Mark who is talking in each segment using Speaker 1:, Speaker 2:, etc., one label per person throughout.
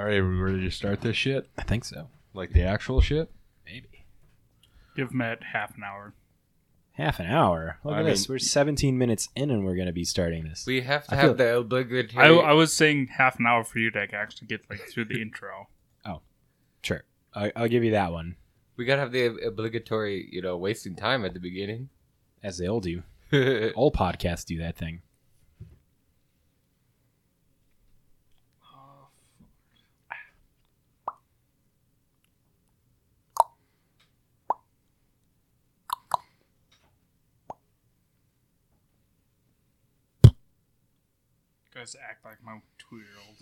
Speaker 1: All right, we ready to start this shit?
Speaker 2: I think so.
Speaker 1: Like the actual shit?
Speaker 2: Maybe.
Speaker 3: Give Matt half an hour.
Speaker 2: Half an hour. Look
Speaker 1: I
Speaker 2: at this. We're 17 minutes in and we're going to be starting this.
Speaker 4: We have to
Speaker 2: I
Speaker 4: have
Speaker 2: feel-
Speaker 4: the obligatory.
Speaker 3: I was saying half an hour for you to actually get like through the intro.
Speaker 2: Oh, sure. I, I'll give you that one,
Speaker 4: we gotta have the obligatory, you know, wasting time at the beginning.
Speaker 2: as they all do. All podcasts do that thing.
Speaker 3: Guys act like my two year old.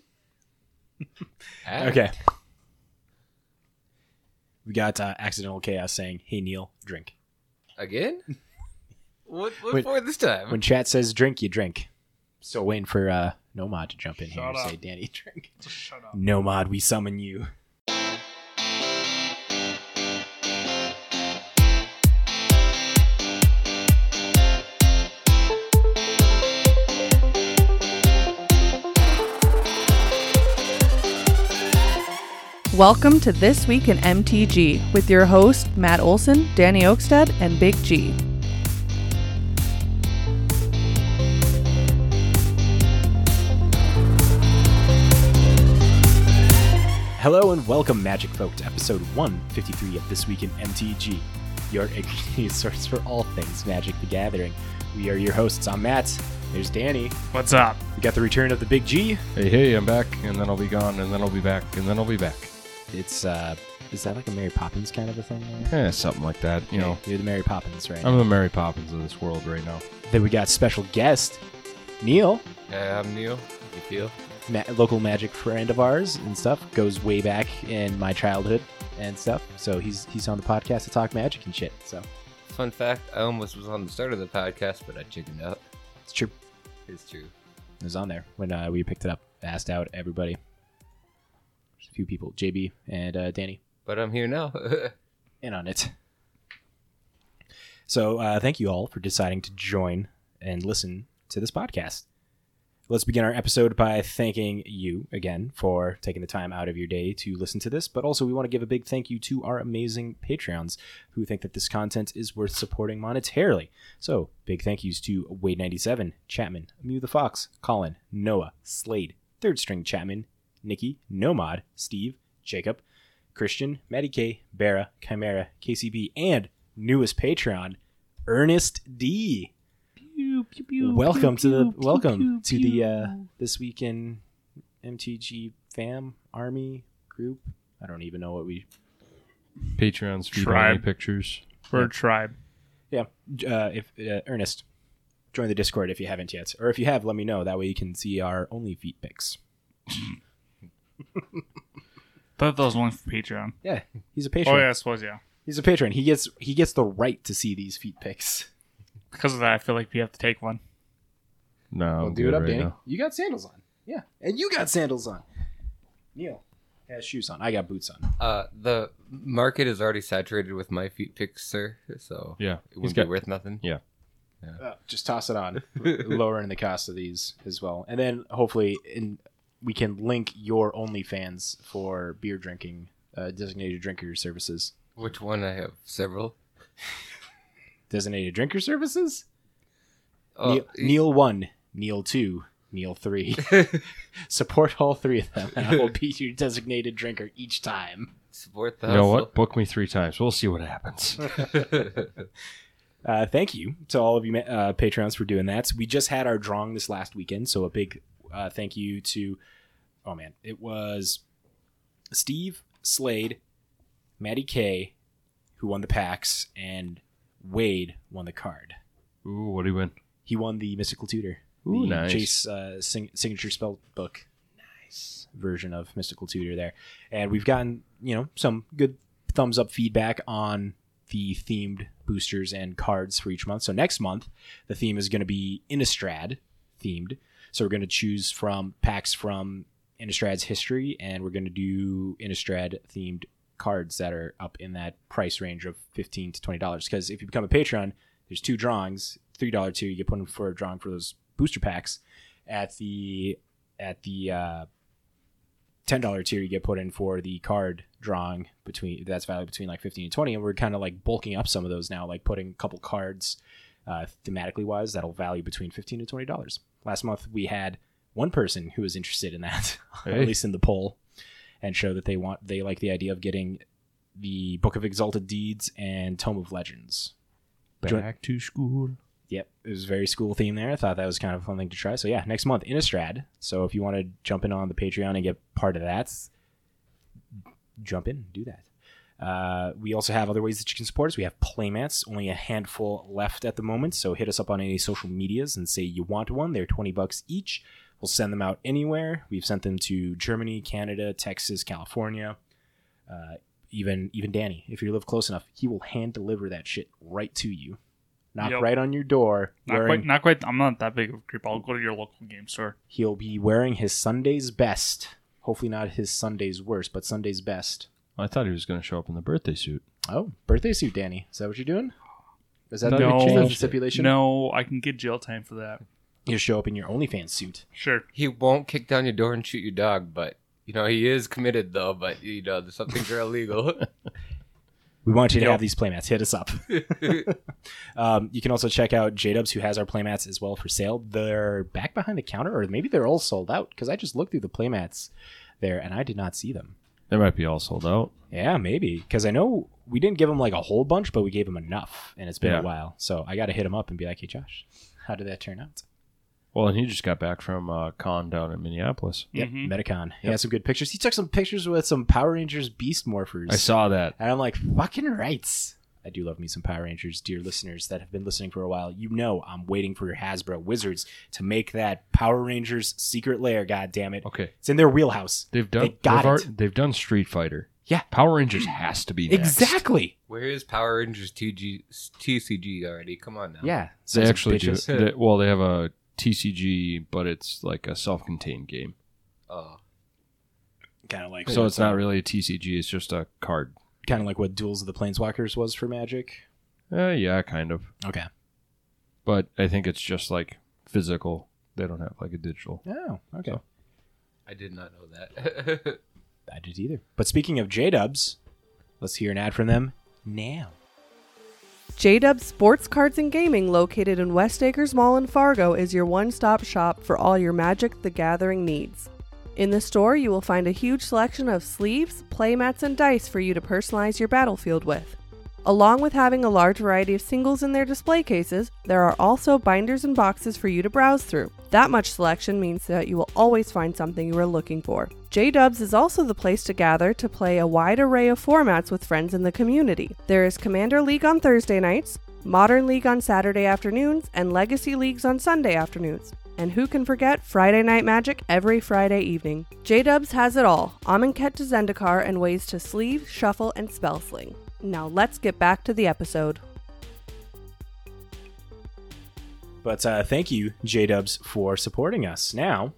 Speaker 2: Okay. We got uh, Accidental Chaos saying, Hey, Neil, drink.
Speaker 4: Again? What, what
Speaker 2: Wait,
Speaker 4: for this time?
Speaker 2: When chat says drink, you drink. Still waiting for uh, Nomad to jump in here
Speaker 3: Shut
Speaker 2: and say, Danny, drink.
Speaker 3: Just shut up.
Speaker 2: Nomad, we summon you.
Speaker 5: Welcome to This Week in MTG with your host, Matt Olson, Danny Oakstead, and Big G.
Speaker 2: Hello and welcome, Magic Folk, to episode 153 of This Week in MTG, your news source for all things Magic the Gathering. We are your hosts. I'm Matt. There's Danny.
Speaker 3: What's up?
Speaker 2: We got the return of the Big G.
Speaker 1: Hey, hey, I'm back, and then I'll be gone, and then I'll be back, and then I'll be back.
Speaker 2: It's, uh, is that like a Mary Poppins kind of a thing? there?
Speaker 1: Eh, something like that. You know,
Speaker 2: You're the Mary Poppins, right?
Speaker 1: I'm the Mary Poppins of this world right now.
Speaker 2: then we got special guest, Neil,
Speaker 4: Yeah, I'm Neil. You feel?
Speaker 2: ma- local magic friend of ours and stuff. Goes way back in my childhood and stuff. So he's he's on the podcast to talk magic and shit. So
Speaker 4: Fun fact: I almost was on the start of the podcast, but I chickened out.
Speaker 2: it's true.
Speaker 4: It's true.
Speaker 2: It was on there when uh, we picked it up. Asked out everybody. Few people, JB and uh, Danny,
Speaker 4: But I'm here now.
Speaker 2: in on it. So uh, thank you all for deciding to join and listen to this podcast. Let's begin our episode by thanking you again for taking the time out of your day to listen to this. But also, we want to give a big thank you to our amazing Patreons who think that this content is worth supporting monetarily. So, big thank yous to Wade97, Chapman, Mew the Fox, Colin, Noah, Slade, Third String Chapman, Nikki, Nomad, Steve, Jacob, Christian, Maddie K, Bara, Chimera, KCB, and newest Patreon, Ernest D. welcome to the welcome to the uh, this week in MTG fam army group. I don't even know what we.
Speaker 1: Patreon's feed
Speaker 3: Tribe.
Speaker 1: only pictures.
Speaker 3: We're
Speaker 2: Yeah.
Speaker 3: a tribe.
Speaker 2: Yeah, uh, if uh, Ernest, join the Discord if you haven't yet, or if you have, let me know. That way you can see our only feet pics.
Speaker 3: Thought that was only for Patreon.
Speaker 2: Yeah, he's a patron.
Speaker 3: Oh yeah, I suppose yeah.
Speaker 2: He's a patron. He gets he gets the right to see these feet pics.
Speaker 3: Because of that, I feel like we have to take one.
Speaker 1: No,
Speaker 2: Well,
Speaker 1: I'm
Speaker 2: do it up,
Speaker 1: right
Speaker 2: Danny.
Speaker 1: now.
Speaker 2: You got sandals on. Yeah, and you got sandals on. Neil has shoes on. I got boots on.
Speaker 4: uh, the market is already saturated with my feet pics, sir. So
Speaker 1: Yeah,
Speaker 4: it
Speaker 1: he's
Speaker 4: wouldn't
Speaker 1: got.
Speaker 4: be worth nothing.
Speaker 2: Uh, just toss it on, lowering the cost of these as well, and then hopefully in, we can link your OnlyFans for beer drinking, uh, designated drinker services.
Speaker 4: Which one? I have several.
Speaker 2: Designated drinker services.
Speaker 4: Oh,
Speaker 2: Neil, Neil one, Neil two, Neil three. Support all three of them, and I will be your designated drinker each time.
Speaker 4: support the
Speaker 1: You know
Speaker 4: hustle.
Speaker 1: what? Book me three times. We'll see what happens.
Speaker 2: Uh, thank you to all of you uh, patrons for doing that. We just had our drawing this last weekend, so a big uh, thank you to. Oh man, it was Steve Slade, Maddie K, who won the packs, and Wade won the card.
Speaker 1: Ooh, what do you win?
Speaker 2: He won the Mystical Tutor,
Speaker 1: Ooh,
Speaker 2: the
Speaker 1: nice.
Speaker 2: Chase uh, sing- signature spell book, nice version of Mystical Tutor there, and we've gotten you know some good thumbs up feedback on the themed boosters and cards for each month. So next month, the theme is going to be Innistrad themed. So we're going to choose from packs from Innistrad's history, and we're going to do Innistrad themed cards that are up in that price range of fifteen to twenty dollars. Because if you become a patron, there's two drawings, three dollar two. You get put in for a drawing for those booster packs at the at the uh, ten dollar tier you get put in for the card drawing between that's valued between like fifteen and twenty, and we're kind of like bulking up some of those now, like putting a couple cards uh, thematically wise that'll value between fifteen and twenty dollars. Last month we had one person who was interested in that,
Speaker 1: Hey.
Speaker 2: at least in the poll, and show that they want they like the idea of getting the Book of Exalted Deeds and Tome of Legends. Join-
Speaker 1: Back to school.
Speaker 2: Yep, it was very school theme there. I thought that was kind of a fun thing to try. So yeah, next month Innistrad. So if you want to jump in on the Patreon and get part of that, jump in, do that. Uh, we also have other ways that you can support us. We have playmats, only a handful left at the moment. So hit us up on any social medias and say you want one. They're twenty bucks each. We'll send them out anywhere. We've sent them to Germany, Canada, Texas, California. Uh, even even Danny, if you live close enough, he will hand deliver that shit right to you. Knock
Speaker 3: Yep.
Speaker 2: right on your door.
Speaker 3: Not
Speaker 2: wearing-
Speaker 3: quite. Not quite. I'm not that big of a creep. I'll go to your local game store.
Speaker 2: He'll be wearing his Sunday's best. Hopefully not his Sunday's worst, but Sunday's best.
Speaker 1: I thought he was going to show up in the birthday suit.
Speaker 2: Oh, birthday suit, Danny. Is that what you're doing? Is that
Speaker 1: No,
Speaker 2: the,
Speaker 3: we
Speaker 2: is that the
Speaker 3: changed
Speaker 2: stipulation?
Speaker 3: No, I can get jail time for that.
Speaker 2: You show up in your OnlyFans suit.
Speaker 3: Sure.
Speaker 4: He won't kick down your door and shoot your dog, but you know he is committed though. But you know, there's some things are illegal.
Speaker 2: We want you to
Speaker 3: Yep.
Speaker 2: have these playmats. Hit us up. um, you can also check out J-Dubs, who has our playmats as well for sale. They're back behind the counter, or maybe they're all sold out, because I just looked through the playmats there, and I did not see them.
Speaker 1: They might be all sold out.
Speaker 2: Yeah, maybe, because I know we didn't give him like a whole bunch, but we gave him enough, and it's been
Speaker 1: Yeah.
Speaker 2: a while. So I got to hit him up and be like, hey, Josh, how did that turn out?
Speaker 1: Well, and he just got back from uh, con down in Minneapolis.
Speaker 2: Yep,
Speaker 3: Mhm.
Speaker 2: Metacon. He
Speaker 1: Yep.
Speaker 2: had some good pictures. He took some pictures with some Power Rangers Beast Morphers.
Speaker 1: I saw that.
Speaker 2: And I'm like, fucking rights. I do love me some Power Rangers, dear listeners that have been listening for a while. You know I'm waiting for your Hasbro Wizards to make that Power Rangers secret lair, god damn it.
Speaker 1: Okay,
Speaker 2: It's in their wheelhouse.
Speaker 1: they've done.
Speaker 2: They got
Speaker 1: they've,
Speaker 2: it.
Speaker 1: ar- they've done Street Fighter.
Speaker 2: Yeah.
Speaker 1: Power Rangers has to be next.
Speaker 2: Exactly.
Speaker 4: Where is Power Rangers TG, TCG already? Come on now.
Speaker 2: Yeah.
Speaker 1: They actually do. They, well, they have a TCG, but it's like a self-contained game.
Speaker 4: Oh,
Speaker 2: Kind of like
Speaker 1: So it's not really a TCG. It's just a card.
Speaker 2: Kind of like what Duels of the Planeswalkers was for Magic.
Speaker 1: Uh, yeah, kind of.
Speaker 2: Okay.
Speaker 1: But I think it's just like physical. They don't have like a digital.
Speaker 2: Oh, okay.
Speaker 1: So-
Speaker 4: I did not know that.
Speaker 2: I did either. But speaking of J Dubs, let's hear an ad from them now.
Speaker 5: JDub Sports Cards and Gaming, located in West Acres Mall in Fargo, is your one stop shop for all your Magic the Gathering needs. In the store, you will find a huge selection of sleeves, playmats, and dice for you to personalize your battlefield with. Along with having a large variety of singles in their display cases, there are also binders and boxes for you to browse through. That much selection means that you will always find something you are looking for. J Dubs is also the place to gather to play a wide array of formats with friends in the community. There is Commander League on Thursday nights, Modern League on Saturday afternoons, and Legacy Leagues on Sunday afternoons. And who can forget Friday Night Magic every Friday evening? J Dubs has it all Amonkhet to Zendikar and ways to sleeve, shuffle, and spell sling. Now let's get back to the episode.
Speaker 2: But uh, thank you, J Dubs, for supporting us. Now,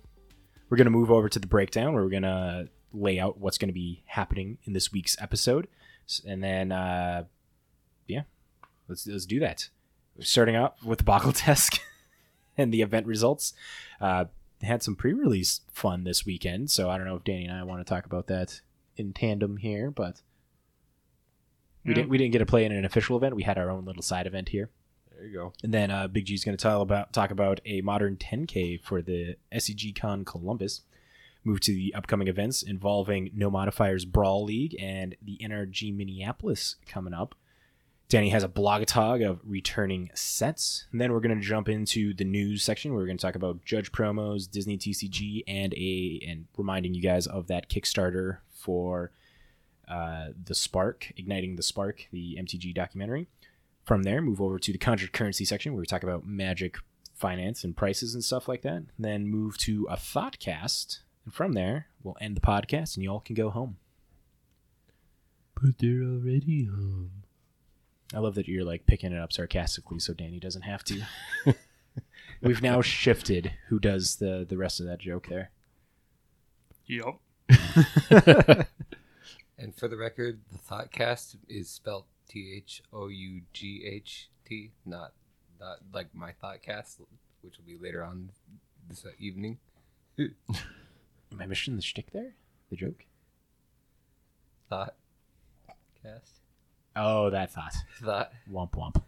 Speaker 2: we're going to move over to the breakdown where we're going to lay out what's going to be happening in this week's episode. And then, uh, yeah, let's, let's do that. Starting out with the Bageltesk and the event results. Uh, had some pre release fun this weekend. So I don't know if Danny and I want to talk about that in tandem here, but we didn't we didn't get to play in an official event. We had our own little side event here.
Speaker 1: There you go.
Speaker 2: And then uh, Big G's going to tell about talk about a modern 10K for the SCG Con Columbus. Move to the upcoming events involving No Modifiers Brawl League and the NRG Minneapolis coming up. Danny has a blogatog of returning sets. And then we're going to jump into the news section where we're going to talk about Judge promos, Disney TCG, and a and reminding you guys of that Kickstarter for uh, the Spark, igniting the Spark, the MTG documentary. From there, move over to the conjured currency section where we talk about magic finance and prices and stuff like that. Then move to a thoughtcast, and from there, we'll end the podcast and you all can go home.
Speaker 1: But they're already home.
Speaker 2: I love that you're like picking it up sarcastically so Danny doesn't have to. We've now shifted who does the the rest of that joke there.
Speaker 3: Yep.
Speaker 4: and for the record, the Thoughtcast is spelled T H O U G H T, not not like my Thoughtcast, which will be later on this uh, evening.
Speaker 2: Am I missing the shtick there? The joke?
Speaker 4: Thought cast.
Speaker 2: Oh, that thought.
Speaker 4: Thought.
Speaker 2: Womp womp.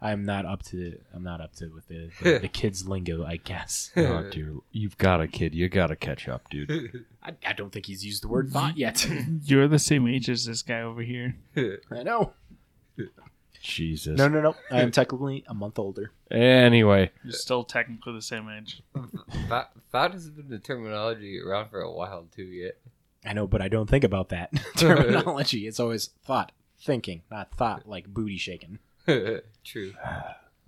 Speaker 2: I'm not up to. I'm not up to with the the, the kids lingo. I guess.
Speaker 1: Oh, dude, you've got a kid. You got to catch up, dude.
Speaker 2: I, I don't think he's used the word thought yet.
Speaker 3: You're the same age as this guy over here.
Speaker 2: I know.
Speaker 1: Jesus.
Speaker 2: No, no, no. I am technically a month older.
Speaker 1: Anyway,
Speaker 3: You're still technically the same age.
Speaker 4: Thought, thought has been the terminology around for a while too. Yet.
Speaker 2: I know, but I don't think about that terminology. It's always thought, thinking, not thought like booty shaking.
Speaker 4: True.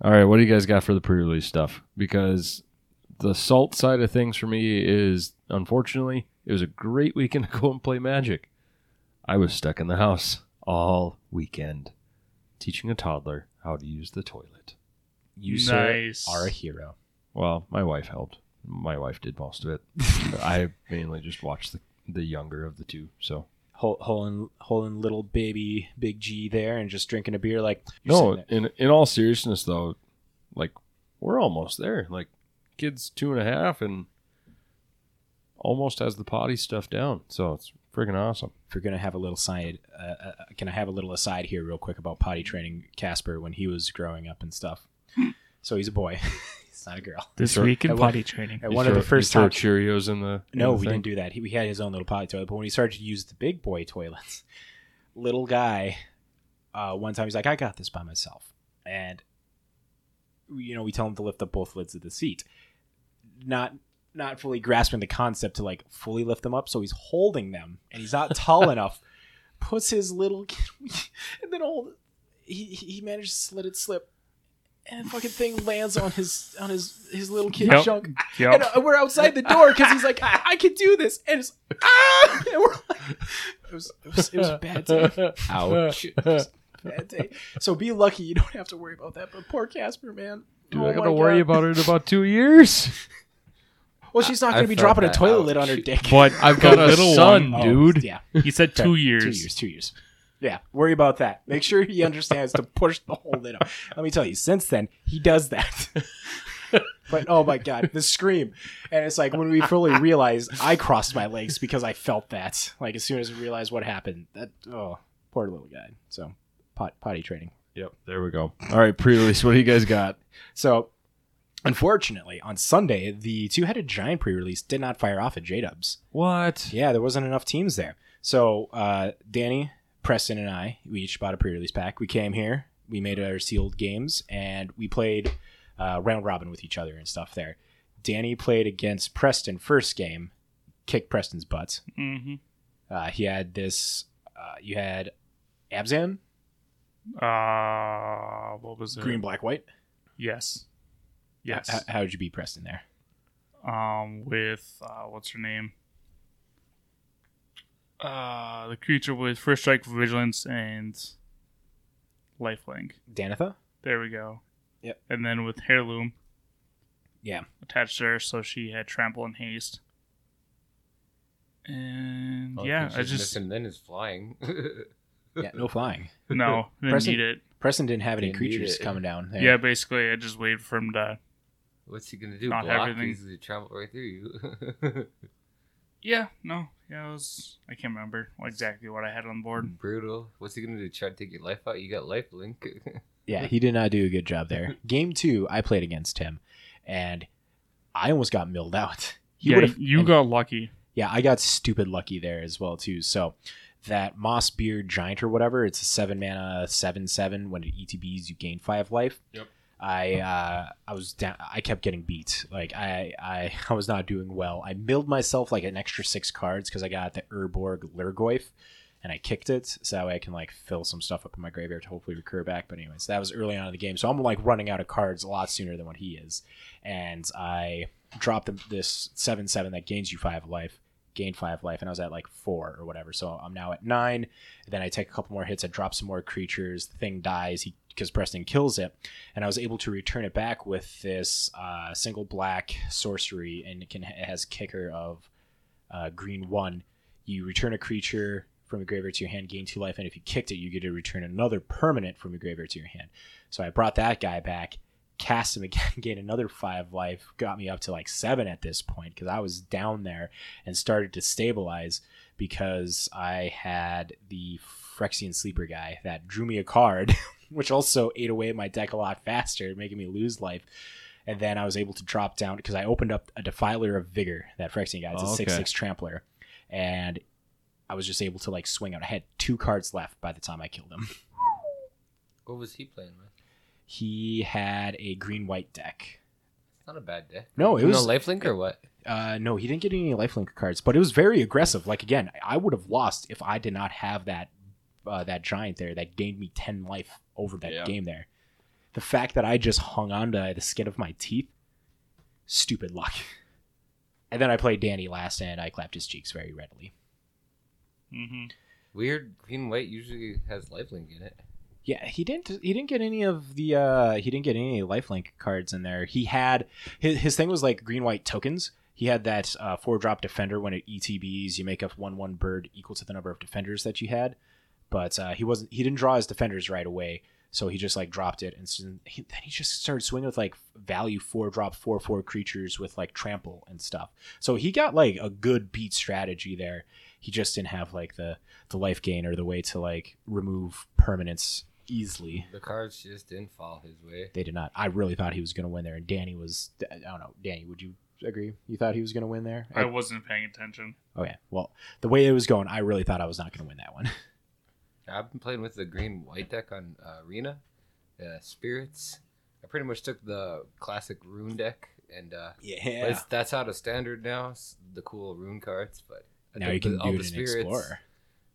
Speaker 1: all right, what do you guys got for the pre-release stuff? Because the salt side of things for me is, unfortunately, it was a great weekend to go and play Magic. I was stuck in the house all weekend, teaching a toddler how to use the toilet.
Speaker 2: You sir, are a hero.
Speaker 1: Well, my wife helped. My wife did most of it. I mainly just watched the, the younger of the two. So
Speaker 2: Hol- Holding, holding little baby Big G there and just drinking a beer like
Speaker 1: no, in in all seriousness though, like we're almost there. Like kid's two and a half and almost has the potty stuff down. So it's freaking awesome.
Speaker 2: If you're gonna have a little side, uh, uh, can I have a little aside here, real quick, about potty training Casper when he was growing up and stuff? So he's a boy. he's not a girl.
Speaker 3: This
Speaker 1: Sure.
Speaker 3: week in
Speaker 2: At one-
Speaker 3: potty training.
Speaker 2: At
Speaker 1: You
Speaker 2: one of the first
Speaker 1: you throw
Speaker 2: times,
Speaker 1: Cheerios in the in
Speaker 2: No,
Speaker 1: the
Speaker 2: we
Speaker 1: thing?
Speaker 2: didn't do that. He, we had his own little potty toilet. But when he started to use the big boy toilets, little guy, uh, one time he's like, "I got this by myself," and you know we tell him to lift up both lids of the seat, not not fully grasping the concept to like fully lift them up. So he's holding them, and he's not tall enough. Puts his little and then hold. He he manages to let it slip. And the fucking thing lands on his on his his little kid
Speaker 3: Yep.
Speaker 2: junk,
Speaker 3: Yep.
Speaker 2: and uh, we're outside the door because he's like, I, I can do this, and it's ah, and we're like, it was it was, it was a bad day,
Speaker 1: Ouch.
Speaker 2: It was a bad day. So be lucky you don't have to worry about that. But poor Casper, man,
Speaker 1: Dude,
Speaker 2: Oh
Speaker 1: I
Speaker 2: my
Speaker 1: gotta worry
Speaker 2: God.
Speaker 1: about it in about two years.
Speaker 2: Well, she's not
Speaker 4: I
Speaker 2: going to be dropping a toilet
Speaker 4: Ouch.
Speaker 2: lid on her dick.
Speaker 3: But
Speaker 1: I've got a
Speaker 3: little
Speaker 1: son,
Speaker 3: one-
Speaker 2: Oh,
Speaker 1: dude.
Speaker 2: yeah,
Speaker 3: He said two years.
Speaker 2: two years, two years. Yeah, worry about that. Make sure he understands to push the whole lid up. Let me tell you, since then he does that. but oh my god, the scream! And it's like when we fully realized, I crossed my legs because I felt that. Like as soon as we realized what happened, that oh, poor little guy. So pot, potty training.
Speaker 1: Yep, there we go. All right, pre-release. What do you guys got?
Speaker 2: So unfortunately, on Sunday, the two-headed giant pre-release did not fire off at J Dubs.
Speaker 1: What?
Speaker 2: Yeah, there wasn't enough teams there. So uh, Danny, Preston, and I, we each bought a pre-release pack. We came here, we made our sealed games, and we played uh, round robin with each other and stuff there. Danny played against Preston first game, kicked Preston's butts.
Speaker 3: hmm
Speaker 2: Uh, he had this. Uh, you had Abzan,
Speaker 3: Uh, what was it?
Speaker 2: green, black, white.
Speaker 3: Yes. Yes.
Speaker 2: H- how did you beat Preston there?
Speaker 3: um, with uh, what's her name? Uh, the creature with first strike, vigilance, and lifelink.
Speaker 2: Danitha.
Speaker 3: There we go.
Speaker 2: Yep.
Speaker 3: And then with heirloom
Speaker 2: Yeah.
Speaker 3: attached to her, so she had trample and haste. And
Speaker 4: Well,
Speaker 3: yeah,
Speaker 4: if
Speaker 3: I just
Speaker 4: missing then is flying.
Speaker 2: Yeah, no flying.
Speaker 3: no didn't
Speaker 2: Preston-
Speaker 3: need it.
Speaker 2: Preston didn't have any
Speaker 4: Didn't need
Speaker 2: creatures coming down. There.
Speaker 3: Yeah, basically, I just waited for him to.
Speaker 4: What's he gonna do?
Speaker 3: Not
Speaker 4: Block?
Speaker 3: everything.
Speaker 4: He's gonna travel right through you.
Speaker 3: Yeah, no, yeah, it was. I can't remember exactly what I had on board.
Speaker 4: Brutal. What's he gonna do? Try to take your life out? You got life link.
Speaker 2: Yeah, he did not do a good job there. Game two, I played against him, and I almost got milled out. He
Speaker 3: yeah, you
Speaker 2: and-
Speaker 3: got lucky.
Speaker 2: Yeah, I got stupid lucky there as well too. So that Moss Beard Giant or whatever, it's a seven mana seven seven. When it ETBs, you gain five life.
Speaker 1: Yep.
Speaker 2: I uh, I was down. I kept getting beat. Like I I I was not doing well. I milled myself like an extra six cards because I got the Urborg Lhurgoyf. And I kicked it so that way I can like fill some stuff up in my graveyard to hopefully recur back. But anyways, that was early on in the game, so I'm like running out of cards a lot sooner than what he is. And I dropped this seven seven that gains you five life gained five life and I was at like four or whatever. So I'm now at nine. Then I take a couple more hits, I drop some more creatures, the thing dies, he because Preston kills it, and I was able to return it back with this uh, single black sorcery, and it can it has kicker of uh, green one. You return a creature from your graveyard to your hand, gain two life, and if you kicked it, you get to return another permanent from your graveyard to your hand. So I brought that guy back, cast him again, gain another five life, got me up to like seven at this point because I was down there and started to stabilize because I had the Phyrexian sleeper guy that drew me a card, which also ate away my deck a lot faster, making me lose life. And then I was able to drop down because I opened up a Defiler of Vigor, that Phyrexian guy. It's a
Speaker 1: Oh, okay.
Speaker 2: 6 6 trampler. And I was just able to like swing out. I had two cards left by the time I killed him.
Speaker 4: What was he playing with?
Speaker 2: He had a green white deck.
Speaker 4: It's not a bad deck.
Speaker 2: No, it was
Speaker 4: no lifelink or what?
Speaker 2: Uh, no, he didn't get any lifelink cards, but it was very aggressive. Like again, I would have lost if I did not have that uh, that giant there that gained me ten life over that
Speaker 1: Yeah.
Speaker 2: game there. The fact that I just hung on to the skin of my teeth, stupid luck. And then I played Danny last, and I clapped his cheeks very readily.
Speaker 3: hmm
Speaker 4: Weird green white usually has lifelink in it.
Speaker 2: Yeah, he didn't. He didn't get any of the. uh He didn't get any lifelink cards in there. He had his his thing was like green white tokens. He had that uh, four drop defender when it ETBs, you make up one one bird equal to the number of defenders that you had. But uh, he wasn't. He didn't draw his defenders right away, so he just like dropped it, and so he, then he just started swinging with like value four drop four four creatures with like trample and stuff. So he got like a good beat strategy there. He just didn't have like the the life gain or the way to like remove permanence easily.
Speaker 4: The cards just didn't fall his way.
Speaker 2: They did not. I really thought he was going to win there, and Danny was. I don't know, Danny. Would you agree? You thought he was going to win there?
Speaker 3: I wasn't paying attention.
Speaker 2: okay. Well, the way it was going, I really thought I was not going to win that one.
Speaker 4: I've been playing with the green white deck on uh, Arena, uh, Spirits. I pretty much took the classic rune deck, and uh,
Speaker 2: Yeah.
Speaker 4: that's out of standard now. The cool rune cards, but I
Speaker 2: Now you can
Speaker 4: the- all
Speaker 2: do
Speaker 4: the
Speaker 2: it in
Speaker 4: spirits,
Speaker 2: Explorer.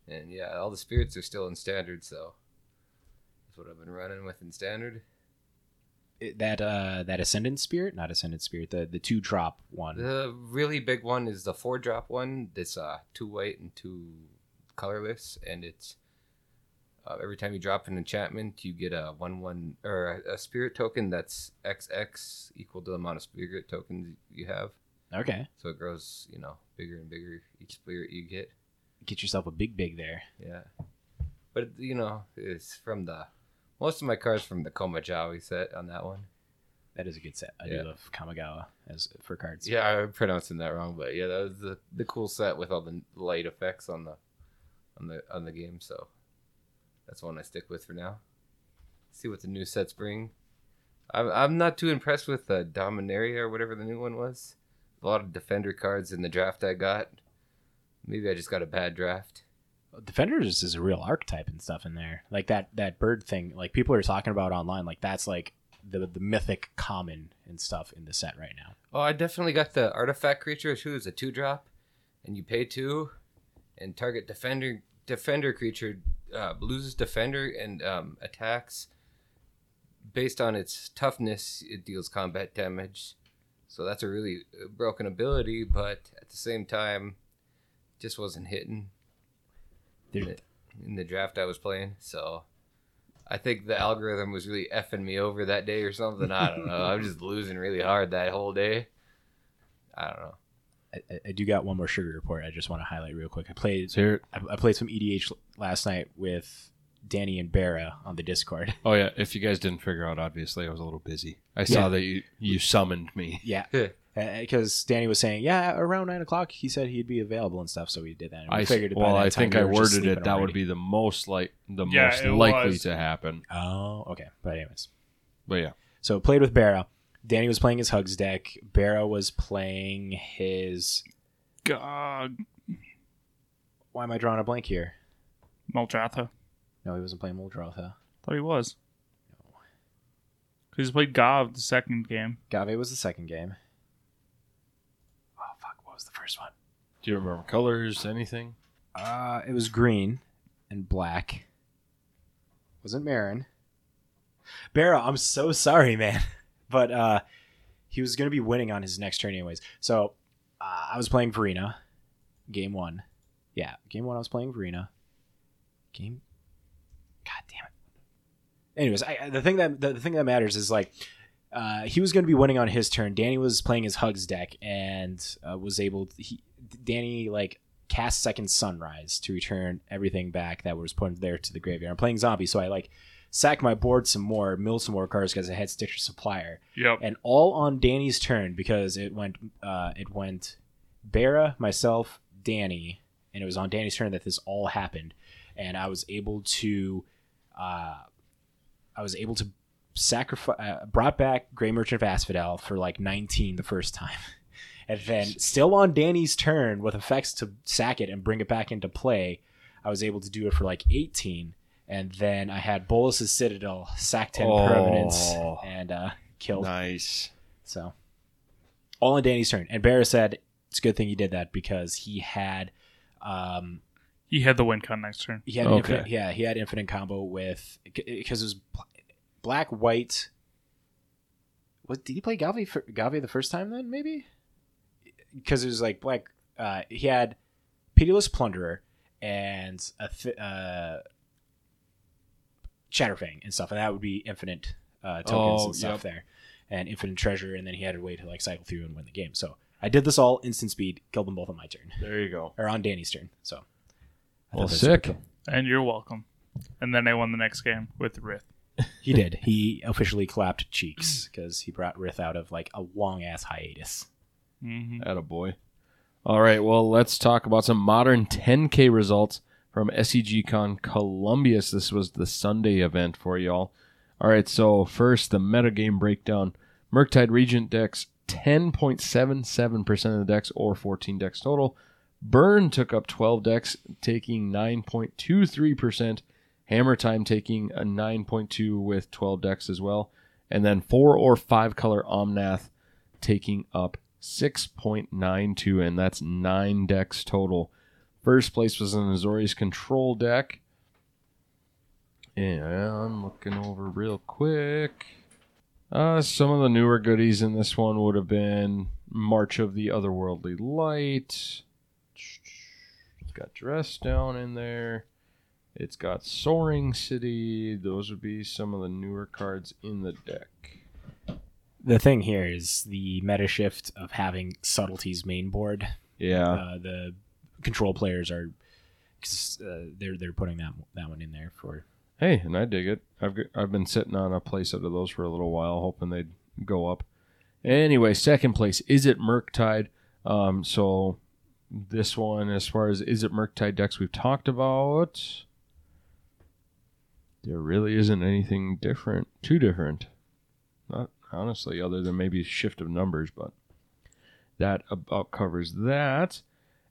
Speaker 4: and yeah, all the spirits are still in standard. So that's what I've been running with in standard.
Speaker 2: It- That uh, that Ascendant Spirit, not Ascendant Spirit, the the two drop one.
Speaker 4: The really big one is the four drop one. That's uh two white and two colorless, and it's uh, every time you drop an enchantment, you get a one one or a, a spirit token that's XX equal to the amount of spirit tokens you have.
Speaker 2: Okay,
Speaker 4: So it grows, you know, bigger and bigger each spirit you get.
Speaker 2: get yourself a big big there.
Speaker 4: Yeah, but you know, it's from the most of my cards from the Komajawi set on that one.
Speaker 2: That is a good set. I
Speaker 4: Yeah.
Speaker 2: do love Kamigawa as for cards.
Speaker 4: Yeah, I'm pronouncing that wrong, but yeah, that was the, the cool set with all the light effects on the on the on the game. So that's one I stick with for now. See what the new sets bring. I'm I'm not too impressed with the Dominaria or whatever the new one was. A lot of defender cards in the draft I got. Maybe I just got a bad draft.
Speaker 2: Defenders is a real archetype and stuff in there. Like that that bird thing. Like people are talking about online. Like that's like the the mythic common and stuff in the set right now.
Speaker 4: Oh, I definitely got the artifact creature who is a two drop, and you pay two, and target defender defender creature uh, loses defender and um, attacks. Based on its toughness, it deals combat damage. So that's a really uh, broken ability, but at the same time, just wasn't hitting in the, in the draft I was playing. So I think the algorithm was really effing me over that day or something. I don't know. I was just losing really hard that whole day. I don't know.
Speaker 2: I, I- I do got one more sugar report. I just want to highlight real quick. I played
Speaker 1: So
Speaker 2: I, I played some EDH last night with Danny and Barra on the Discord.
Speaker 1: oh yeah. If you guys didn't figure out, obviously I was a little busy. I saw
Speaker 2: Yeah.
Speaker 1: that you you summoned me.
Speaker 2: Yeah,
Speaker 4: Yeah.
Speaker 2: Uh, uh, because Danny was saying, yeah, around nine o'clock, he said he'd be available and stuff. So we did that. And we
Speaker 1: I
Speaker 2: figured. by
Speaker 1: well,
Speaker 2: that
Speaker 1: I
Speaker 2: time
Speaker 1: think
Speaker 2: we
Speaker 1: I
Speaker 2: were
Speaker 1: worded it. That would be the most like the
Speaker 3: Yeah,
Speaker 1: most likely
Speaker 3: was.
Speaker 1: to happen.
Speaker 2: Oh, okay. But anyways,
Speaker 1: But yeah,
Speaker 2: so played with Barra. Danny was playing his Hugs deck. Barra was playing his.
Speaker 3: God,
Speaker 2: Why am I drawing a blank here?
Speaker 3: Muldrotha.
Speaker 2: No, he wasn't playing Muldrotha.
Speaker 3: Thought he was. No. Because he played Gov the second game.
Speaker 2: Gave was the second game. Oh fuck! What was the first one?
Speaker 1: do you remember colors? Anything?
Speaker 2: Uh, it was green and black. Wasn't Marin. Barra, I'm so sorry, man. But uh, he was going to be winning on his next turn, anyways. So uh, I was playing Varina, game one. Yeah, game one, I was playing Varina. Game. God damn it. Anyways, I, the thing that the, the thing that matters is like uh, he was going to be winning on his turn. Danny was playing his Hugs deck and uh, was able. he Danny like cast Second Sunrise to return everything back that was put there to the graveyard. I'm playing zombie, so I like sack my board some more, mill some more cards because I had Stitcher Supplier,
Speaker 3: Yep.
Speaker 2: and all on Danny's turn because it went uh, it went Barra, myself, Danny, and it was on Danny's turn that this all happened, and I was able to, uh, I was able to sacrifice, uh, brought back Gray Merchant of Asphodel for like 19 the first time. And then, still on Danny's turn, with effects to sack it and bring it back into play, I was able to do it for like 18. And then I had Bolas's Citadel, sack 10
Speaker 1: Oh.
Speaker 2: permanents, and uh, killed.
Speaker 1: Nice.
Speaker 2: So, all on Danny's turn. And Barra said, it's a good thing you did that because he had. Um,
Speaker 3: He had the win con next turn.
Speaker 2: he had
Speaker 1: Okay.
Speaker 2: infinite, yeah, he had infinite combo with because it was bl- black white. What did he play Gavi for, Gavi the first time then? Maybe because it was like black. Uh, he had pitiless plunderer and a th- uh, Chatterfang and stuff, and that would be infinite uh, tokens
Speaker 1: Oh,
Speaker 2: and stuff
Speaker 1: yep.
Speaker 2: there, and infinite treasure, and then he had a way to like cycle through and win the game. So I did this all instant speed, killed them both on my turn
Speaker 1: There you go.
Speaker 2: or on Danny's turn. So I
Speaker 1: Well,
Speaker 2: thought that's really
Speaker 1: sick.
Speaker 2: cool.
Speaker 3: And you're welcome. And then I won the next game with Rith.
Speaker 2: He did. He officially clapped cheeks because he brought Rith out of like a long ass hiatus.
Speaker 3: hmm
Speaker 1: boy. All right, well, let's talk about some modern 10K results from SCG Con Columbus. This was the Sunday event for y'all. All right, so first, the metagame breakdown. Murktide Regent decks, 10.77% of the decks, or 14 decks total. Burn took up 12 decks, taking 9.23%. Hammer Time taking a 9.2 with 12 decks as well. And then four or five color Omnath taking up 6.92, and that's nine decks total. First place was an Azorius control deck. And I'm looking over real quick. Uh, some of the newer goodies in this one would have been March of the Otherworldly Light. It's got Dress Down in there. It's got Soaring City. Those would be some of the newer cards in the deck.
Speaker 2: The thing here is the meta shift of having subtleties main board.
Speaker 1: Yeah.
Speaker 2: Uh, the control players are uh, they're they're putting that that one in there for
Speaker 1: Hey, and I dig it. I've I've been sitting on a place out of those for a little while, hoping they'd go up. Anyway, second place is it Murktide. Um, so this one, as far as is it Murktide decks we've talked about, there really isn't anything different, too different. Not honestly, other than maybe shift of numbers, but that about covers that.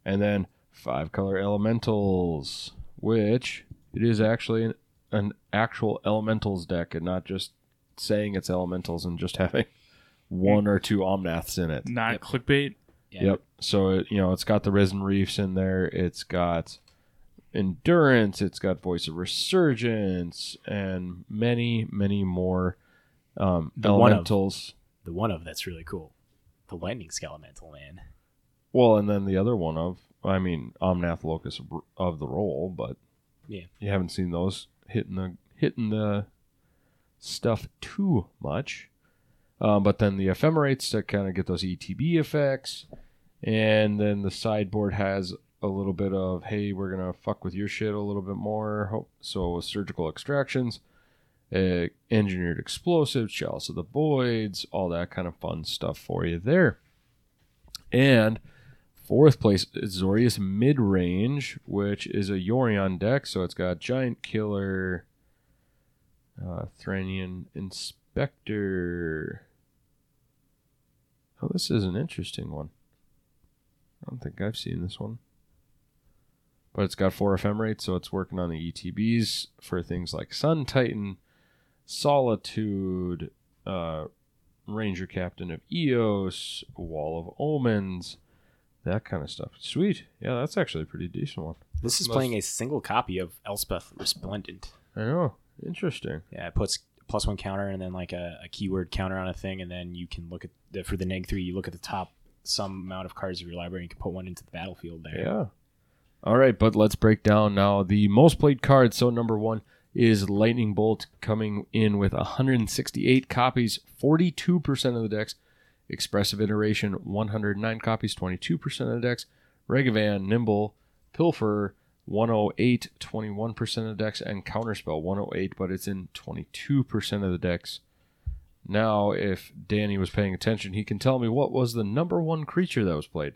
Speaker 1: And then five color elementals, which it is actually an an actual elementals deck and not just saying it's elementals and just having one or two omnaths in it.
Speaker 3: Not
Speaker 2: Yep.
Speaker 3: clickbait.
Speaker 2: yeah.
Speaker 1: Yep. So it, you know, it's got the risen reefs in there. It's got endurance. It's got voice of resurgence and many, many more um,
Speaker 2: The one of-
Speaker 1: elementals.
Speaker 2: The one of that's really cool. The lightning skelemental man.
Speaker 1: Well, and then the other one of, I mean, Omnath Locus of- the Roil, but
Speaker 2: Yeah.
Speaker 1: you haven't seen those hitting the hitting the stuff too much. Um, but then the ephemerates to kind of get those ETB effects, and then the sideboard has a little bit of hey, we're gonna fuck with your shit a little bit more. So. Surgical extractions, uh, engineered explosives, chalice of the voids, all that kind of fun stuff for you there. And fourth place is Zorius mid range, which is a Yorion deck. So it's got Giant Killer, uh, Thraben Inspector. Oh, this is an interesting one. I don't think I've seen this one. But it's got four ephemerates, so it's working on the ETBs for things like Sun Titan, Solitude, uh, Ranger Captain of Eos, Wall of Omens, that kind of stuff. Sweet. Yeah, that's actually a pretty decent one.
Speaker 2: This is
Speaker 4: Most-
Speaker 2: playing a single copy of Elspeth Resplendent.
Speaker 1: I know. Interesting.
Speaker 2: Yeah, it puts plus one counter and then like a, a keyword counter on a thing, and then you can look at the, for the neg three. You look at the top some amount of cards of your library. and You can put one into the battlefield there.
Speaker 1: Yeah. All right, but let's break down now the most played card. So number one is Lightning Bolt coming in with 168 copies, 42% of the decks. Expressive Iteration, 109 copies, 22% of the decks. Ragavan, Nimble, Pilfer, 108, 21% of the decks, and Counterspell 108, but it's in 22% of the decks. Now, if Danny was paying attention, he can tell me what was the number one creature that was played.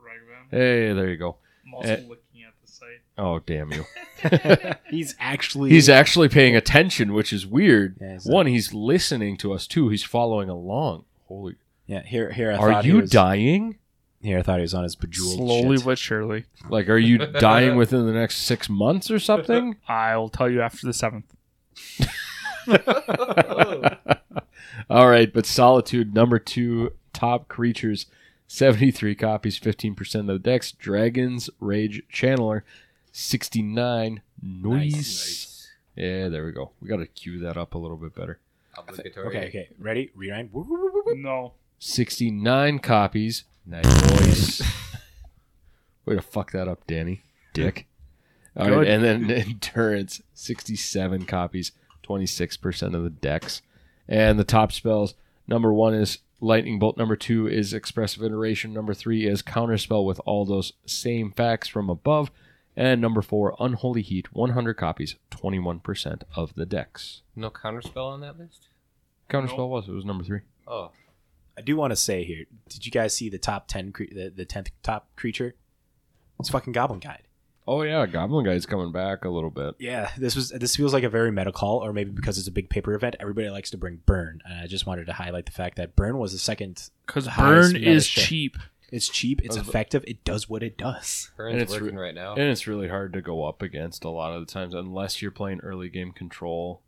Speaker 3: Ragavan.
Speaker 1: Hey, there you go.
Speaker 3: I'm also
Speaker 1: Eh.
Speaker 3: looking at the site.
Speaker 1: Oh, damn you.
Speaker 2: He's actually
Speaker 1: He's actually paying attention, which is weird.
Speaker 2: Yeah, he's
Speaker 1: One, he's listening to us. Two, he's following along. Holy.
Speaker 2: Yeah. Here, here. I
Speaker 1: Are
Speaker 2: thought he
Speaker 1: you
Speaker 2: was,
Speaker 1: dying?
Speaker 2: Here, I thought he was on his bejeweled.
Speaker 3: Slowly
Speaker 2: shit.
Speaker 3: but surely.
Speaker 1: Like, are you dying within the next six months or something?
Speaker 3: I'll tell you after the seventh.
Speaker 1: All right, but Solitude, number two, top creatures, 73 copies, 15% of the decks. Dragon's Rage Channeler, 69. Noise.
Speaker 4: Nice.
Speaker 1: Yeah, there we go. We got to cue that up a little bit better.
Speaker 4: Obligatory.
Speaker 2: Okay, okay. Ready? Rewind.
Speaker 3: No.
Speaker 1: 69 copies.
Speaker 4: Nice. Voice.
Speaker 1: Way to fuck that up, Danny. Dick. All
Speaker 3: Good.
Speaker 1: right, and then Endurance, 67 copies, 26% of the decks. And the top spells number one is Lightning Bolt, number two is Expressive Iteration, number three is Counterspell with all those same facts from above. And number four, Unholy Heat, 100 copies, 21% of the decks.
Speaker 4: No counterspell on that list?
Speaker 1: Counterspell
Speaker 3: Nope.
Speaker 1: was, it was number three.
Speaker 4: Oh.
Speaker 2: I do want to say here. Did you guys see the top ten? Cre- the the tenth top creature? It's fucking Goblin Guide.
Speaker 1: Oh, yeah, Goblin Guide's coming back a little bit.
Speaker 2: Yeah, this was this feels like a very meta call, or maybe because it's a big paper event, everybody likes to bring Burn. And I just wanted to highlight the fact that Burn was the second.
Speaker 3: Because burn is
Speaker 2: shit.
Speaker 3: cheap.
Speaker 2: It's cheap, it's
Speaker 1: That
Speaker 2: effective, it does what it does.
Speaker 1: And
Speaker 4: Burns
Speaker 1: it's
Speaker 4: working
Speaker 1: re-
Speaker 4: right now.
Speaker 1: And it's really hard to go up against a lot of the times unless you're playing early game control.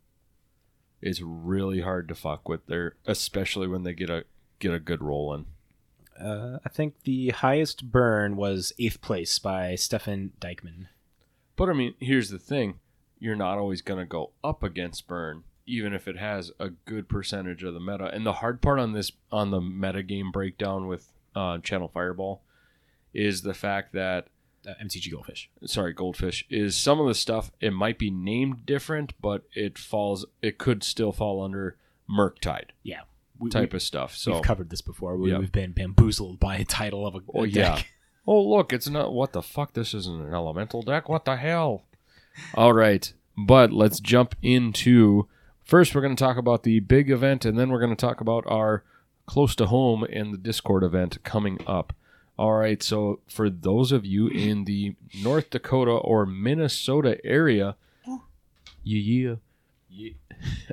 Speaker 1: It's really hard to fuck with there, especially when they get a get a good roll in.
Speaker 2: Uh, I think the highest burn was eighth place by Stefan Dykman.
Speaker 1: But I mean, here's the thing: you're not always going to go up against burn, even if it has a good percentage of the meta. And the hard part on this on the meta game breakdown with uh, Channel Fireball is the fact that
Speaker 2: Uh, MTG Goldfish.
Speaker 1: sorry, goldfish is some of the stuff it might be named different, but it falls it could still fall under Murktide
Speaker 2: Yeah, we,
Speaker 1: type
Speaker 2: we,
Speaker 1: of stuff. So we've
Speaker 2: covered this before. We,
Speaker 1: Yeah.
Speaker 2: We've been bamboozled by a title of a,
Speaker 1: Oh
Speaker 2: a
Speaker 1: yeah.
Speaker 2: deck.
Speaker 1: Oh look, it's not what the fuck this isn't an elemental deck. What the hell? All right. But let's jump into first we're going to talk about the big event and then we're going to talk about our close to home and the Discord event coming up. All right, so for those of you in the North Dakota or Minnesota area, oh. yeah, yeah.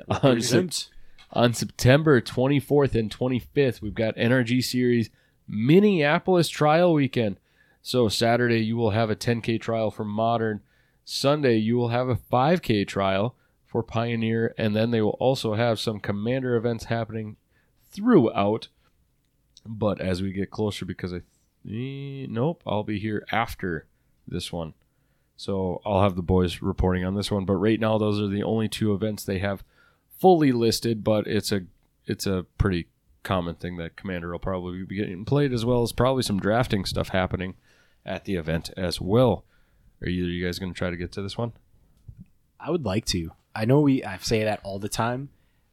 Speaker 1: on, Sep- on September 24th and 25th, we've got NRG Series Minneapolis Trial Weekend. So Saturday you will have a 10K trial for Modern. Sunday you will have a 5K trial for Pioneer, and then they will also have some Commander events happening throughout. But as we get closer, because I eh, nope, I'll be here after this one. So I'll have the boys reporting on this one. But right now, those are the only two events they have fully listed. But it's a it's a pretty common thing that Commander will probably be getting played, as well as probably some drafting stuff happening at the event as well. Are either you guys going to try to get to this one?
Speaker 2: I would like to. I know we I say that all the time,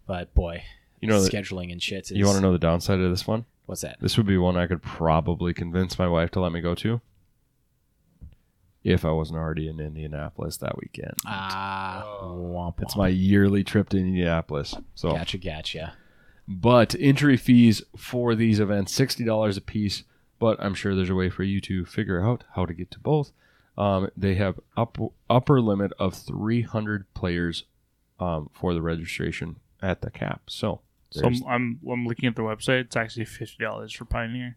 Speaker 2: but boy,
Speaker 1: You know,
Speaker 2: scheduling and shit. Is,
Speaker 1: you want to know the downside of this one?
Speaker 2: what's that?
Speaker 1: This would be one I could probably convince my wife to let me go to if I wasn't already in Indianapolis that weekend.
Speaker 2: Ah,
Speaker 4: Oh.
Speaker 2: womp
Speaker 1: It's my yearly trip to Indianapolis. So,
Speaker 2: Gotcha, gotcha.
Speaker 1: but entry fees for these events sixty dollars a piece. But I'm sure there's a way for you to figure out how to get to both. Um, they have up, upper limit of 300 players um, for the registration at the cap. So,
Speaker 3: So I'm, I'm I'm looking at the website. It's actually fifty dollars for Pioneer.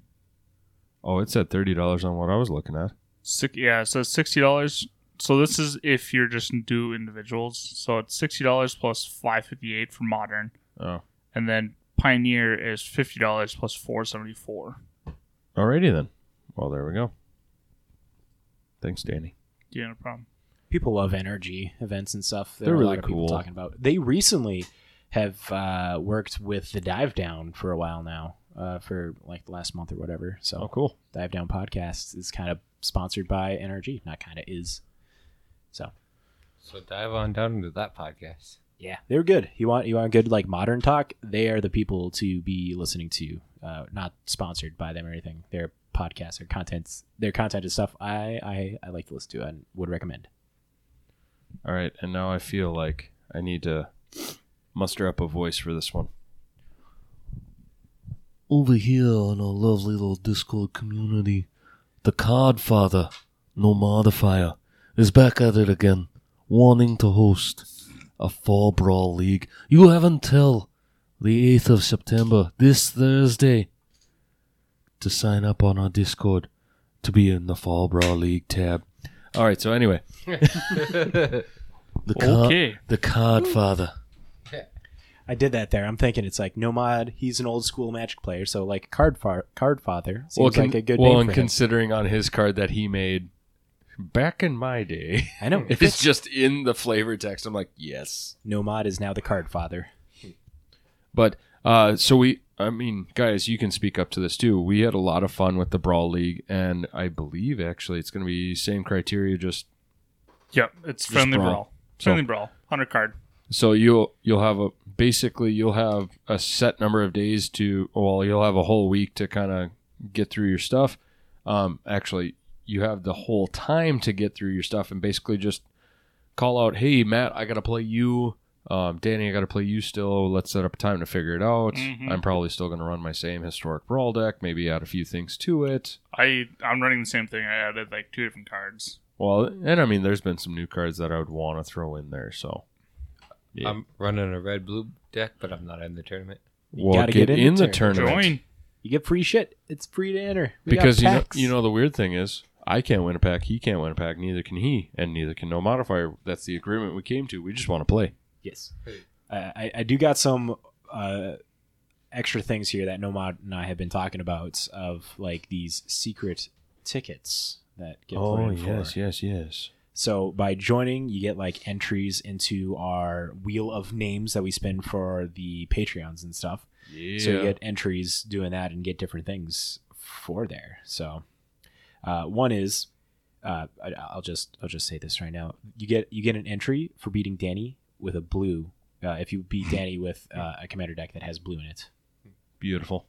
Speaker 1: oh, it said thirty dollars on what I was looking at.
Speaker 3: Six, yeah, it says sixty dollars. So this is if you're just do individuals. So it's sixty dollars plus five fifty eight for modern,
Speaker 1: Oh,
Speaker 3: and then Pioneer is fifty dollars plus four seventy four.
Speaker 1: alrighty then. Well, there we go. Thanks, Danny.
Speaker 3: Yeah, no problem.
Speaker 2: People love NRG events and stuff. There
Speaker 1: They're
Speaker 2: are a
Speaker 1: really
Speaker 2: lot of people
Speaker 1: cool.
Speaker 2: talking about. They recently have uh, worked with the Dive Down for a while now, uh, for like the last month or whatever. So
Speaker 1: Oh, cool.
Speaker 2: Dive Down podcast is kind of sponsored by NRG. Not kind of is. So
Speaker 4: So dive on down into that podcast.
Speaker 2: yeah, they're good. You want you want good like modern talk? They are the people to be listening to. Uh, not sponsored by them or anything. They're a podcasts. Their contents, their content is stuff I, I I like to listen to and would recommend.
Speaker 1: All right, and now I feel like I need to muster up a voice for this one.
Speaker 6: Over here on our lovely little Discord community, the Card Father, no modifier, is back at it again, wanting to host a Fall Brawl League. You have until the 8th of September, this Thursday, to sign up on our Discord to be in the Fall Brawl League tab.
Speaker 1: All right, so anyway,
Speaker 6: The, Card,
Speaker 3: Okay.
Speaker 6: the Card Father.
Speaker 2: I did that there. I'm thinking it's like Nomad. He's an old school Magic player, so like Card Far- Card Father seems
Speaker 1: well,
Speaker 2: like a good
Speaker 1: well,
Speaker 2: name
Speaker 1: and
Speaker 2: for him.
Speaker 1: considering on his card that he made back in my day,
Speaker 2: I know.
Speaker 1: if it's just in the flavor text, I'm like, yes.
Speaker 2: Nomad is now the Card Father.
Speaker 1: But uh, so we, I mean, guys, you can speak up to this too. We had a lot of fun with the Brawl League, and I believe actually it's going to be same criteria. Just
Speaker 3: Yep, it's friendly
Speaker 1: brawl.
Speaker 3: brawl.
Speaker 1: So-
Speaker 3: Friendly brawl. Hundred card.
Speaker 1: So you'll you'll have a basically you'll have a set number of days to well you'll have a whole week to kind of get through your stuff. Um, actually, you have the whole time to get through your stuff, and basically just call out, "Hey, Matt, I got to play you." Um, Danny, I got to play you still. Let's set up a time to figure it out.
Speaker 3: Mhm.
Speaker 1: I'm probably still going to run my same historic brawl deck, maybe add a few things to it.
Speaker 3: I I'm running the same thing. I added like two different cards.
Speaker 1: Well, and I mean, there's been some new cards that I would want to throw in there. So, yeah.
Speaker 4: I'm running a red blue deck, but I'm not in the tournament.
Speaker 2: You
Speaker 1: well,
Speaker 2: gotta
Speaker 1: get,
Speaker 2: get in
Speaker 1: in
Speaker 2: the
Speaker 1: the
Speaker 2: tournament.
Speaker 1: tournament
Speaker 3: Join.
Speaker 2: You get free shit. It's free to enter. We got
Speaker 1: because you know,
Speaker 2: packs.
Speaker 1: you know the weird thing is I can't win a pack, he can't win a pack, neither can he, and neither can no modifier. That's the agreement we came to. We just want to play.
Speaker 2: Yes. Uh, I, I do got some uh, extra things here that Nomad and I have been talking about of like these secret tickets that get put in for.
Speaker 1: Oh, yes, yes.
Speaker 2: So by joining, you get like entries into our wheel of names that we spin for the Patreons and stuff.
Speaker 1: Yeah.
Speaker 2: So you get entries doing that and get different things for there. So uh, one is uh, I, I'll just I'll just say this right now. You get you get an entry for beating Danny with a blue. Uh, if you beat Danny with uh, a commander deck that has blue in it.
Speaker 1: beautiful,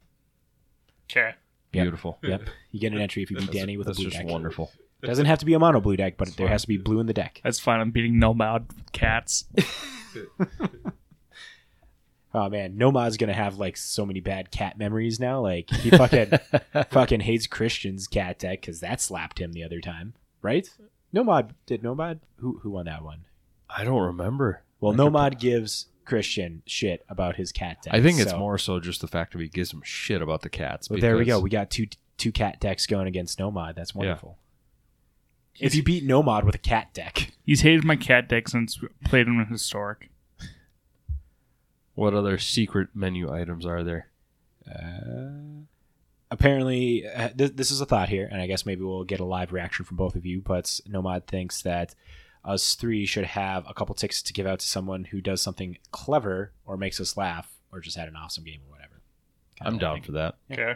Speaker 3: Okay.
Speaker 2: Yep.
Speaker 1: beautiful.
Speaker 2: Yep. You get an entry if you beat Danny with a
Speaker 1: that's
Speaker 2: blue
Speaker 1: just
Speaker 2: deck.
Speaker 1: wonderful.
Speaker 2: Doesn't have to be a mono blue deck, but there has to be blue in the deck.
Speaker 3: That's fine. I'm beating Nomad with cats.
Speaker 2: Oh man, Nomad's gonna have like so many bad cat memories now. Like he fucking fucking hates Christian's cat deck because that slapped him the other time, right? Nomad did Nomad who who won that one?
Speaker 1: I don't remember.
Speaker 2: Well,
Speaker 1: I could-
Speaker 2: Nomad gives Christian shit about his cat deck.
Speaker 1: I think it's
Speaker 2: so-
Speaker 1: more so just the fact that he gives him shit about the cats.
Speaker 2: But there we go. We got two two cat decks going against Nomad. That's
Speaker 1: Yeah.
Speaker 2: Wonderful. If you beat Nomad with a cat deck,
Speaker 3: He's hated my cat deck since we played him in historic.
Speaker 1: What other secret menu items are there?
Speaker 2: Uh, apparently, uh, th- this is a thought here, and I guess maybe we'll get a live reaction from both of you. But Nomad thinks that us three should have a couple tickets to give out to someone who does something clever or makes us laugh or just had an awesome game or whatever. Kinda
Speaker 1: I'm down
Speaker 2: thing.
Speaker 1: for that.
Speaker 3: Okay.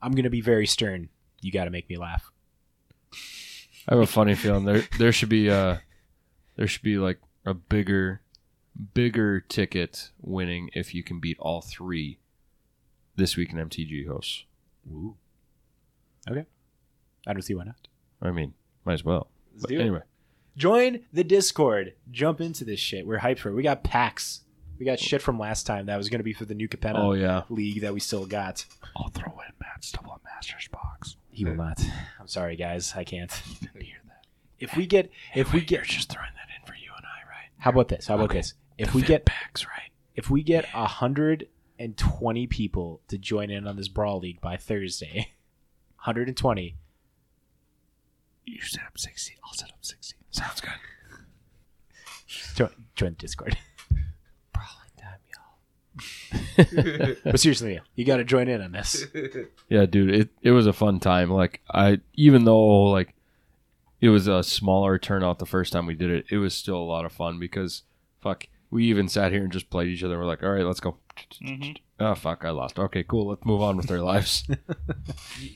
Speaker 2: I'm gonna be very stern. You got to make me laugh.
Speaker 1: I have a funny feeling there there should be uh there should be like a bigger bigger ticket winning if you can beat all three this week in MTG hosts.
Speaker 2: Ooh. Okay. I don't see why not.
Speaker 1: I mean, might as well.
Speaker 2: Let's
Speaker 1: But
Speaker 2: do it.
Speaker 1: anyway,
Speaker 2: Join the Discord. Jump into this shit. We're hyped for it. We got packs. We got shit from last time that was going to be for the new Capenna
Speaker 1: oh yeah,
Speaker 2: league that we still got.
Speaker 1: I'll throw in Matt's double Masters box.
Speaker 2: He will not. I'm sorry, guys. I can't. If we get, if we get,
Speaker 1: just throwing that in for you and I, right?
Speaker 2: how about this? How about this? If we get,
Speaker 1: packs, right?
Speaker 2: if we get a hundred and twenty people to join in on this brawl league by Thursday, hundred and twenty.
Speaker 1: You set up sixty. I'll set up sixty. Sounds good.
Speaker 2: Join, join Discord. but seriously, you got to join in on this.
Speaker 1: Yeah, dude, it, it was a fun time. Like I even though like it was a smaller turnout the first time we did it, it was still a lot of fun because fuck, we even sat here and just played each other. We're like, all right, let's go.
Speaker 3: Mhm.
Speaker 1: Oh fuck, I lost. Okay, cool. Let's move on with our lives.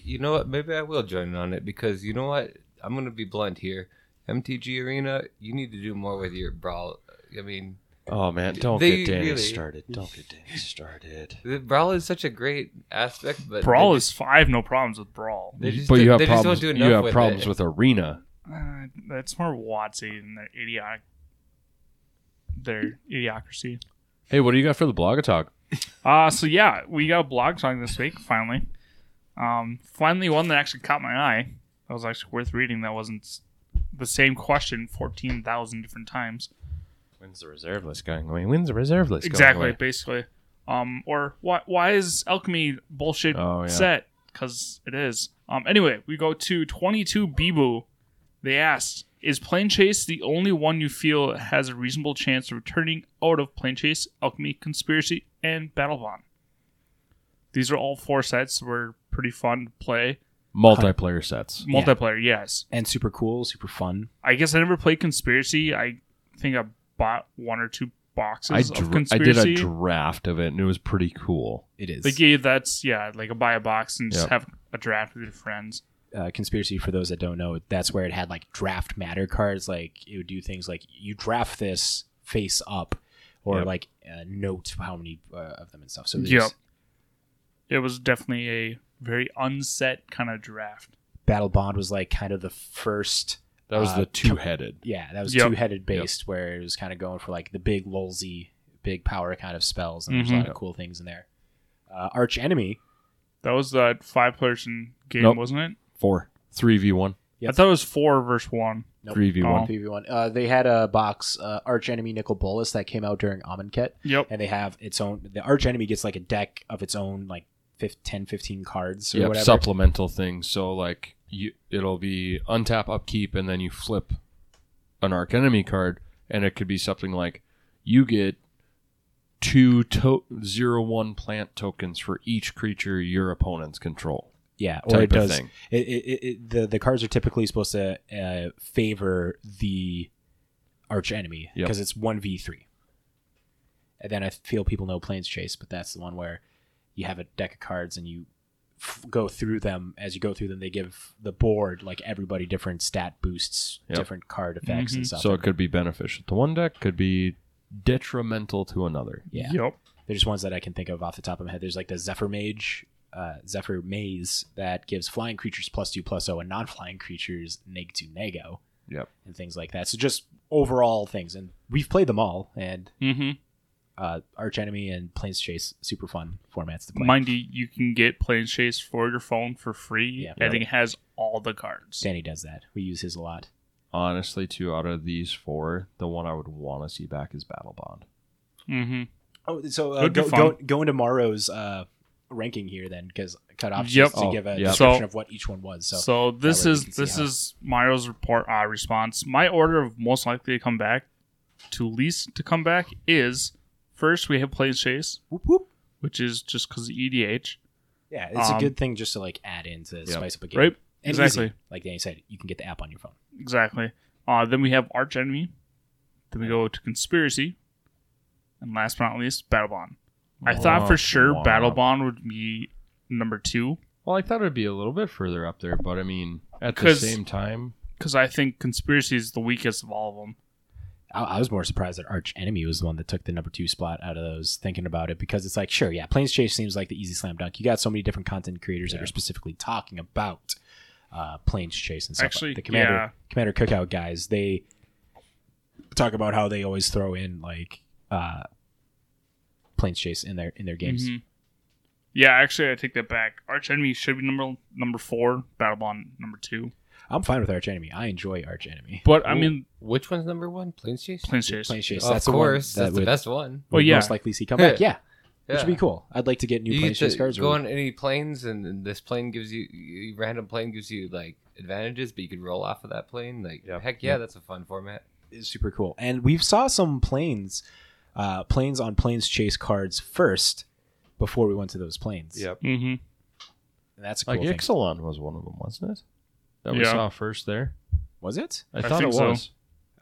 Speaker 4: You know what? Maybe I will join in on it because you know what? I'm gonna be blunt here. MTG Arena, you need to do more with your brawl. I mean,
Speaker 1: Oh man, don't
Speaker 4: They
Speaker 1: get Danny
Speaker 4: really-
Speaker 1: started. Don't get Danny started.
Speaker 4: The brawl is such a great aspect, but
Speaker 3: Brawl
Speaker 4: they
Speaker 3: is five, no problems with brawl.
Speaker 4: They just
Speaker 1: but
Speaker 4: do-
Speaker 1: you have
Speaker 4: they just don't
Speaker 1: problems.
Speaker 4: do
Speaker 1: You have
Speaker 4: with
Speaker 1: problems
Speaker 4: it.
Speaker 1: with arena.
Speaker 3: Uh, that's more WotC and their idiotic, their idiocracy.
Speaker 1: Hey, what do you got for the blog talk?
Speaker 3: Uh, so yeah, we got a blog talk this week, finally. Um, finally one that actually caught my eye. That was actually worth reading. That wasn't s- the same question 14,000 different times.
Speaker 1: When's the reserve list going away? When's the reserve list
Speaker 3: exactly,
Speaker 1: going away?
Speaker 3: basically. Um, or why, why is alchemy bullshit
Speaker 1: Oh, yeah.
Speaker 3: set? Because it is. Um, anyway, we go to 22 Bibu. They asked, is Plane Chase the only one you feel has a reasonable chance of returning out of Plane Chase, Alchemy, Conspiracy, and Battle Bond? These are all four sets. Were pretty fun to play.
Speaker 1: Multiplayer sets.
Speaker 3: Multiplayer, yes.
Speaker 2: and super cool, super fun.
Speaker 3: I guess I never played Conspiracy. I think I bought one or two boxes
Speaker 1: I,
Speaker 3: of
Speaker 1: dr- I did a draft of it, and it was pretty cool.
Speaker 2: It is.
Speaker 3: Like yeah, that's yeah, like a buy a box and just
Speaker 1: Yep.
Speaker 3: have a draft with your friends.
Speaker 2: uh, conspiracy for those that don't know that's where it had like draft matter cards like it would do things like you draft this face up or
Speaker 1: Yep.
Speaker 2: like uh, note how many uh, of them and stuff so
Speaker 3: Yep. It was definitely a very unset kind of draft.
Speaker 2: battle bond was like kind of the first
Speaker 1: That was
Speaker 2: Uh,
Speaker 1: the two-headed.
Speaker 2: yeah that was
Speaker 3: Yep.
Speaker 2: two-headed based where it was kind of going for like the big lolzy big power kind of spells and there's a
Speaker 3: Mhm.
Speaker 2: lot of cool things in there uh, arch enemy
Speaker 3: That was that five person game,
Speaker 1: Nope.
Speaker 3: wasn't it?
Speaker 1: Four, three v one,
Speaker 2: Yep.
Speaker 3: I thought it was four versus one.
Speaker 2: Nope.
Speaker 1: three v
Speaker 3: Oh.
Speaker 1: one.
Speaker 2: 3v1 uh, they had a box uh, arch enemy nicol bolas that came out during amonkhet
Speaker 3: Yep.
Speaker 2: and they have its own the arch enemy gets like a deck of its own like fif- 10 15 cards or
Speaker 1: Yep,
Speaker 2: whatever
Speaker 1: supplemental things. So like you, it'll be untap, upkeep, and then you flip an arch enemy card, and it could be something like you get two to- zero one plant tokens for each creature your opponents control.
Speaker 2: yeah or it does
Speaker 1: thing.
Speaker 2: it, it, it, the the cards are typically supposed to uh, favor the arch enemy
Speaker 1: Yep.
Speaker 2: because it's 1v3 and then i feel people know planes chase but that's the one where you have a deck of cards and you f- go through them as you go through them they give the board like everybody different stat boosts
Speaker 1: Yep.
Speaker 2: different card effects and
Speaker 3: Mhm.
Speaker 2: stuff
Speaker 1: So it could be beneficial to one deck, could be detrimental to another.
Speaker 2: yeah
Speaker 3: Yep.
Speaker 2: There's just ones that I can think of off the top of my head. There's like the Zephyr Mage, uh, Zephyr Maze that gives flying creatures plus two plus oh and non-flying creatures neg two nego
Speaker 1: Yep.
Speaker 2: and things like that. So just overall things, and we've played them all. And
Speaker 3: Mm-hmm.
Speaker 2: Uh, Arch Enemy and Planes Chase, super fun formats to play.
Speaker 3: Mind you, you can get Planes Chase for your phone for free.
Speaker 2: Yeah.
Speaker 3: I think it has all the cards.
Speaker 2: Danny does that. We use his a lot.
Speaker 1: Honestly, two out of these four, the one I would want to see back is Battle Bond.
Speaker 3: Mm-hmm.
Speaker 2: Oh, so uh, go, go, go into Morrow's uh, ranking here then, because cut off
Speaker 3: Yep.
Speaker 2: just to
Speaker 1: Oh,
Speaker 2: give a
Speaker 1: yeah.
Speaker 2: description
Speaker 3: So-
Speaker 2: of what each one was. So,
Speaker 3: So, this is this
Speaker 2: how-
Speaker 3: is Mario's report uh, response. My order of most likely to come back to least to come back is first we have Plane Chase,
Speaker 2: whoop, whoop.
Speaker 3: which is just because of EDH.
Speaker 2: yeah, it's
Speaker 3: Um,
Speaker 2: a good thing just to like add in to spice up a game.
Speaker 3: Right?
Speaker 2: And
Speaker 3: Exactly.
Speaker 2: easy. Like Danny said, you can get the app on your phone.
Speaker 3: Exactly. Uh, then we have Arch Enemy. Then we go to Conspiracy. And last but not least, Battle Bond. I thought for sure
Speaker 1: womp.
Speaker 3: Battle Bond would be number two
Speaker 1: Well, I thought it'd be a little bit further up there, but I mean, at the same time,
Speaker 3: because I think Conspiracy is the weakest of all of them.
Speaker 2: I, I was more surprised that Arch Enemy was the one that took the number two spot out of those. Thinking about it, because it's like, sure, yeah, Planes Chase seems like the easy slam dunk. You got so many different content creators that are specifically talking about uh, Planes Chase and stuff.
Speaker 3: Actually,
Speaker 2: the Commander
Speaker 3: yeah.
Speaker 2: Commander Cookout guys, they talk about how they always throw in like uh, Planes Chase in their in their games.
Speaker 3: Mhm. Yeah, actually, I take that back. Arch Enemy should be number number four. Battle Bond number two.
Speaker 2: I'm fine with Arch Enemy. I enjoy Arch Enemy.
Speaker 3: But I mean,
Speaker 4: Which one's number one? Planes Chase.
Speaker 3: Planes Chase.
Speaker 2: Planes Chase,
Speaker 4: of
Speaker 2: that's
Speaker 4: course,
Speaker 2: the one that
Speaker 4: that's the
Speaker 2: would,
Speaker 4: best one.
Speaker 3: Well,
Speaker 2: would
Speaker 3: yeah.
Speaker 2: most likely see come back. Yeah,
Speaker 4: Yeah.
Speaker 2: which would be cool. I'd like to get new
Speaker 4: you
Speaker 2: Planes
Speaker 4: get
Speaker 2: Chase
Speaker 4: to
Speaker 2: cards.
Speaker 4: go on any planes, and, and this plane gives you, you random plane gives you like advantages, but you could roll off of that plane. Like
Speaker 1: Yep.
Speaker 4: heck yeah, that's a fun format.
Speaker 2: is super cool. And we've saw some planes, uh, planes on planes chase cards first before we went to those planes.
Speaker 3: mm-hmm.
Speaker 2: And that's a cool
Speaker 1: like
Speaker 2: thing.
Speaker 1: Ixalan was one of them, wasn't it? That we
Speaker 3: Yeah.
Speaker 1: saw first there.
Speaker 2: Was it?
Speaker 1: I,
Speaker 3: I
Speaker 1: thought
Speaker 3: think
Speaker 1: it
Speaker 3: so.
Speaker 1: was.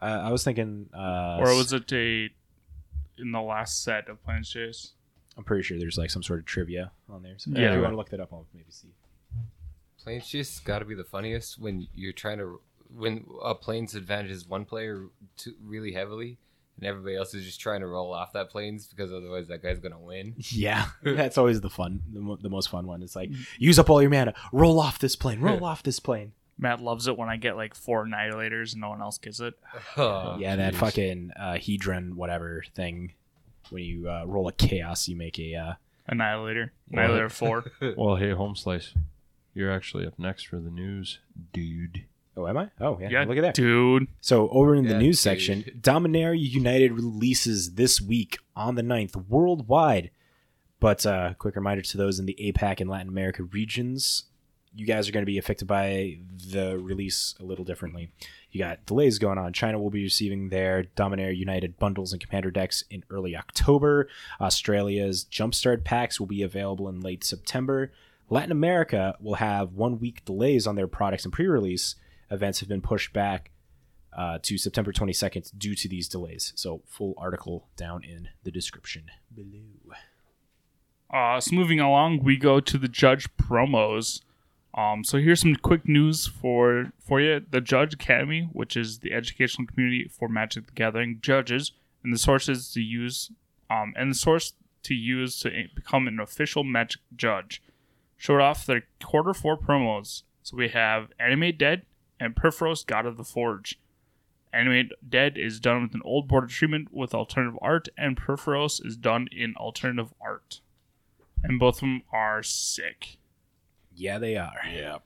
Speaker 2: Uh, I was thinking. Uh,
Speaker 3: or was it a in the last set of Planes Chase?
Speaker 2: I'm pretty sure there's like some sort of trivia on there. So
Speaker 3: Yeah.
Speaker 2: if you want to look that up, I'll maybe see.
Speaker 4: Planes Chase got to be the funniest when you're trying to when a plane's advantages one player to really heavily, and everybody else is just trying to roll off that planes because otherwise that guy's gonna win.
Speaker 2: Yeah, that's always the fun, the, mo- the most fun one. It's like use up all your mana, roll off this plane, roll off this plane.
Speaker 3: Matt loves it when I get like four annihilators and no one else gets it.
Speaker 4: Oh,
Speaker 2: yeah, that fucking uh, hedron whatever thing. When you uh, roll a chaos, you make a. Uh,
Speaker 3: Annihilator.
Speaker 1: What?
Speaker 3: Annihilator four.
Speaker 1: Well, hey, home slice, you're actually up next for the news, dude.
Speaker 2: oh, am I? Oh, yeah.
Speaker 3: yeah,
Speaker 2: Look at that.
Speaker 3: dude.
Speaker 2: So over in the news
Speaker 4: dude.
Speaker 2: section, Dominaria United releases this week on the 9th worldwide. But uh, quick reminder to those in the APAC and Latin America regions, you guys are going to be affected by the release a little differently. You got delays going on. China will be receiving their Dominaria United bundles and commander decks in early October. Australia's Jumpstart packs will be available in late September. Latin America will have one week delays on their products and pre release. Events have been pushed back uh, to September 22nd due to these delays. So, full article down in the description below.
Speaker 3: Uh, so moving along, we go to the judge promos. Um, so here's some quick news for for you. The Judge Academy, which is the educational community for Magic the Gathering judges, and the sources to use, um, and the source to use to become an official Magic judge, showed off their quarter four promos. So we have Animate Dead and Purphoros God of the Forge. Animate Dead is done with an old border treatment with alternative art, and Perforos is done in alternative art and both of them are sick.
Speaker 2: Yeah, they are.
Speaker 1: Yeah.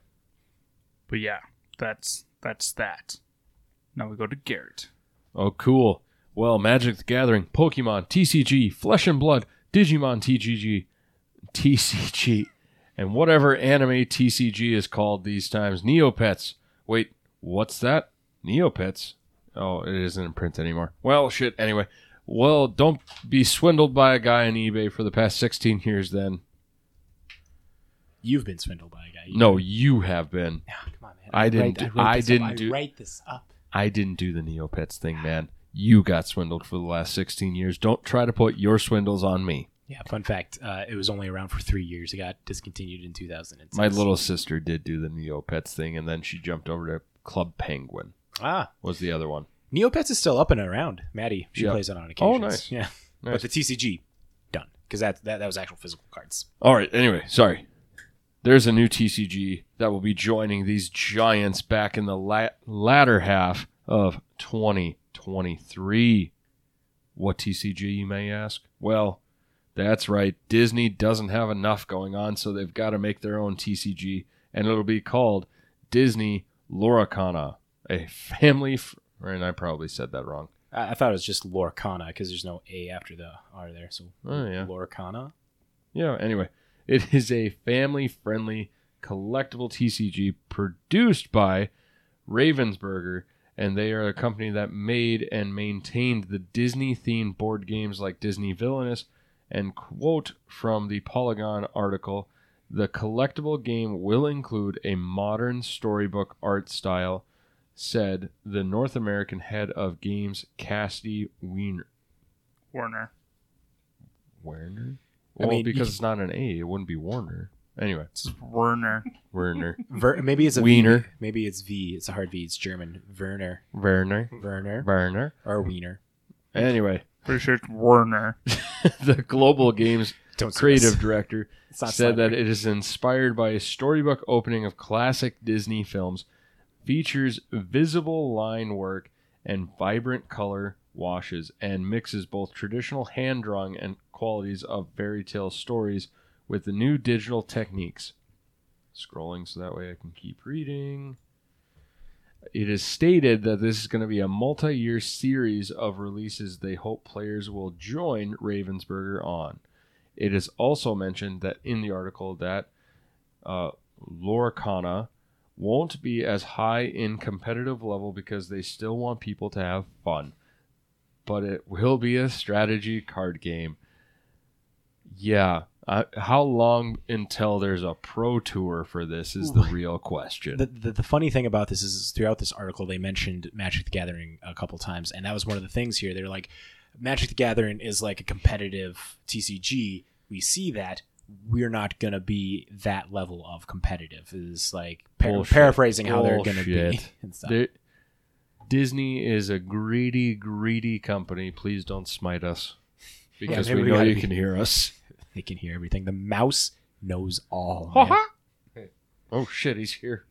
Speaker 3: But yeah, that's that's that. Now we go to Garrett.
Speaker 1: Oh, cool. Well, Magic the Gathering, Pokemon, TCG, Flesh and Blood, Digimon TGG, TCG, and whatever anime TCG is called these times. Neopets. Wait, what's that? Neopets? Oh, it isn't in print anymore. Well, shit, anyway. Well, don't be swindled by a guy on eBay for the past 16 years then.
Speaker 2: You've been swindled by a guy.
Speaker 1: No, you have been.
Speaker 2: Yeah, come on, man.
Speaker 1: I didn't-
Speaker 2: write-
Speaker 1: I
Speaker 2: write this up.
Speaker 1: didn't
Speaker 2: I
Speaker 1: do-
Speaker 2: write this up.
Speaker 1: I didn't do the Neopets thing, man. You got swindled for the last 16 years. Don't try to put your swindles on me.
Speaker 2: Yeah, fun fact. Uh, it was only around for three years. It got discontinued in 2006.
Speaker 1: My little sister did do the Neopets thing, and then she jumped over to Club Penguin.
Speaker 2: Ah,
Speaker 1: Was the other one?
Speaker 2: Neopets is still up and around. Maddie, she plays it on
Speaker 1: occasion.
Speaker 2: Oh,
Speaker 1: nice.
Speaker 2: Yeah,
Speaker 1: Nice.
Speaker 2: but the TCG done because that, that that was actual physical cards.
Speaker 1: All right. Anyway, sorry. There's a new TCG that will be joining these giants back in the la- latter half of 2023. What TCG, you may ask? Well, that's right. Disney doesn't have enough going on, so they've got to make their own TCG, and it'll be called Disney Loracana, a family. F- and I probably said that wrong.
Speaker 2: I, I thought it was just Lorcana because there's no A after the R there. So
Speaker 1: Oh, yeah.
Speaker 2: Lorcana.
Speaker 1: Yeah, anyway, it is a family friendly collectible TCG produced by Ravensburger, and they are a company that made and maintained the Disney themed board games like Disney Villainous. And quote from the Polygon article the collectible game will include a modern storybook art style, said the North American head of games, Cassidy Wiener.
Speaker 3: Warner.
Speaker 1: Werner?
Speaker 2: I
Speaker 1: Well,
Speaker 2: mean,
Speaker 1: because it's not an A, it wouldn't be Warner. Anyway,
Speaker 3: This is Werner.
Speaker 1: Werner.
Speaker 2: Ver- maybe it's a
Speaker 1: Wiener.
Speaker 2: Maybe it's V. It's a hard V. It's German. Werner.
Speaker 1: Werner.
Speaker 2: Werner.
Speaker 1: Werner.
Speaker 2: Or Wiener.
Speaker 1: Anyway,
Speaker 3: Pretty sure it's Werner.
Speaker 1: the Global Games
Speaker 2: Don't
Speaker 1: creative director
Speaker 2: It's not
Speaker 1: said that it is inspired by a storybook opening of classic Disney films, features visible line work and vibrant color washes, and mixes both traditional hand drawing and qualities of fairy tale stories with the new digital techniques. Scrolling so that way I can keep reading. It is stated that this is going to be a multi year series of releases they hope players will join Ravensburger on. It is also mentioned that in the article that uh, won't be as high in competitive level because they still want people to have fun. But it will be a strategy card game. Yeah. Uh, how long until there's a pro tour for this is the real question.
Speaker 2: The, the, the funny thing about this is throughout this article they mentioned Magic the Gathering a couple times, and that was one of the things here. They're like, Magic the Gathering is like a competitive TCG. We see that we're not gonna be that level of competitive. Is like par- paraphrasing how they're gonna be and stuff.
Speaker 1: There- Disney is a greedy, greedy company. Please don't smite us because
Speaker 2: maybe
Speaker 1: we
Speaker 2: we
Speaker 1: know you
Speaker 2: be-
Speaker 1: can hear us.
Speaker 2: They can hear everything. The mouse knows all.
Speaker 3: Ha
Speaker 2: man.
Speaker 1: Oh shit, he's here.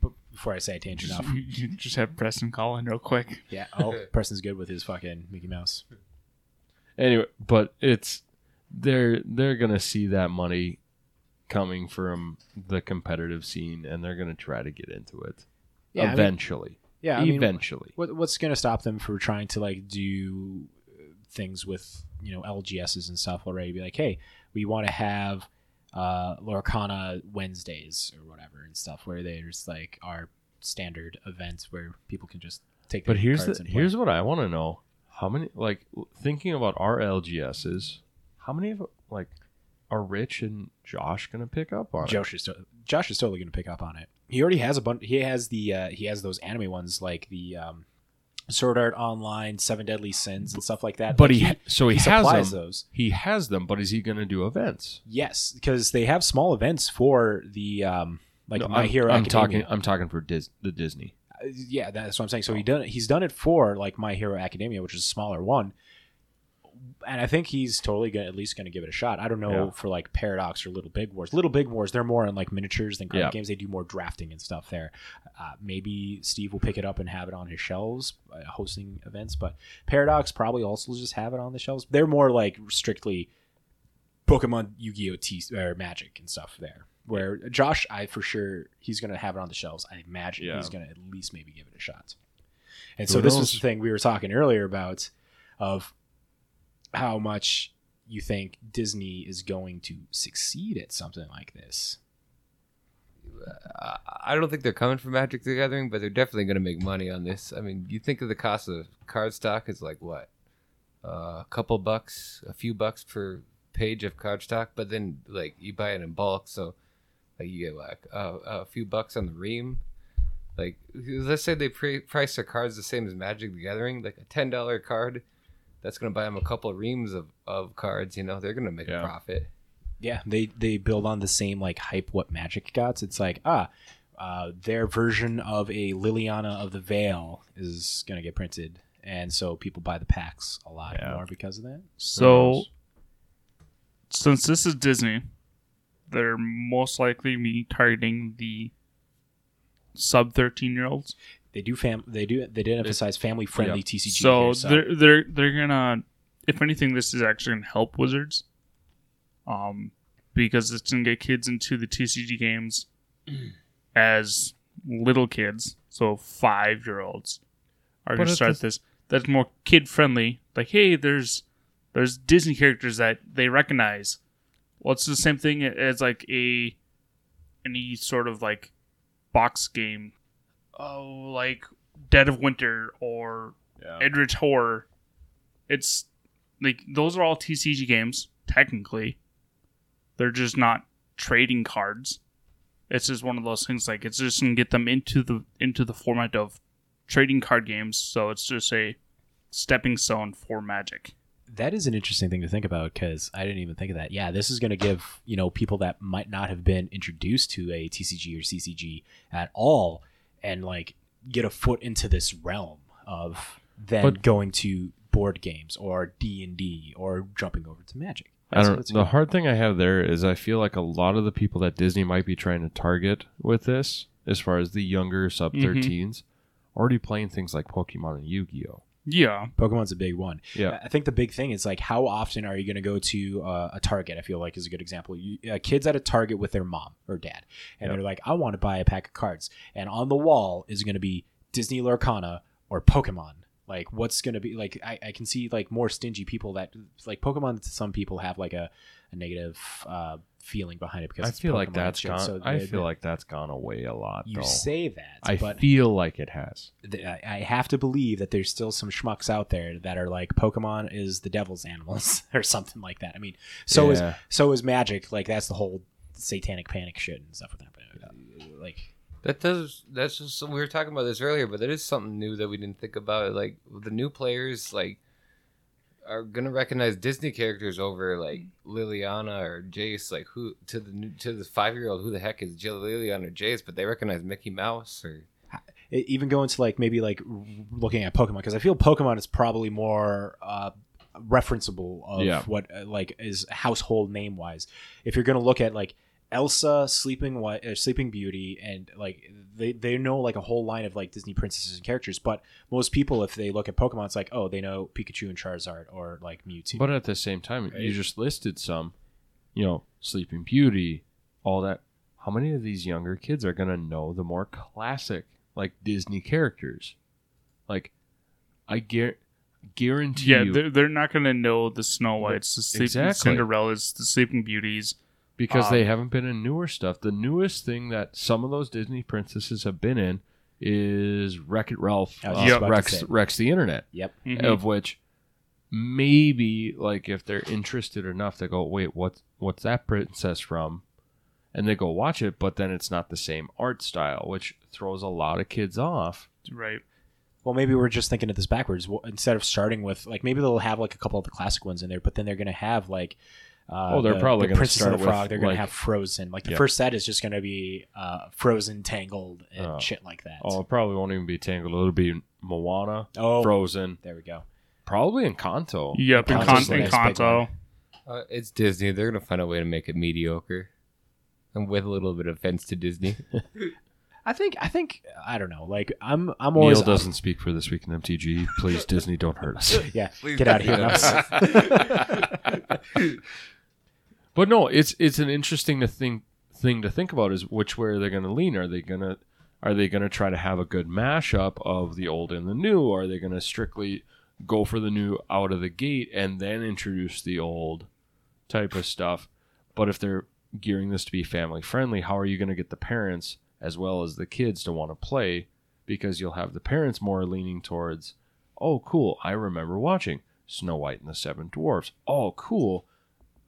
Speaker 2: But before I say tangent off,
Speaker 3: You, you just have Preston call in real quick.
Speaker 2: yeah. Oh, person's good with his fucking Mickey Mouse.
Speaker 1: Anyway, but it's they're they're gonna see that money coming from the competitive scene, and they're gonna try to get into it
Speaker 2: Yeah, I mean-
Speaker 1: eventually.
Speaker 2: Yeah, I mean,
Speaker 1: eventually.
Speaker 2: what, what's going to stop them from trying to like do uh, things with you know LGSs and stuff already? Be like, hey, we want to have uh, Lorcana Wednesdays or whatever and stuff, where there's like our standard events where people can just take.
Speaker 1: But here's the here's what I want to know: how many like thinking about our LGSs? How many of like are Rich and Josh gonna pick up on?
Speaker 2: Josh is to- Josh is totally going to pick up on it. He already has a bunch. He has the uh, he has those anime ones like the um, Sword Art Online, Seven Deadly Sins, and stuff like that.
Speaker 1: But
Speaker 2: Like,
Speaker 1: he, so he,
Speaker 2: he
Speaker 1: has them.
Speaker 2: those.
Speaker 1: He has them, but is he gonna do events?
Speaker 2: Yes, because they have small events for the um, like
Speaker 1: No,
Speaker 2: My
Speaker 1: I'm,
Speaker 2: Hero
Speaker 1: I'm
Speaker 2: Academia.
Speaker 1: talking. I'm talking for Dis, the Disney.
Speaker 2: Uh, yeah, that's what I'm saying. So he done he's done it for like My Hero Academia, which is a smaller one, and I think he's totally gonna at least gonna give it a shot. I don't know
Speaker 1: Yeah.
Speaker 2: for like Paradox or Little Big Wars. Little Big Wars, they're more in like miniatures than card
Speaker 1: Yeah.
Speaker 2: games. They do more drafting and stuff there. Uh, maybe Steve will pick it up and have it on his shelves, uh, hosting events. But Paradox probably also just have it on the shelves. They're more like strictly Pokemon, Yu-Gi-Oh, T or Magic and stuff there. Where Josh, I for sure he's gonna have it on the shelves. I imagine
Speaker 1: Yeah.
Speaker 2: he's gonna at least maybe give it a shot. And
Speaker 1: Who
Speaker 2: so this was the thing we were talking earlier about of how much you think Disney is going to succeed at something like this.
Speaker 4: I don't think they're coming for Magic the Gathering, but they're definitely going to make money on this. I mean, you think of the cost of card stock is like what? Uh, a couple bucks, a few bucks per page of card stock, but then like you buy it in bulk, so like you get like uh, a few bucks on the ream. Like let's say they pre- price their cards the same as Magic the Gathering, like a ten dollar card, that's going to buy them a couple of reams of, of cards. You know, they're going to make
Speaker 1: Yeah.
Speaker 4: a profit.
Speaker 2: Yeah, they they build on the same like hype what Magic got. It's like ah, uh, their version of a Liliana of the Veil is gonna get printed, and so people buy the packs a lot
Speaker 1: Yeah.
Speaker 2: more because of that.
Speaker 3: So, since this is Disney, they're most likely be targeting the sub 13 year olds.
Speaker 2: They do fam. They do. They did emphasize family friendly
Speaker 1: yeah.
Speaker 2: TCG.
Speaker 3: So,
Speaker 2: here, so
Speaker 3: they're they're they're gonna, if anything, this is actually gonna help Wizards, um, because it's gonna get kids into the TCG games as little kids, so five year olds are gonna start this. That's more kid friendly. Like, hey, there's there's Disney characters that they recognize. Well, it's the same thing as like a any sort of like box game. Oh, like Dead of Winter or
Speaker 1: Yeah.
Speaker 3: Eldritch Horror. It's like those are all TCG games technically. They're just not trading cards. It's just one of those things like it's just gonna get them into the into the format of trading card games. So it's just a stepping stone for Magic.
Speaker 2: that is an interesting thing to think about because I didn't even think of that. Yeah, this is going to give you know people that might not have been introduced to a TCG or CCG at all, and like get a foot into this realm of then
Speaker 1: But-
Speaker 2: going to board games or D and D or jumping over to Magic.
Speaker 1: I
Speaker 2: That's-
Speaker 1: don't.
Speaker 2: that's
Speaker 1: The
Speaker 2: cool.
Speaker 1: hard thing I have there is I feel like a lot of the people that Disney might be trying to target with this, as far as the younger sub
Speaker 3: Mhm.
Speaker 1: 13s, already playing things like Pokemon and Yu Gi Oh.
Speaker 3: Yeah.
Speaker 2: Pokemon's a big one.
Speaker 1: Yeah.
Speaker 2: I think the big thing is like how often are you going to go to uh, a Target? I feel like is a good example. You, uh, kids at a Target with their mom or dad, and
Speaker 1: Yep.
Speaker 2: they're like, "I want to buy a pack of cards," and on the wall is going to be Disney Lorcana or Pokemon. Like, what's going to be like? I, I can see like more stingy people that like Pokemon. To some people have like a, a negative uh, feeling behind it because
Speaker 1: I
Speaker 2: it's
Speaker 1: feel like
Speaker 2: Pokemon
Speaker 1: that's
Speaker 2: shit.
Speaker 1: gone.
Speaker 2: So
Speaker 1: I feel like that's gone away a lot.
Speaker 2: you
Speaker 1: though.
Speaker 2: say that,
Speaker 1: I
Speaker 2: but
Speaker 1: feel like it has.
Speaker 2: th- I I have to believe that there's still some schmucks out there that are like Pokemon is the devil's animals or something like that. I mean, so is so is Magic. Like that's the whole satanic panic shit and stuff with that. But, uh, Like
Speaker 4: That does. That's just we were talking about this earlier, but that is something new that we didn't think about. Like the new players, like are gonna recognize Disney characters over like Liliana or Jace. Like who to the new, to the five year old, who the heck is Jill Liliana or Jace? But they recognize Mickey Mouse or
Speaker 2: even going to like maybe like looking at Pokemon because I feel Pokemon is probably more uh, referenceable of
Speaker 1: Yeah.
Speaker 2: what uh, like is household name wise. If you're gonna look at like Elsa, Sleeping Wi- uh, Sleeping Beauty, and like they they know like a whole line of like Disney princesses and characters, but most people if they look at Pokemon, it's like oh they know Pikachu and Charizard or like Mewtwo.
Speaker 1: But at the same time, you just listed some, you know, Sleeping Beauty, all that. How many of these younger kids are going to know the more classic, like Disney characters? Like, I guar- guarantee
Speaker 3: Yeah,
Speaker 1: you,
Speaker 3: they're, they're not going to know the Snow Whites, the Sleeping
Speaker 1: Exactly.
Speaker 3: Cinderellas, the Sleeping Beauties.
Speaker 1: Because
Speaker 3: um,
Speaker 1: they haven't been in newer stuff. The newest thing that some of those Disney princesses have been in is Wreck It Ralph,
Speaker 2: I was
Speaker 1: uh,
Speaker 2: just
Speaker 1: Rex. Rex the Internet.
Speaker 2: yep.
Speaker 3: Mhm.
Speaker 1: of which maybe like if they're interested enough they go wait what what's that princess from and they go watch it but then it's not the same art style which throws a lot of kids off
Speaker 3: right.
Speaker 2: Well, maybe we're just thinking of this backwards. Well, Instead of starting with like maybe they'll have like a couple of the classic ones in there, but then they're gonna have like. Uh,
Speaker 1: Oh, they're
Speaker 2: the-
Speaker 1: probably
Speaker 2: the
Speaker 1: gonna
Speaker 2: Princess
Speaker 1: start
Speaker 2: and the
Speaker 1: with,
Speaker 2: Frog. They're gonna have Frozen. Like the
Speaker 1: Yeah.
Speaker 2: first set is just gonna be uh, Frozen, Tangled, and
Speaker 1: Oh.
Speaker 2: shit like that.
Speaker 1: oh it probably won't even be tangled it'll be moana
Speaker 2: Oh,
Speaker 1: frozen
Speaker 2: there we go.
Speaker 1: probably Encanto
Speaker 3: Yep,
Speaker 2: Encanto's
Speaker 3: Encanto.
Speaker 2: the next big
Speaker 3: Encanto.
Speaker 4: Uh, it's Disney. They're gonna find a way to make it mediocre, and with a little bit of offense to Disney.
Speaker 2: I think I think I don't know. Like I'm I'm always
Speaker 1: Neil
Speaker 2: always
Speaker 1: doesn't speak for this week in MTG. Please, Disney, don't hurt us.
Speaker 2: Yeah,
Speaker 4: Please
Speaker 2: get out of here.
Speaker 1: But no, it's it's an interesting to think thing to think about is which way are they going to lean? Are they going to are they going to try to have a good mashup of the old and the new? Are they going to strictly go for the new out of the gate and then introduce the old type of stuff? But if they're gearing this to be family friendly, how are you going to get the parents as well as the kids to want to play? Because you'll have the parents more leaning towards, oh, cool, I remember watching Snow White and the Seven Dwarfs. Oh, cool.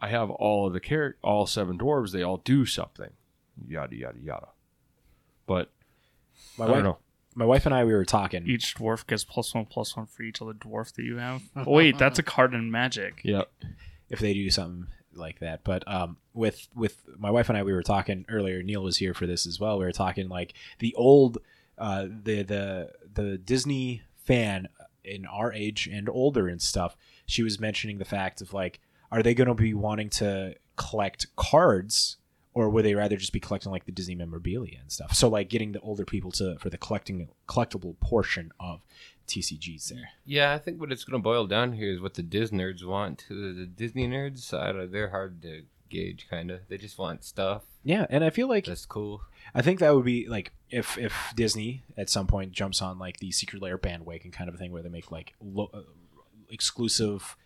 Speaker 1: I have all of the char- all seven dwarves. They all do something, yada yada yada. But
Speaker 2: My
Speaker 1: I don't
Speaker 2: wife,
Speaker 1: know.
Speaker 2: my wife and I, we were talking.
Speaker 3: Each dwarf gets plus one, plus one for each other dwarf that you have. Oh, wait, that's a card in Magic.
Speaker 1: Yeah,
Speaker 2: if they do something like that. But um, with with my wife and I, we were talking earlier. Neil was here for this as well. We were talking like the old, uh, the the the Disney fan in our age and older and stuff. She was mentioning the fact of like, are they going to be wanting to collect cards? Or would they rather just be collecting like the Disney memorabilia and stuff? So like getting the older people to for the collecting collectible portion of TCGs there.
Speaker 4: yeah, I think what it's gonna boil down here is what the Disney nerds want. The Disney nerds, I don't, they're hard to gauge. Kind of, they just want stuff
Speaker 2: Yeah, and I feel like
Speaker 4: that's cool.
Speaker 2: I think that would be like if if Disney at some point jumps on like the Secret Lair bandwagon kind of a thing where they make like lo- uh, exclusive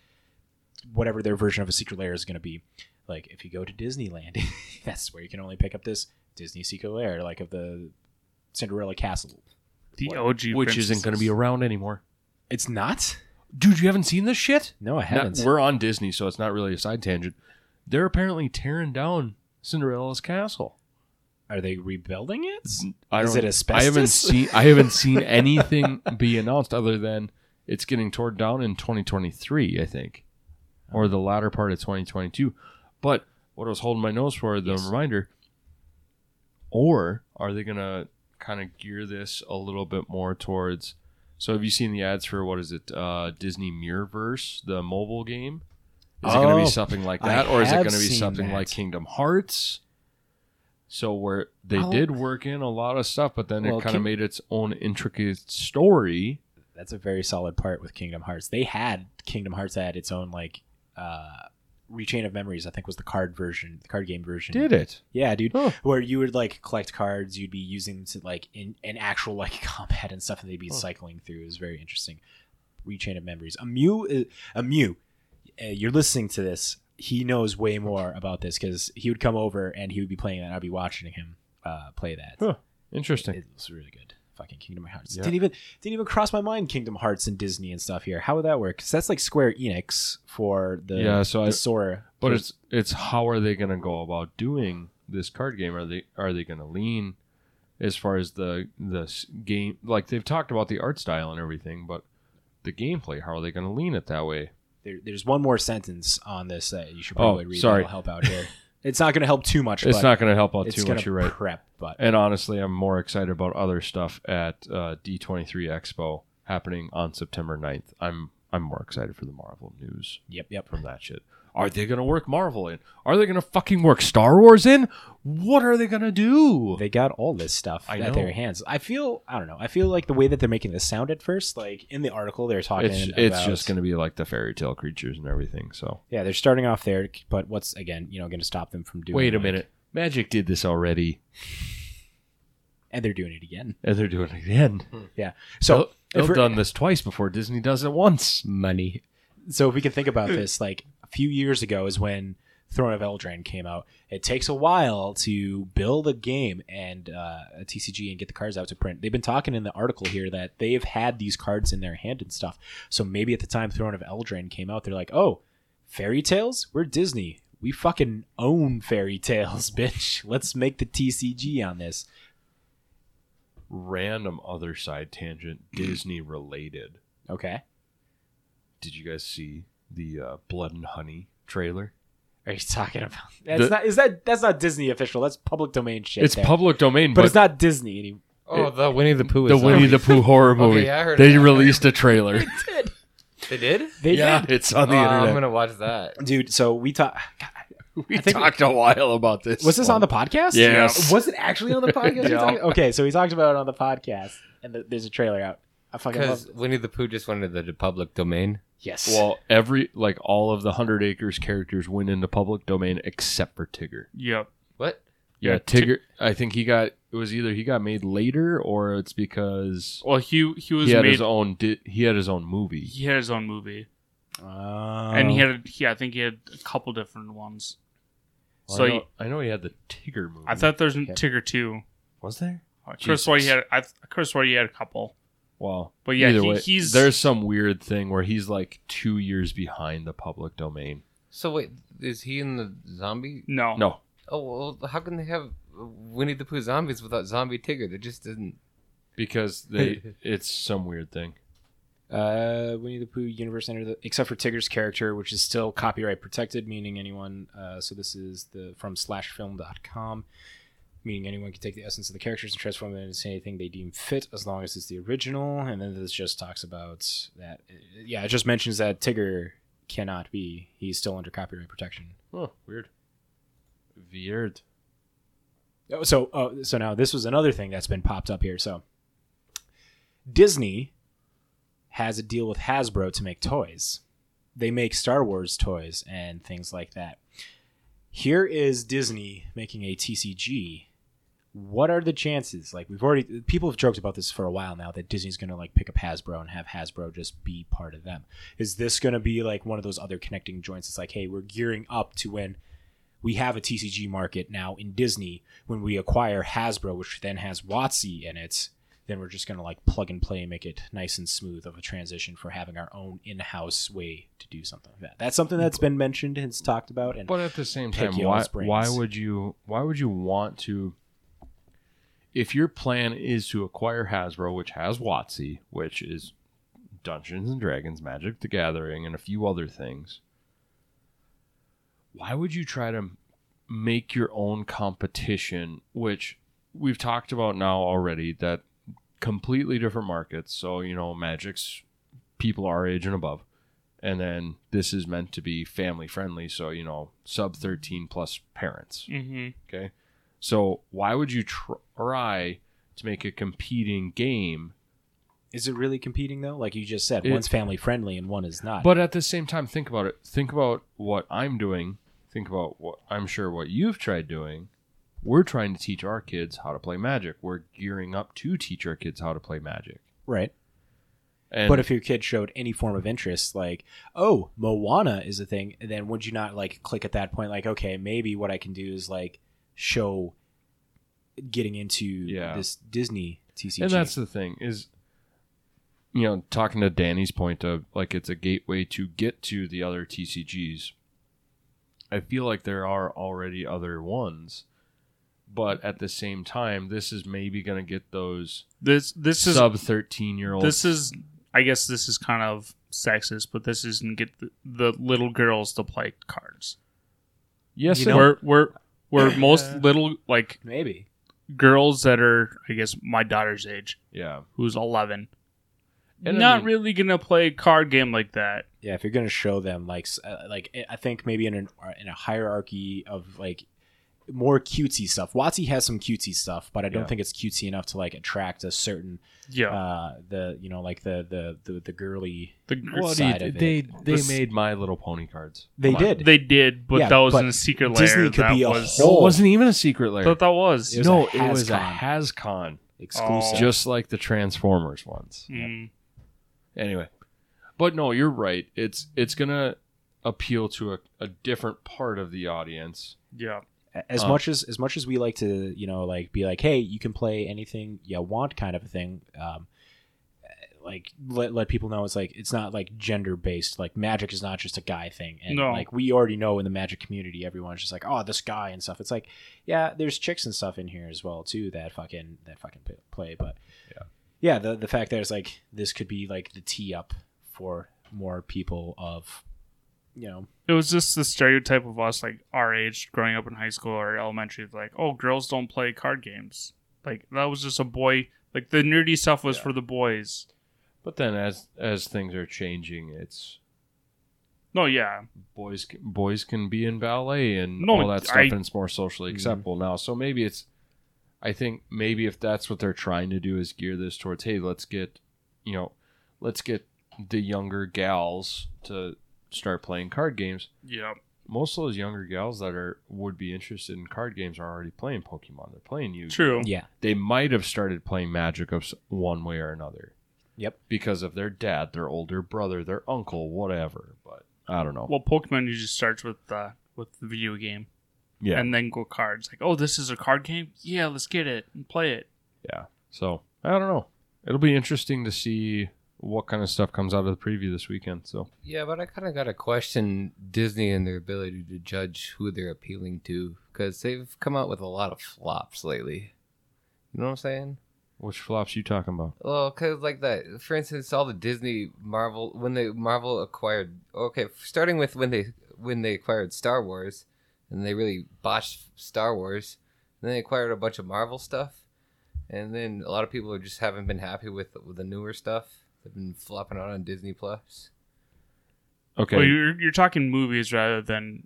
Speaker 2: whatever their version of a Secret Lair is going to be. Like if you go to Disneyland, that's where you can only pick up this Disney Secret Lair, like of the Cinderella Castle.
Speaker 3: The
Speaker 2: What?
Speaker 3: OG,
Speaker 1: which isn't going to be around anymore.
Speaker 2: It's not.
Speaker 1: Dude, you haven't seen this shit?
Speaker 2: No, I haven't.
Speaker 1: we're on Disney, so it's not really a side tangent. They're apparently tearing down Cinderella's castle.
Speaker 2: Are they rebuilding it?
Speaker 1: I don't-
Speaker 2: it
Speaker 1: I haven't seen. I haven't seen anything be announced other than it's getting torn down in 2023. I think, or the latter part of 2022. But what I was holding my nose for the
Speaker 2: Yes.
Speaker 1: reminder. Or are they gonna kind of gear this a little bit more towards? So have you seen the ads for what is it? Uh, Disney Mirrorverse, the mobile game. Is it going to
Speaker 2: Oh,
Speaker 1: be something like
Speaker 2: I
Speaker 1: that, or is it going to be something
Speaker 2: that.
Speaker 1: like Kingdom Hearts? So where they
Speaker 2: Oh.
Speaker 1: did work in a lot of stuff, but then
Speaker 2: Well,
Speaker 1: it kind of
Speaker 2: King-
Speaker 1: made its own intricate story.
Speaker 2: That's a very solid part with Kingdom Hearts. They had Kingdom Hearts had its own like uh Re:Chain of Memories, I think was the card version, the card game version.
Speaker 1: Did it?
Speaker 2: Yeah, dude.
Speaker 1: Huh.
Speaker 2: Where you would like collect cards, you'd be using them to like in an actual like combat and stuff, and they'd be
Speaker 1: Huh.
Speaker 2: cycling through. It was very interesting. Re:Chain of Memories. A Mew, a Mew. Uh, you're listening to this. He knows way more about this because he would come over and he would be playing that. I'd be watching him uh, play that.
Speaker 1: Huh. Interesting.
Speaker 2: It was really good. Fucking Kingdom Hearts.
Speaker 1: Yeah.
Speaker 2: Didn't even didn't even cross my mind. Kingdom Hearts and Disney and stuff here. How would that work? Because that's like Square Enix for the
Speaker 1: Yeah, so
Speaker 2: the
Speaker 1: I-
Speaker 2: Sora.
Speaker 1: But it's it's how are they going to go about doing this card game? Are they are they going to lean as far as the the game? Like they've talked about the art style and everything, but the gameplay, how are they going to lean it that way?
Speaker 2: there, there's one more sentence on this that you should
Speaker 1: Oh,
Speaker 2: probably read.
Speaker 1: sorry.
Speaker 2: Help out here. It's not going to help too much.
Speaker 1: It's not going to help out too much. You're right.
Speaker 2: Prep, but
Speaker 1: And honestly, I'm more excited about other stuff at uh, D23 Expo happening on September 9th. I'm I'm more excited for the Marvel news
Speaker 2: yep, yep.
Speaker 1: from that shit. Are they going to work Marvel in? Are they going to fucking work Star Wars in? What are they going to do?
Speaker 2: They got all this stuff
Speaker 1: I
Speaker 2: at
Speaker 1: know.
Speaker 2: their hands. I feel I don't know. I feel like the way that they're making this sound at first, like in the article, they're talking.
Speaker 1: It's it's just going to be like the fairy tale creatures and everything. So
Speaker 2: yeah, they're starting off there, but what's again, you know, going to stop them from doing?
Speaker 1: wait a
Speaker 2: like-
Speaker 1: minute. Magic did this already,
Speaker 2: and they're doing it again.
Speaker 1: and they're doing it again.
Speaker 2: Hmm.
Speaker 1: Yeah. So
Speaker 2: they've we're-
Speaker 1: done this twice before. Disney does it once.
Speaker 2: money. So if we can think about this, like few years ago is when Throne of Eldraine came out. It takes a while to build a game and uh, a TCG and get the cards out to print. They've been talking in the article here that they've had these cards in their hand and stuff. So maybe at the time Throne of Eldraine came out, they're like, "Oh, fairy tales? We're Disney. We fucking own fairy tales, bitch. Let's make the TCG on this."
Speaker 1: Random other side tangent, Disney related.
Speaker 2: Okay.
Speaker 1: Did you guys see the uh, Blood and Honey trailer?
Speaker 2: Are you talking about? That's
Speaker 1: The-
Speaker 2: not. Is that? That's not Disney official. That's public domain shit.
Speaker 1: it's
Speaker 2: there.
Speaker 1: public domain,
Speaker 2: but,
Speaker 1: but,
Speaker 2: it's not Disney anymore.
Speaker 4: Oh, the Winnie the Pooh.
Speaker 1: the
Speaker 4: is
Speaker 1: Winnie the Pooh horror movie.
Speaker 4: yeah, I heard
Speaker 1: they
Speaker 4: that.
Speaker 1: released a trailer.
Speaker 4: They did.
Speaker 2: They did.
Speaker 1: yeah,
Speaker 2: did,
Speaker 1: it's on the
Speaker 4: oh,
Speaker 1: internet.
Speaker 4: I'm gonna watch that.
Speaker 2: dude. So we talked.
Speaker 1: we
Speaker 2: I think-
Speaker 1: talked a while about this.
Speaker 2: Was this on the podcast?
Speaker 1: Yes.
Speaker 2: Was it actually on the podcast?
Speaker 1: Yeah.
Speaker 2: We Okay, so we talked about it on the podcast, and the, there's a trailer out. I fucking love.
Speaker 4: Because Winnie the Pooh just went into the public domain.
Speaker 2: Yes.
Speaker 1: Well, every like all of the Hundred Acres characters went into public domain except for Tigger.
Speaker 3: Yep.
Speaker 4: What?
Speaker 1: Yeah,
Speaker 3: Yeah,
Speaker 1: Tigger. I think he got it was either he got made later or it's because
Speaker 3: Well, he he was
Speaker 1: he had
Speaker 3: made.
Speaker 1: his own. Di- he had his own movie.
Speaker 3: he had his own movie,
Speaker 2: Oh.
Speaker 3: and he had. Yeah, I think he had a couple different ones.
Speaker 1: Well,
Speaker 3: so
Speaker 1: I,
Speaker 3: he-
Speaker 1: know, I know he had the Tigger movie.
Speaker 3: I thought there's
Speaker 2: Okay.
Speaker 3: Tigger too.
Speaker 1: was there?
Speaker 3: Chris White he had. I th- Chris White he had a couple.
Speaker 1: Well,
Speaker 3: But yeah,
Speaker 1: either
Speaker 3: he-
Speaker 1: way,
Speaker 3: he's-
Speaker 1: there's some weird thing where he's like two years behind the public domain.
Speaker 4: So wait, is he in the zombie?
Speaker 3: No.
Speaker 1: No,
Speaker 4: Oh well, how can they have Winnie the Pooh zombies without zombie Tigger? They just didn't.
Speaker 1: because they it's some weird thing.
Speaker 2: Uh, Winnie the Pooh universe entered the, except for Tigger's character, which is still copyright protected, meaning anyone. Uh, so this is the from slashfilm.com, meaning anyone can take the essence of the characters and transform them into anything they deem fit, as long as it's the original. And then this just talks about that. uh, Yeah, it just mentions that Tigger cannot be. He's still under copyright protection.
Speaker 1: Oh, weird. Weird.
Speaker 2: Oh, So, oh, so now this was another thing that's been popped up here. So, Disney has a deal with Hasbro to make toys. They make Star Wars toys and things like that. Here is Disney making a TCG. What are the chances? Like we've already people have joked about this for a while now that Disney's going to like pick up Hasbro and have Hasbro just be part of them. Is this going to be like one of those other connecting joints? It's like, hey, we're gearing up to when we have a TCG market now in Disney. When we acquire Hasbro, which then has WotC in it, then we're just going to like plug and play and make it nice and smooth of a transition for having our own in-house way to do something like that. That's something that's been mentioned and talked about. And
Speaker 1: But at the same time, why why would you why would you want to if your plan is to acquire Hasbro, which has WotC, which is Dungeons and Dragons, Magic the Gathering, and a few other things, why would you try to make your own competition, which we've talked about now already, that completely different markets. So, you know, Magic's people our age and above. And then this is meant to be family friendly. So, you know, sub 13 plus parents.
Speaker 3: Mm-hmm.
Speaker 1: Okay. So, why would you try to make a competing game?
Speaker 2: is it really competing though? Like you just said,
Speaker 1: It-
Speaker 2: one's family friendly and one is not.
Speaker 1: But at the same time, think about it. Think about what I'm doing. Think about what I'm sure what you've tried doing. We're trying to teach our kids how to play Magic. We're gearing up to teach our kids how to play Magic.
Speaker 2: right.
Speaker 1: And
Speaker 2: but if your kid showed any form of interest, like, oh, Moana is a thing, then would you not like click at that point, like, okay, maybe what I can do is like show getting into
Speaker 1: Yeah.
Speaker 2: this Disney TCG.
Speaker 1: and that's the thing is you know talking to danny's point of like it's a gateway to get to the other tcgs i feel like there are already other ones but at the same time this is maybe going to get those
Speaker 3: This this is
Speaker 1: sub 13 year olds
Speaker 3: this is I guess this is kind of sexist, but this isn't get the, the little girls to play cards.
Speaker 1: Yes,
Speaker 2: You
Speaker 1: and-
Speaker 2: know?
Speaker 3: where where where most little like
Speaker 2: Maybe.
Speaker 3: girls that are I guess my daughter's age,
Speaker 1: yeah.
Speaker 3: who's eleven,
Speaker 1: And I
Speaker 3: not
Speaker 1: mean-
Speaker 3: really gonna play a card game like that.
Speaker 2: Yeah, if you're gonna show them like s- uh, like I think maybe in an in a hierarchy of like more cutesy stuff. WotC has some cutesy stuff, but I don't
Speaker 1: Yeah.
Speaker 2: think it's cutesy enough to like attract a certain
Speaker 3: Yeah,
Speaker 2: uh the you know like the the the, the girly.
Speaker 3: the,
Speaker 1: What do you-
Speaker 2: of
Speaker 1: they
Speaker 2: it.
Speaker 1: they
Speaker 3: This-
Speaker 1: made My Little Pony cards.
Speaker 2: They
Speaker 1: Come on.
Speaker 2: did.
Speaker 3: they did, but
Speaker 2: Yeah,
Speaker 3: that was
Speaker 2: but
Speaker 3: in a Secret Lair.
Speaker 2: Disney could
Speaker 3: that
Speaker 2: be a
Speaker 3: was,
Speaker 1: No,
Speaker 2: whole-
Speaker 1: it wasn't even a Secret Lair.
Speaker 3: thought that was.
Speaker 2: It was
Speaker 1: no,
Speaker 2: a
Speaker 1: it was a
Speaker 2: HasCon.
Speaker 1: HasCon,
Speaker 2: exclusive.
Speaker 3: Oh.
Speaker 1: just like the Transformers ones.
Speaker 3: Mm,
Speaker 1: Anyway, but no, you're right. It's it's gonna appeal to a, a different part of the audience.
Speaker 3: yeah,
Speaker 2: as
Speaker 1: Um,
Speaker 2: much as as much as we like to you know like be like hey you can play anything you want kind of a thing um like let, let people know it's like it's not like gender based like magic is not just a guy thing and
Speaker 3: No.
Speaker 2: like we already know in the magic community everyone's just like oh this guy and stuff it's like yeah there's chicks and stuff in here as well too that fucking that fucking play but
Speaker 1: Yeah.
Speaker 2: yeah the the fact that it's like this could be like the tee up for more people of you know
Speaker 3: it was just the stereotype of us, like our age, growing up in high school or elementary, like oh, girls don't play card games. Like that was just a boy. Like the nerdy stuff was
Speaker 1: Yeah.
Speaker 3: for the boys.
Speaker 1: But then as as things are changing, it's
Speaker 3: No, yeah,
Speaker 1: boys can, boys can be in ballet and
Speaker 3: No,
Speaker 1: all that stuff,
Speaker 3: I-
Speaker 1: and it's more socially
Speaker 2: Mhm.
Speaker 1: acceptable now. So maybe it's, I think maybe if that's what they're trying to do is gear this towards, hey, let's get, you know, let's get the younger gals to start playing card games.
Speaker 3: yeah,
Speaker 1: Most of those younger gals that are would be interested in card games are already playing Pokemon. They're playing Yu.
Speaker 3: true.
Speaker 2: yeah
Speaker 1: They might have started playing Magic of s- one way or another
Speaker 2: yep
Speaker 1: because of their dad, their older brother, their uncle, whatever. But I don't know.
Speaker 3: Well, Pokemon usually starts with uh, with the video game,
Speaker 1: yeah,
Speaker 3: and then go cards. Like, oh, this is a card game. Yeah, let's get it and play it.
Speaker 1: Yeah. So I don't know. It'll be interesting to see what kind of stuff comes out of the preview this weekend. So
Speaker 4: Yeah, but I kind of got to question Disney and their ability to judge who they're appealing to because they've come out with a lot of flops lately. You know what I'm saying?
Speaker 1: which flops you talking about?
Speaker 4: Well, cause like that, for instance, all the Disney Marvel when they Marvel acquired. Okay, starting with when they when they acquired Star Wars, and they really botched Star Wars. And then they acquired a bunch of Marvel stuff, and then a lot of people are just haven't been happy with with the newer stuff. They've been flopping out on Disney Plus.
Speaker 1: Okay.
Speaker 3: Well, you're you're talking movies rather than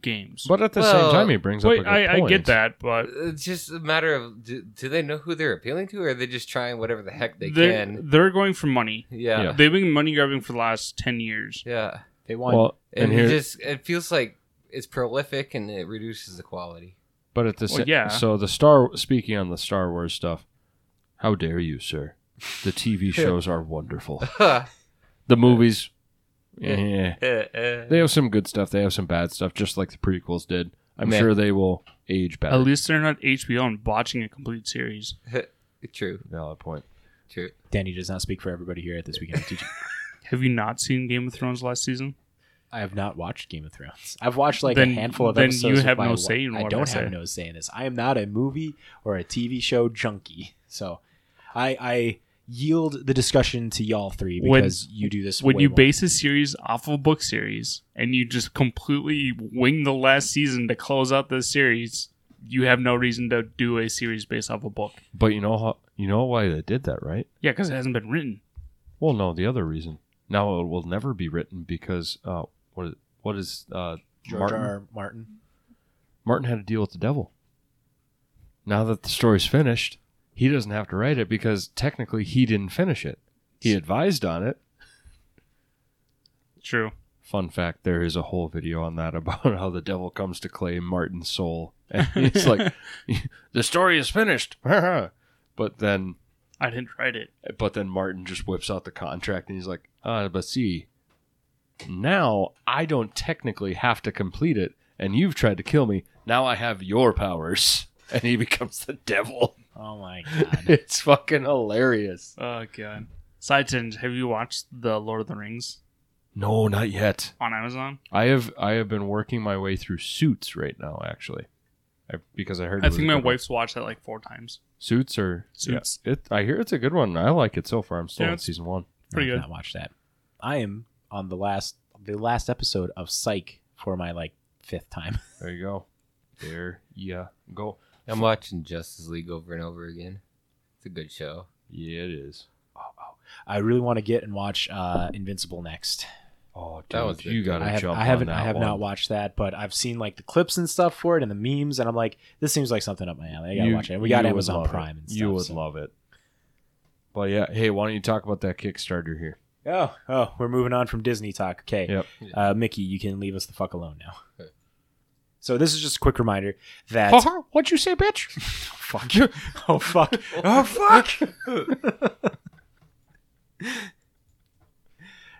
Speaker 3: games.
Speaker 1: but at the
Speaker 4: Well,
Speaker 1: same time, he brings
Speaker 3: Wait,
Speaker 1: up a good
Speaker 3: I, I
Speaker 1: point.
Speaker 3: get that, but
Speaker 4: It's just a matter of do, do they know who they're appealing to, or are they just trying whatever the heck they
Speaker 3: they're,
Speaker 4: can?
Speaker 3: they're going for money.
Speaker 4: Yeah,
Speaker 1: Yeah.
Speaker 4: yeah.
Speaker 3: They've been money grabbing for the last ten years. Yeah.
Speaker 2: They want
Speaker 1: Well,
Speaker 4: And,
Speaker 1: and,
Speaker 4: it
Speaker 1: here,
Speaker 4: just it feels like it's prolific and it reduces the quality.
Speaker 1: but at the
Speaker 3: Well,
Speaker 1: sa-
Speaker 3: yeah.
Speaker 1: So the Star speaking on the Star Wars stuff. How dare you, sir? The TV shows are wonderful. The movies, eh. They have some good stuff. They have some bad stuff, just like the prequels did. I'm
Speaker 4: Meh.
Speaker 1: sure they will age better.
Speaker 3: At least they're not HBO and botching a complete series.
Speaker 4: True,
Speaker 1: Valid point.
Speaker 4: true.
Speaker 2: Danny does not speak for everybody here at this weekend teaching.
Speaker 3: Have you not seen Game of Thrones last season?
Speaker 2: I have not watched Game of Thrones. I've watched like
Speaker 3: Then-
Speaker 2: a handful of
Speaker 3: then
Speaker 2: episodes.
Speaker 3: you
Speaker 2: with
Speaker 3: have
Speaker 2: my
Speaker 3: no
Speaker 2: wa-
Speaker 3: say in
Speaker 2: I
Speaker 3: what
Speaker 2: don't
Speaker 3: I
Speaker 2: have
Speaker 3: say.
Speaker 2: no say in this. I am not a movie or a TV show junkie, so I, I yield the discussion to y'all three
Speaker 3: When-
Speaker 2: because you do this.
Speaker 3: When
Speaker 2: way
Speaker 3: you
Speaker 2: more.
Speaker 3: base a series off of a book series and you just completely wing the last season to close out the series, you have no reason to do a series based off a book.
Speaker 1: But you know how you know why they did that, right?
Speaker 3: Yeah, because it hasn't been written.
Speaker 1: Well, no, the other reason. Now it will never be written because uh, what is what is uh,
Speaker 2: George
Speaker 1: Martin?
Speaker 2: R. R. Martin.
Speaker 1: Martin had to deal with the devil. Now that the story's finished, he doesn't have to write it because technically he didn't finish it. He advised on it.
Speaker 3: True.
Speaker 1: Fun fact: there is a whole video on that about how the devil comes to claim Martin's soul, and it's like the story is finished. but then
Speaker 3: I didn't write it.
Speaker 1: But then Martin just whips out the contract and he's like, uh, but see, now I don't technically have to complete it, and you've tried to kill me. Now I have your powers. And he becomes the devil.
Speaker 2: Oh my god.
Speaker 1: It's fucking hilarious.
Speaker 3: Oh god. Side tangent, have you watched the Lord of the Rings
Speaker 1: No, not yet.
Speaker 3: on Amazon?
Speaker 1: I have I have been working my way through Suits right now, actually, I, because I heard. it
Speaker 3: I
Speaker 1: was
Speaker 3: think
Speaker 1: a
Speaker 3: my
Speaker 1: good one.
Speaker 3: wife's watched that like four times.
Speaker 1: Suits or
Speaker 3: Suits.
Speaker 1: Yeah, it, I hear it's a good one. I like it so far. I'm still
Speaker 3: Yeah,
Speaker 1: on
Speaker 3: it's-
Speaker 1: season one.
Speaker 3: Pretty
Speaker 2: I have
Speaker 3: good.
Speaker 2: Not watched that. I am on the last the last episode of Psych for my like fifth time.
Speaker 1: There you go. There you go.
Speaker 4: I'm watching Justice League over and over again. It's a good show.
Speaker 1: Yeah, it is. Oh.
Speaker 2: I really want to get and watch uh, Invincible next.
Speaker 1: Oh,
Speaker 4: That was
Speaker 1: you gotta
Speaker 2: I, have,
Speaker 1: jump
Speaker 2: I haven't
Speaker 1: on that
Speaker 2: I have
Speaker 1: one.
Speaker 2: not watched that, but I've seen like the clips and stuff for it and the memes, and I'm like, this seems like something up my alley. I gotta
Speaker 1: You-
Speaker 2: watch it. We got
Speaker 1: you would
Speaker 2: Amazon
Speaker 1: love it.
Speaker 2: Prime and stuff.
Speaker 1: You would
Speaker 2: so-
Speaker 1: love it. But yeah, hey, why don't you talk about that Kickstarter here?
Speaker 2: Oh, oh, we're moving on from Disney talk. Okay.
Speaker 1: Yep.
Speaker 2: Uh, Mickey, you can leave us the fuck alone now. So this is just a quick reminder that
Speaker 1: What'd you say, bitch?
Speaker 2: fuck. you. oh fuck. Oh fuck.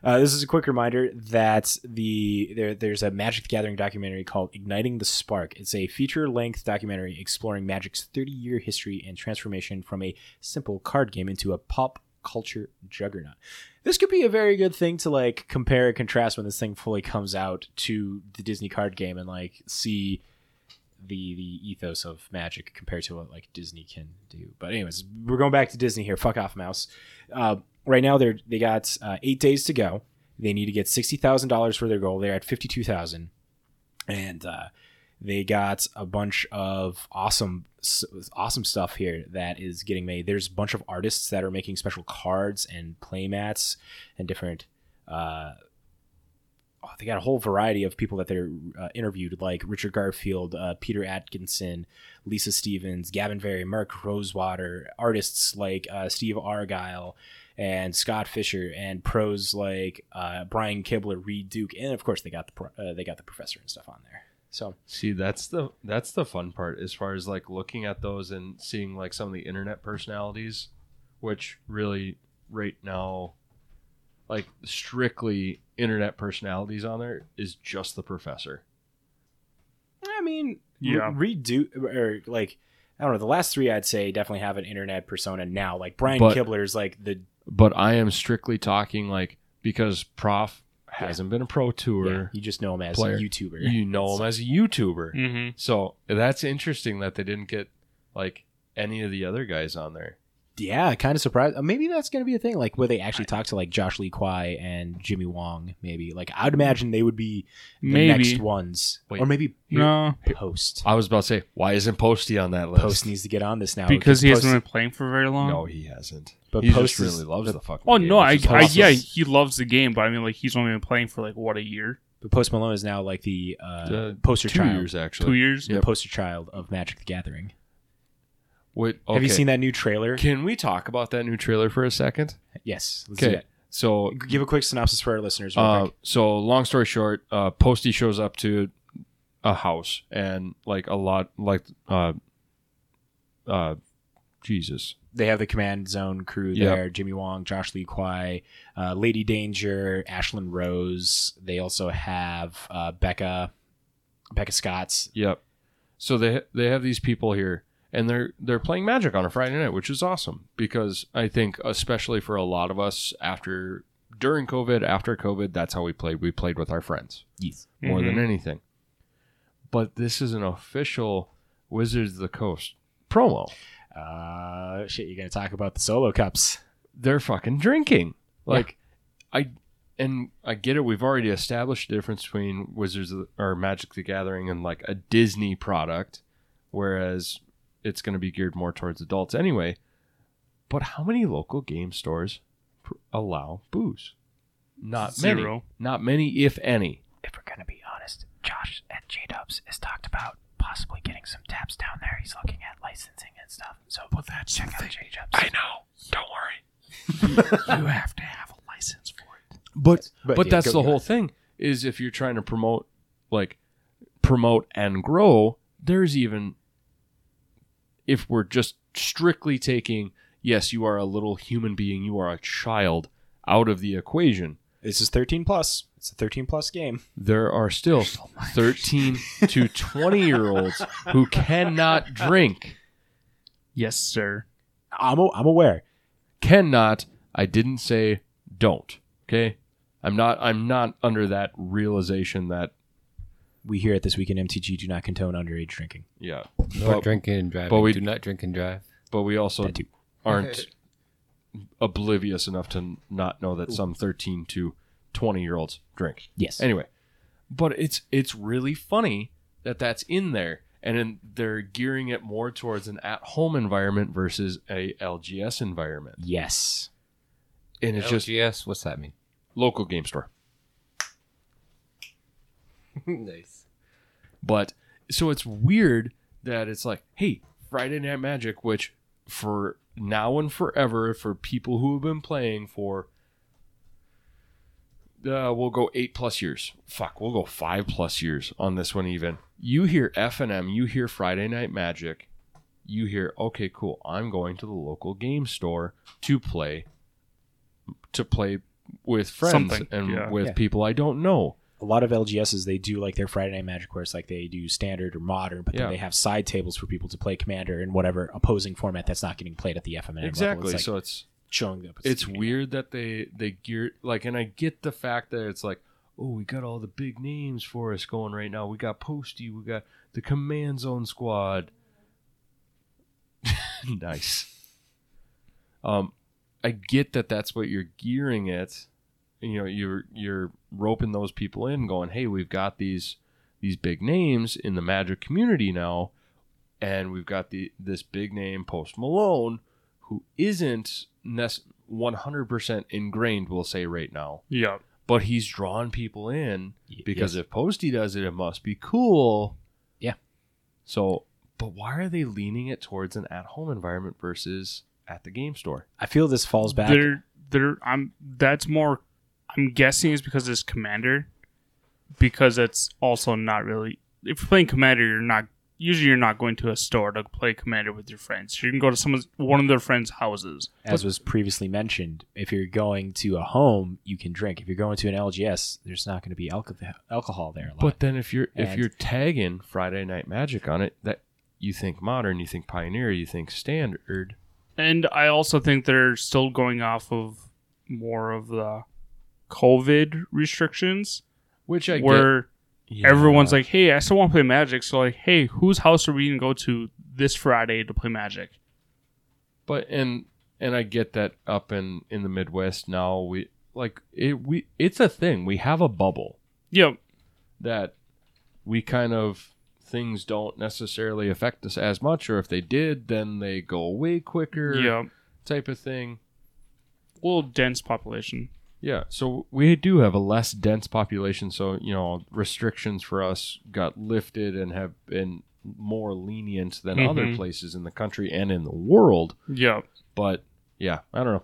Speaker 2: Uh, this is a quick reminder that the there, there's a Magic the Gathering documentary called "Igniting the Spark." It's a feature-length documentary exploring Magic's 30-year history and transformation from a simple card game into a pop culture juggernaut. This could be a very good thing to like compare and contrast when this thing fully comes out to the Disney card game and like see the the ethos of Magic compared to what like Disney can do. But anyways, we're going back to Disney here. Fuck off, mouse. Uh, right now they're they got uh, eight days to go. They need to get sixty thousand dollars for their goal. They're at fifty two thousand, and uh, they got a bunch of awesome awesome stuff here that is getting made. There's a bunch of artists that are making special cards and playmats and different. Uh, oh, they got a whole variety of people that they're uh, interviewed, like Richard Garfield, uh, Peter Adkison, Lisa Stevens, Gavin Verhey, Mark Rosewater, artists like uh, Steve Argyle and Scott Fischer, and pros like uh, Brian Kibler, Reid Duke, and of course they got the pro- uh, they got the professor and stuff on there. So
Speaker 1: See, that's the that's the fun part as far as like looking at those and seeing like some of the internet personalities, which really right now, like strictly internet personalities on there is just the professor.
Speaker 2: I mean,
Speaker 3: Yeah.
Speaker 2: Reid Duke or like. I don't know. The last three, I'd say, definitely have an internet persona now. Like Brian
Speaker 1: But-
Speaker 2: Kibler is like the
Speaker 1: But I am strictly talking like because Prof hasn't been a pro tour.
Speaker 2: yeah, you just know him as
Speaker 1: player.
Speaker 2: a YouTuber.
Speaker 1: You know him as a YouTuber.
Speaker 3: Mm-hmm.
Speaker 1: So that's interesting that they didn't get like any of the other guys on there.
Speaker 2: Yeah, kind of surprised. uh, Maybe that's going to be a thing, like where they actually talk to like Josh Lee Kwai and Jimmy Wong. Maybe like I'd imagine they would be the
Speaker 3: Maybe.
Speaker 2: next ones,
Speaker 1: Wait.
Speaker 2: or maybe
Speaker 3: No,
Speaker 2: Post.
Speaker 1: I was about to say, why isn't Posty on that list?
Speaker 2: Post needs to get on this now
Speaker 3: because he
Speaker 2: Post-
Speaker 3: hasn't been playing for very long.
Speaker 1: No, he hasn't.
Speaker 2: But
Speaker 1: he
Speaker 2: Post
Speaker 1: just
Speaker 2: is-
Speaker 1: really loves the fucking.
Speaker 3: Oh
Speaker 1: game,
Speaker 3: no, I,
Speaker 1: which is
Speaker 3: I
Speaker 1: awesome.
Speaker 3: yeah, he loves the game, but I mean, like he's only been playing for like what a year,
Speaker 2: But Post Malone is now like the uh,
Speaker 1: Uh,
Speaker 2: poster
Speaker 1: two
Speaker 2: child,
Speaker 1: years actually.
Speaker 3: two years.
Speaker 2: the poster child of Magic the Gathering.
Speaker 1: Wait,
Speaker 2: Have you seen that new trailer?
Speaker 1: Can we talk about that new trailer for a second?
Speaker 2: yes.
Speaker 1: Okay, so
Speaker 2: Give a quick synopsis for our listeners. Real
Speaker 1: uh,
Speaker 2: quick.
Speaker 1: so long story short, uh, Posty shows up to a house and like a lot like uh, uh, Jesus.
Speaker 2: They have the Command Zone crew
Speaker 1: Yep.
Speaker 2: there: Jimmy Wong, Josh Lee Kwai, uh, Lady Danger, Ashlen Rose. They also have uh, Becca, Becca Scott's.
Speaker 1: Yep. So they they have these people here, and they're they're playing Magic on a Friday night, which is awesome because I think especially for a lot of us after during COVID, after COVID, that's how we played. We played with our friends
Speaker 2: Yes.
Speaker 1: more than
Speaker 3: Mhm.
Speaker 1: anything. But this is an official Wizards of the Coast promo.
Speaker 2: Uh, shit, you're gonna talk about the solo cups.
Speaker 1: They're fucking drinking. Like I and I get it. We've already established the difference between Wizards of the, or Magic the Gathering and like a Disney product, whereas it's going to be geared more towards adults anyway. But how many local game stores pr- allow booze? Not many. Not many, if any.
Speaker 2: If we're gonna be honest, Josh at J Dubs has talked about possibly getting some taps down there. He's looking at licensing and stuff. So, well, that's check out J Dubs. I know. Don't worry.
Speaker 3: you have to have a license for it.
Speaker 1: But
Speaker 2: But
Speaker 1: but,
Speaker 2: yeah,
Speaker 1: that's
Speaker 2: go-
Speaker 1: the
Speaker 2: go
Speaker 1: whole thing is if you're trying to promote like promote and grow, there's even if we're just strictly taking yes, you are a little human being, you are a child out of the equation.
Speaker 2: This is 13 plus. It's a 13 plus game.
Speaker 1: There are still 13 to 20 year olds who cannot drink.
Speaker 3: Yes, sir.
Speaker 2: I'm a, I'm aware.
Speaker 1: Cannot. I didn't say don't. Okay? I'm not I'm not under that realization that
Speaker 2: We here at this weekend in MTG do not condone underage drinking.
Speaker 1: yeah.
Speaker 4: No
Speaker 1: But-
Speaker 4: drinking and driving.
Speaker 1: but we-
Speaker 4: do not drink and drive.
Speaker 1: but we also
Speaker 2: That
Speaker 1: aren't oblivious enough to not know that some 13 to 20 year olds drink.
Speaker 2: Yes.
Speaker 1: Anyway, but it's it's really funny that that's in there, and then they're gearing it more towards an at-home environment versus a LGS environment,
Speaker 2: Yes.
Speaker 1: and it's just
Speaker 4: LGS, what's that mean?
Speaker 1: local game store.
Speaker 4: nice.
Speaker 1: But so it's weird that it's like, hey, Friday Night Magic, which for now and forever, for people who have been playing for, uh, we'll go eight plus years. Fuck, we'll go five plus years on this one. Even you hear F and M, you hear Friday Night Magic, you hear, okay, cool. I'm going to the local game store to play, to play with friends
Speaker 3: Something,
Speaker 1: and
Speaker 3: yeah.
Speaker 1: with
Speaker 2: Yeah.
Speaker 1: people I don't know.
Speaker 2: A lot of LGSs they do like their Friday Night Magic where it's like they do standard or modern, but
Speaker 1: Yeah.
Speaker 2: then they have side tables for people to play Commander in whatever opposing format that's not getting played at the FMN level.
Speaker 1: Exactly.
Speaker 2: It's like
Speaker 1: so it's
Speaker 2: showing the
Speaker 1: it's weird that they they gear like and i get the fact that it's like oh we got all the big names for us going right now we got posty we got the command zone squad nice um i get that that's what you're gearing it you know you're you're roping those people in going hey we've got these these big names in the magic community now and we've got the this big name post malone who isn't nec- 100% ingrained, we'll say right now,
Speaker 3: Yeah.
Speaker 1: but he's drawn people in because
Speaker 2: yes.
Speaker 1: if Posty does it, it must be cool.
Speaker 2: Yeah.
Speaker 1: So, but why are they leaning it towards an at home environment versus at the game store?
Speaker 2: I feel this falls back.
Speaker 3: They're they're I'm that's more I'm guessing is because it's commander. Because it's also not really if you're playing commander you're not usually you're not going to a store to play commander with your friends. You can go to someone's one of their friends' houses.
Speaker 2: as was previously mentioned, if you're going to a home, you can drink. If you're going to an LGS, there's not going to be alcohol alcohol there. A lot.
Speaker 1: But then if you're if you're tagging Friday Night Magic on it, that you think modern, you think pioneer, you think standard.
Speaker 3: And I also think they're still going off of more of the COVID restrictions
Speaker 1: Which I
Speaker 3: where
Speaker 1: get.
Speaker 3: everyone's like, "Hey, I still want to play Magic." So like, "Hey, whose house are we going to go to this Friday to play Magic?"
Speaker 1: but and and I get that up in in the Midwest now we like it we it's a thing. We have a bubble
Speaker 3: Yep.
Speaker 1: that we kind of things don't necessarily affect us as much or if they did then they go away quicker
Speaker 3: Yep.
Speaker 1: type of thing.
Speaker 3: A little dense population.
Speaker 1: Yeah, so we do have a less dense population, so you know restrictions for us got lifted and have been more lenient than other
Speaker 3: Mhm.
Speaker 1: places in the country and in the world.
Speaker 3: Yeah,
Speaker 1: But yeah, I don't know.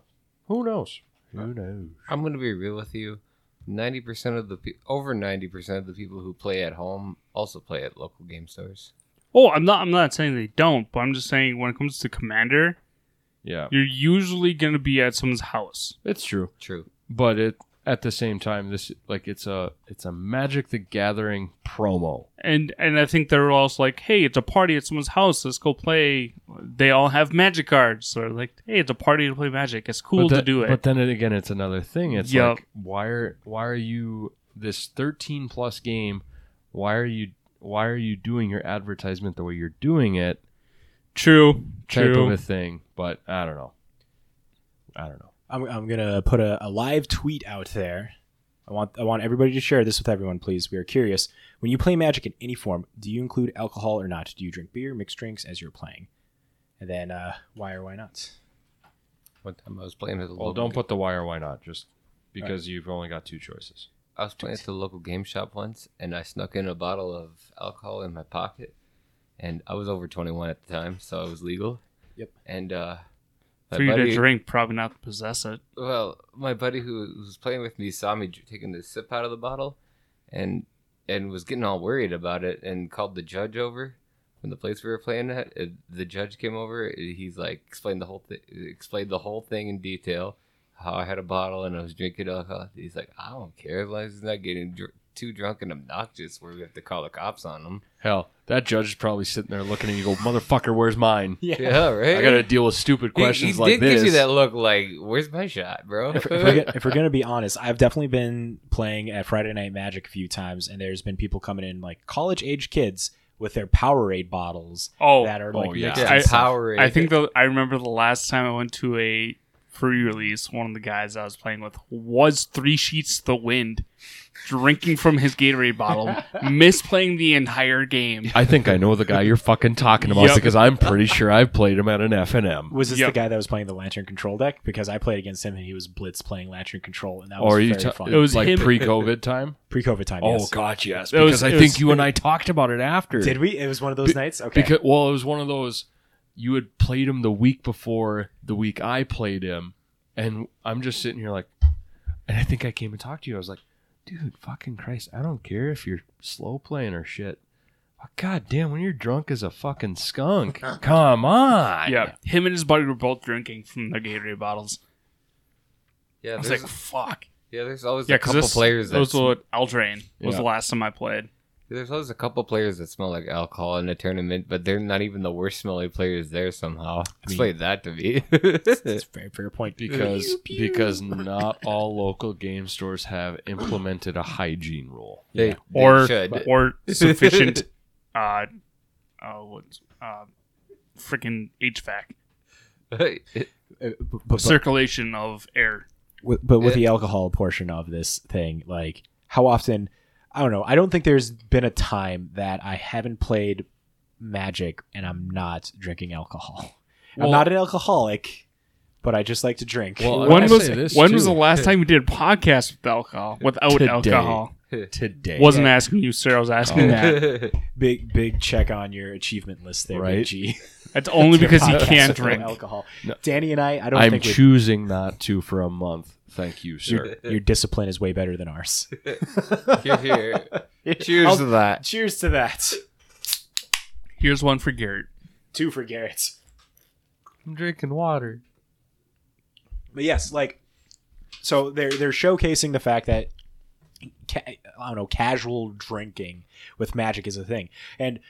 Speaker 1: Who knows? Who knows?
Speaker 4: I'm gonna be real with you. Ninety percent of the pe- over ninety percent of the people who play at home also play at local game stores.
Speaker 3: Oh, I'm not. I'm not saying they don't, but I'm just saying when it comes to Commander,
Speaker 1: Yeah,
Speaker 3: you're usually going to be at someone's house.
Speaker 1: it's true.
Speaker 4: True.
Speaker 1: But it at the same time, this like it's a it's a Magic the Gathering promo.
Speaker 3: And and I think they're also like, hey, it's a party at someone's house. Let's go play. They all have Magic cards. So like, hey, it's a party to play Magic. It's cool
Speaker 1: but
Speaker 3: to do it.
Speaker 1: But then again, it's another thing. It's
Speaker 3: Yup.
Speaker 1: like why are why are you this 13 plus game? Why are you why are you doing your advertisement the way you're doing it?
Speaker 3: true.
Speaker 1: Type
Speaker 3: True.
Speaker 1: of a thing. But I don't know. I don't know.
Speaker 2: I'm, I'm gonna put a, a live tweet out there. I want I want everybody to share this with everyone, please. We are curious. When you play Magic in any form, do you include alcohol or not? Do you drink beer, mixed drinks as you're playing? And then uh, why or why not?
Speaker 4: One time I was playing at the
Speaker 1: Well,
Speaker 4: local
Speaker 1: don't put the why or why not. Just because you've only got two choices.
Speaker 4: I was playing at the local game shop once, and I snuck in a bottle of alcohol in my pocket, and I was over 21 at the time, so it was legal.
Speaker 2: Yep.
Speaker 4: And uh, my
Speaker 3: For you to drink, probably not to possess it.
Speaker 4: Well, my buddy who was playing with me saw me taking the sip out of the bottle, and and was getting all worried about it, and called the judge over from the place we were playing at. Uh, The judge came over. He's like explained the whole thing, explained the whole thing in detail, how I had a bottle and I was drinking alcohol. He's like, I don't care as long as not getting dr- too drunk and obnoxious, where we have to call the cops on them.
Speaker 1: Hell, that judge is probably sitting there looking at you. Go, motherfucker, where's mine?
Speaker 4: Yeah, right.
Speaker 1: I got to deal with stupid
Speaker 4: He-
Speaker 1: questions
Speaker 4: he,
Speaker 1: like
Speaker 4: did
Speaker 1: this.
Speaker 4: give you that look, like, "Where's my shot, bro?"
Speaker 2: if, if we're, gonna- if we're gonna be honest, I've definitely been playing at Friday Night Magic a few times, and there's been people coming in like college age kids with their Powerade bottles
Speaker 3: Oh,
Speaker 2: that are
Speaker 1: oh,
Speaker 2: like
Speaker 1: yeah.
Speaker 2: mixed
Speaker 4: yeah,
Speaker 2: in.
Speaker 4: Powerade.
Speaker 3: I think the I remember the last time I went to a free release, one of the guys I was playing with was three sheets to the wind, drinking from his Gatorade bottle, misplaying the entire game.
Speaker 1: I think I know the guy you're fucking talking about
Speaker 3: Yep.
Speaker 1: because I'm pretty sure I've played him at an F and M.
Speaker 2: Was this
Speaker 3: Yep.
Speaker 2: the guy that was playing the Lantern Control deck? Because I played against him and he was Blitz playing Lantern Control, and that was
Speaker 1: Or you
Speaker 2: very
Speaker 1: ta-
Speaker 2: fun.
Speaker 3: It was
Speaker 1: like
Speaker 3: him-
Speaker 1: pre-COVID time?
Speaker 2: pre-COVID time.
Speaker 1: Oh
Speaker 2: yes.
Speaker 1: God, yes.
Speaker 3: It was-
Speaker 1: Because I
Speaker 3: it
Speaker 1: think
Speaker 3: was-
Speaker 1: you and I talked about it after.
Speaker 2: Did we? It was one of those
Speaker 1: Be-
Speaker 2: nights. Okay.
Speaker 1: Because well, it was one of those. You had played him the week before the week I played him, and I'm just sitting here like, and I think I came and talked to you. I was like, dude, fucking Christ, I don't care if you're slow playing or shit. God damn, when you're drunk as a fucking skunk, come on.
Speaker 3: Yeah, him and his buddy were both drinking from the Gatorade bottles.
Speaker 4: Yeah,
Speaker 3: I was like, "Fuck."
Speaker 4: yeah, there's always
Speaker 3: Yeah,
Speaker 4: a
Speaker 3: because
Speaker 4: couple
Speaker 3: this
Speaker 4: players that
Speaker 3: was what Eldraine was
Speaker 1: Yeah.
Speaker 3: the last time I played.
Speaker 4: There's always a couple players that smell like alcohol in a tournament, but they're not even the worst smelling players there somehow. Explain that to me.
Speaker 2: That's a very fair point.
Speaker 1: Because because not all local game stores have implemented a hygiene rule.
Speaker 4: they, they
Speaker 3: or
Speaker 4: should.
Speaker 3: or sufficient uh uh what's uh freaking HVAC
Speaker 2: Uh, but, but,
Speaker 3: circulation of air.
Speaker 2: with, but with
Speaker 4: Yeah.
Speaker 2: the alcohol portion of this thing, like how often? I don't know. I don't think there's been a time that I haven't played Magic and I'm not drinking alcohol.
Speaker 1: Well-
Speaker 2: I'm not an alcoholic, but I just like to drink.
Speaker 1: Well,
Speaker 3: when was
Speaker 1: this,
Speaker 3: when was the last time we did a podcast with alcohol without
Speaker 1: Today.
Speaker 3: alcohol?
Speaker 1: Today.
Speaker 3: Wasn't asking you, sir. I was asking that.
Speaker 2: big big check on your achievement list there,
Speaker 1: Right.
Speaker 2: Big G.
Speaker 3: That's only because he can't drink.
Speaker 2: alcohol.
Speaker 1: No.
Speaker 2: Danny and I, I don't
Speaker 1: I'm
Speaker 2: think
Speaker 1: choosing not to for a month. Thank you, sir.
Speaker 2: your discipline is way better than ours.
Speaker 4: Here, here. Cheers
Speaker 2: I'll-
Speaker 4: to that.
Speaker 2: Cheers to that.
Speaker 3: Here's one for Garrett.
Speaker 2: Two for Garrett.
Speaker 1: I'm drinking water.
Speaker 2: But yes, like so they're they're showcasing the fact that ca- I don't know casual drinking with magic is a thing, and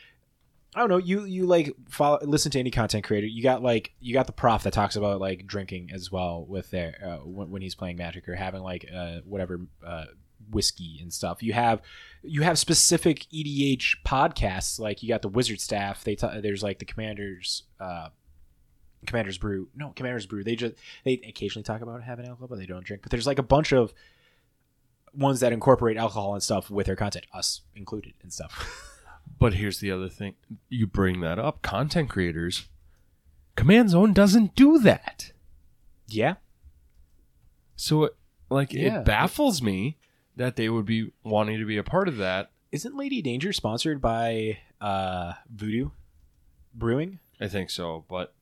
Speaker 2: I don't know you you like follow listen to any content creator. You got like you got the prof that talks about like drinking as well with their uh, when, when he's playing magic or having like uh, whatever uh, whiskey and stuff. You have you have specific EDH podcasts like you got the Wizard Staff. They t- there's like the Commanders. Uh, Commander's Brew. No, Commander's Brew. They just they occasionally talk about having alcohol, but they don't drink. But there's like a bunch of ones that incorporate alcohol and stuff with their content, us included and stuff.
Speaker 1: But here's the other thing. You bring that up. Content creators, Command Zone doesn't do that.
Speaker 2: yeah,
Speaker 1: So, it, like,
Speaker 2: Yeah.
Speaker 1: it baffles me that they would be wanting to be a part of that.
Speaker 2: isn't Lady Danger sponsored by uh, Voodoo Brewing?
Speaker 1: I think so, but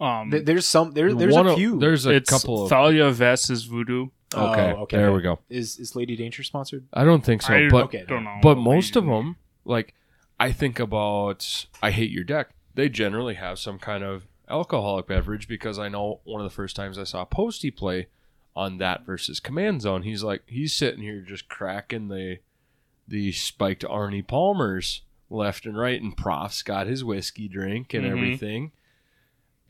Speaker 3: Um,
Speaker 2: Th- there's some there, there's
Speaker 1: one
Speaker 2: a
Speaker 1: of-
Speaker 2: few.
Speaker 1: There's a
Speaker 3: it's
Speaker 1: couple of.
Speaker 3: Thalia Vest is voodoo.
Speaker 2: Oh,
Speaker 1: okay,
Speaker 2: okay.
Speaker 1: there we go.
Speaker 2: is is Lady Danger sponsored?
Speaker 1: I don't think so,
Speaker 3: I
Speaker 1: but
Speaker 2: okay.
Speaker 3: don't know.
Speaker 1: but most of them, like, I think about I hate your deck. They generally have some kind of alcoholic beverage because I know one of the first times I saw Posty play on that versus Command Zone, he's like he's sitting here just cracking the the spiked Arnie Palmers left and right, and Prof's got his whiskey drink and
Speaker 3: Mhm.
Speaker 1: everything.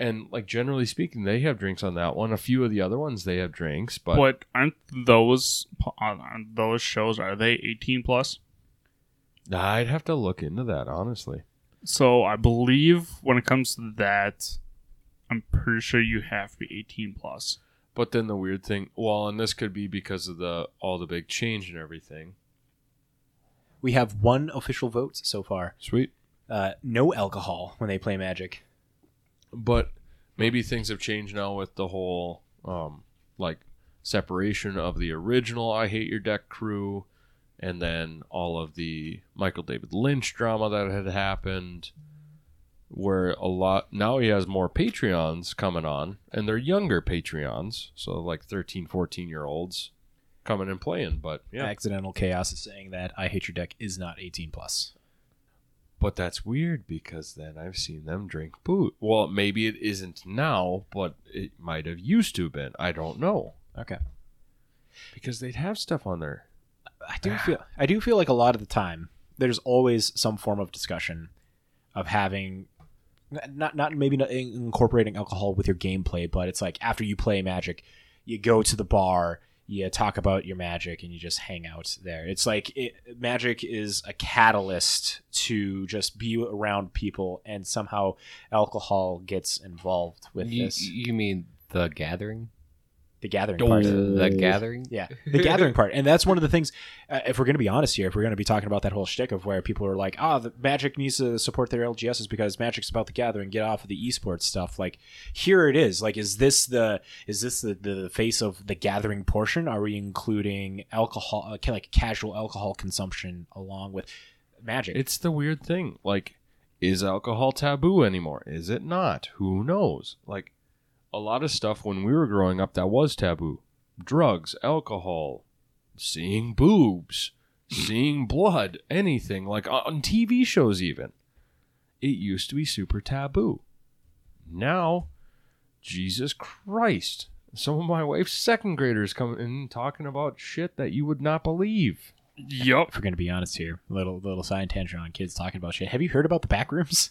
Speaker 1: And like generally speaking, they have drinks on that one. A few of the other ones they have drinks, but
Speaker 3: But aren't those on on those shows are they 18 plus?
Speaker 1: I'd have to look into that honestly.
Speaker 3: So I believe when it comes to that, I'm pretty sure you have to be 18 plus.
Speaker 1: But then the weird thing, well, and this could be because of the all the big change and everything.
Speaker 2: We have one official vote so far.
Speaker 1: Sweet.
Speaker 2: Uh, no alcohol when they play Magic.
Speaker 1: But maybe things have changed now with the whole um like separation of the original I Hate Your Deck crew and then all of the Michael David Lynch drama that had happened where a lot now he has more Patreons coming on and they're younger Patreons, so like 13, 14 year olds coming and playing, but yeah.
Speaker 2: Accidental Chaos is saying that I Hate Your Deck is not 18 plus.
Speaker 1: But that's weird because then I've seen them drink boot. Well, maybe it isn't now, but it might have used to have been. I don't know
Speaker 2: Okay.
Speaker 1: because they'd have stuff on there.
Speaker 2: I do feel I do feel like a lot of the time there's always some form of discussion of having not not maybe not incorporating alcohol with your gameplay, but it's like after you play Magic, you go to the bar, you talk about your Magic, and you just hang out there. It's like it, Magic is a catalyst to just be around people, and somehow alcohol gets involved with
Speaker 4: You,
Speaker 2: this.
Speaker 4: you mean the gathering?
Speaker 2: The gathering part.
Speaker 4: The gathering.
Speaker 2: Yeah, the gathering part, and that's one of the things. Uh, if we're going to be honest here, if we're going to be talking about that whole shtick of where people are like, "Ah, the Magic needs to support their LGSs because Magic's about the gathering, get off of the esports stuff." Like, here it is. Like, is this the is this the, the face of the gathering portion? Are we including alcohol, uh, like casual alcohol consumption along with Magic?
Speaker 1: It's the weird thing. Like, is alcohol taboo anymore? Is it not? Who knows? Like, a lot of stuff when we were growing up that was taboo drugs, alcohol, seeing boobs, seeing blood, anything, like on TV shows, even. It used to be super taboo. Now, Jesus Christ. Some of my wife's second graders come in talking about shit that you would not believe.
Speaker 3: Yup.
Speaker 2: if we're to be honest here, little little side tangent on kids talking about shit. Have you heard about the back rooms?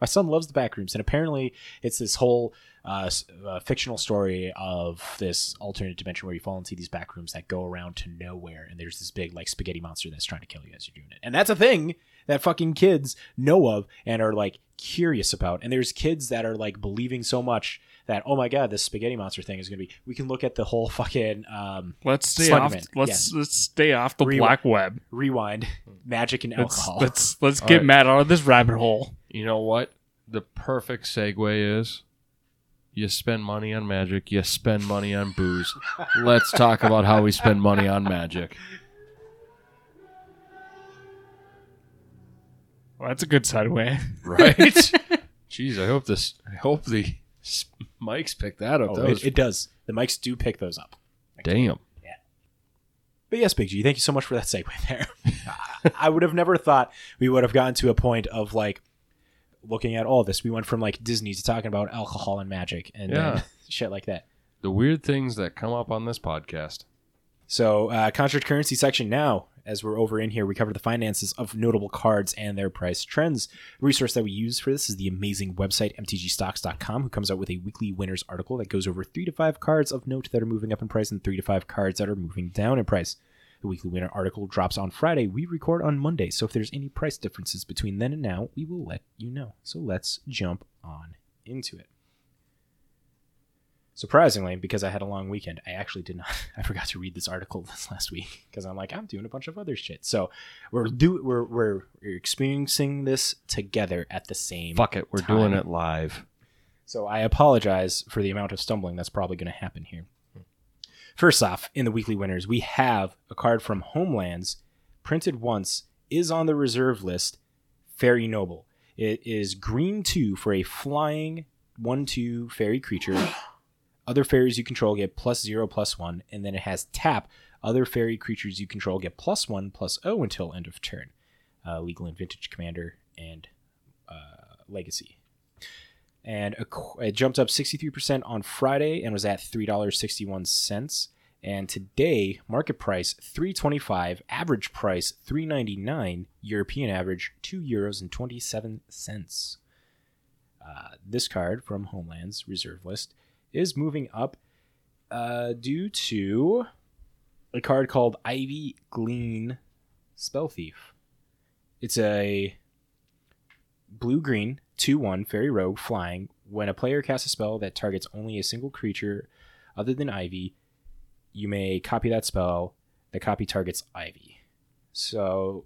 Speaker 2: My son loves the back rooms, and apparently it's this whole uh, uh, fictional story of this alternate dimension where you fall into these back rooms that go around to nowhere, and there's this big like spaghetti monster that's trying to kill you as you're doing it, and that's a thing that fucking kids know of and are like curious about. And there's kids that are like believing so much that oh my god, this spaghetti monster thing is gonna be. We can look at the whole fucking um,
Speaker 3: Let's stay
Speaker 2: Slug
Speaker 3: off. Let's let's stay off the
Speaker 2: Rewi-
Speaker 3: black web.
Speaker 2: rewind, magic and
Speaker 3: Let's
Speaker 2: alcohol.
Speaker 3: let's let's get
Speaker 1: right.
Speaker 3: Matt out of this rabbit hole.
Speaker 1: You know what? The perfect segue is you spend money on magic, you spend money on booze. Let's talk about how we spend money on magic.
Speaker 3: Well, that's a good segue.
Speaker 1: Right? Jeez, I hope this I hope the s- mics pick that up.
Speaker 2: Oh,
Speaker 1: that was
Speaker 2: it, it does. The mics do pick those up.
Speaker 1: damn.
Speaker 2: But yes, Big G, thank you so much for that segue there. I would have never thought we would have gotten to a point of like looking at all this. We went from like Disney to talking about alcohol and magic and
Speaker 1: Yeah.
Speaker 2: then shit like that.
Speaker 1: The weird things that come up on this podcast.
Speaker 2: So, uh, contract currency section now. As we're over in here, we cover the finances of notable cards and their price trends. The resource that we use for this is the amazing website mtgstocks.com, who comes out with a weekly winners article that goes over three to five cards of note that are moving up in price and three to five cards that are moving down in price. The weekly winner article drops on Friday. We record on Monday, so if there's any price differences between then and now, we will let you know. So let's jump on into it. Surprisingly, because I had a long weekend, I actually did not. I forgot to read this article this last week because I'm like I'm doing a bunch of other shit. So we're do we're we're, we're experiencing this together at the same.
Speaker 1: Fuck it, we're
Speaker 2: time.
Speaker 1: doing it live.
Speaker 2: So I apologize for the amount of stumbling that's probably going to happen here. First off, in the weekly winners, we have a card from Homelands, printed once, is on the reserve list. Fairy Noble. It is green two for a flying one two fairy creature. Other fairies you control get plus zero plus one, and then it has tap. Other fairy creatures you control get plus one plus O until end of turn. Uh, legal and vintage commander and uh, legacy and it jumped up 63% on Friday and was at $3.61 and today market price 325 average price 399 European average 2 euros and 27 cents uh, this card from Homeland's reserve list is moving up uh, due to a card called Ivy Gleeful Spell Thief. It's a blue green 2 1 fairy rogue flying. When a player casts a spell that targets only a single creature other than Ivy, you may copy that spell. The copy targets Ivy. So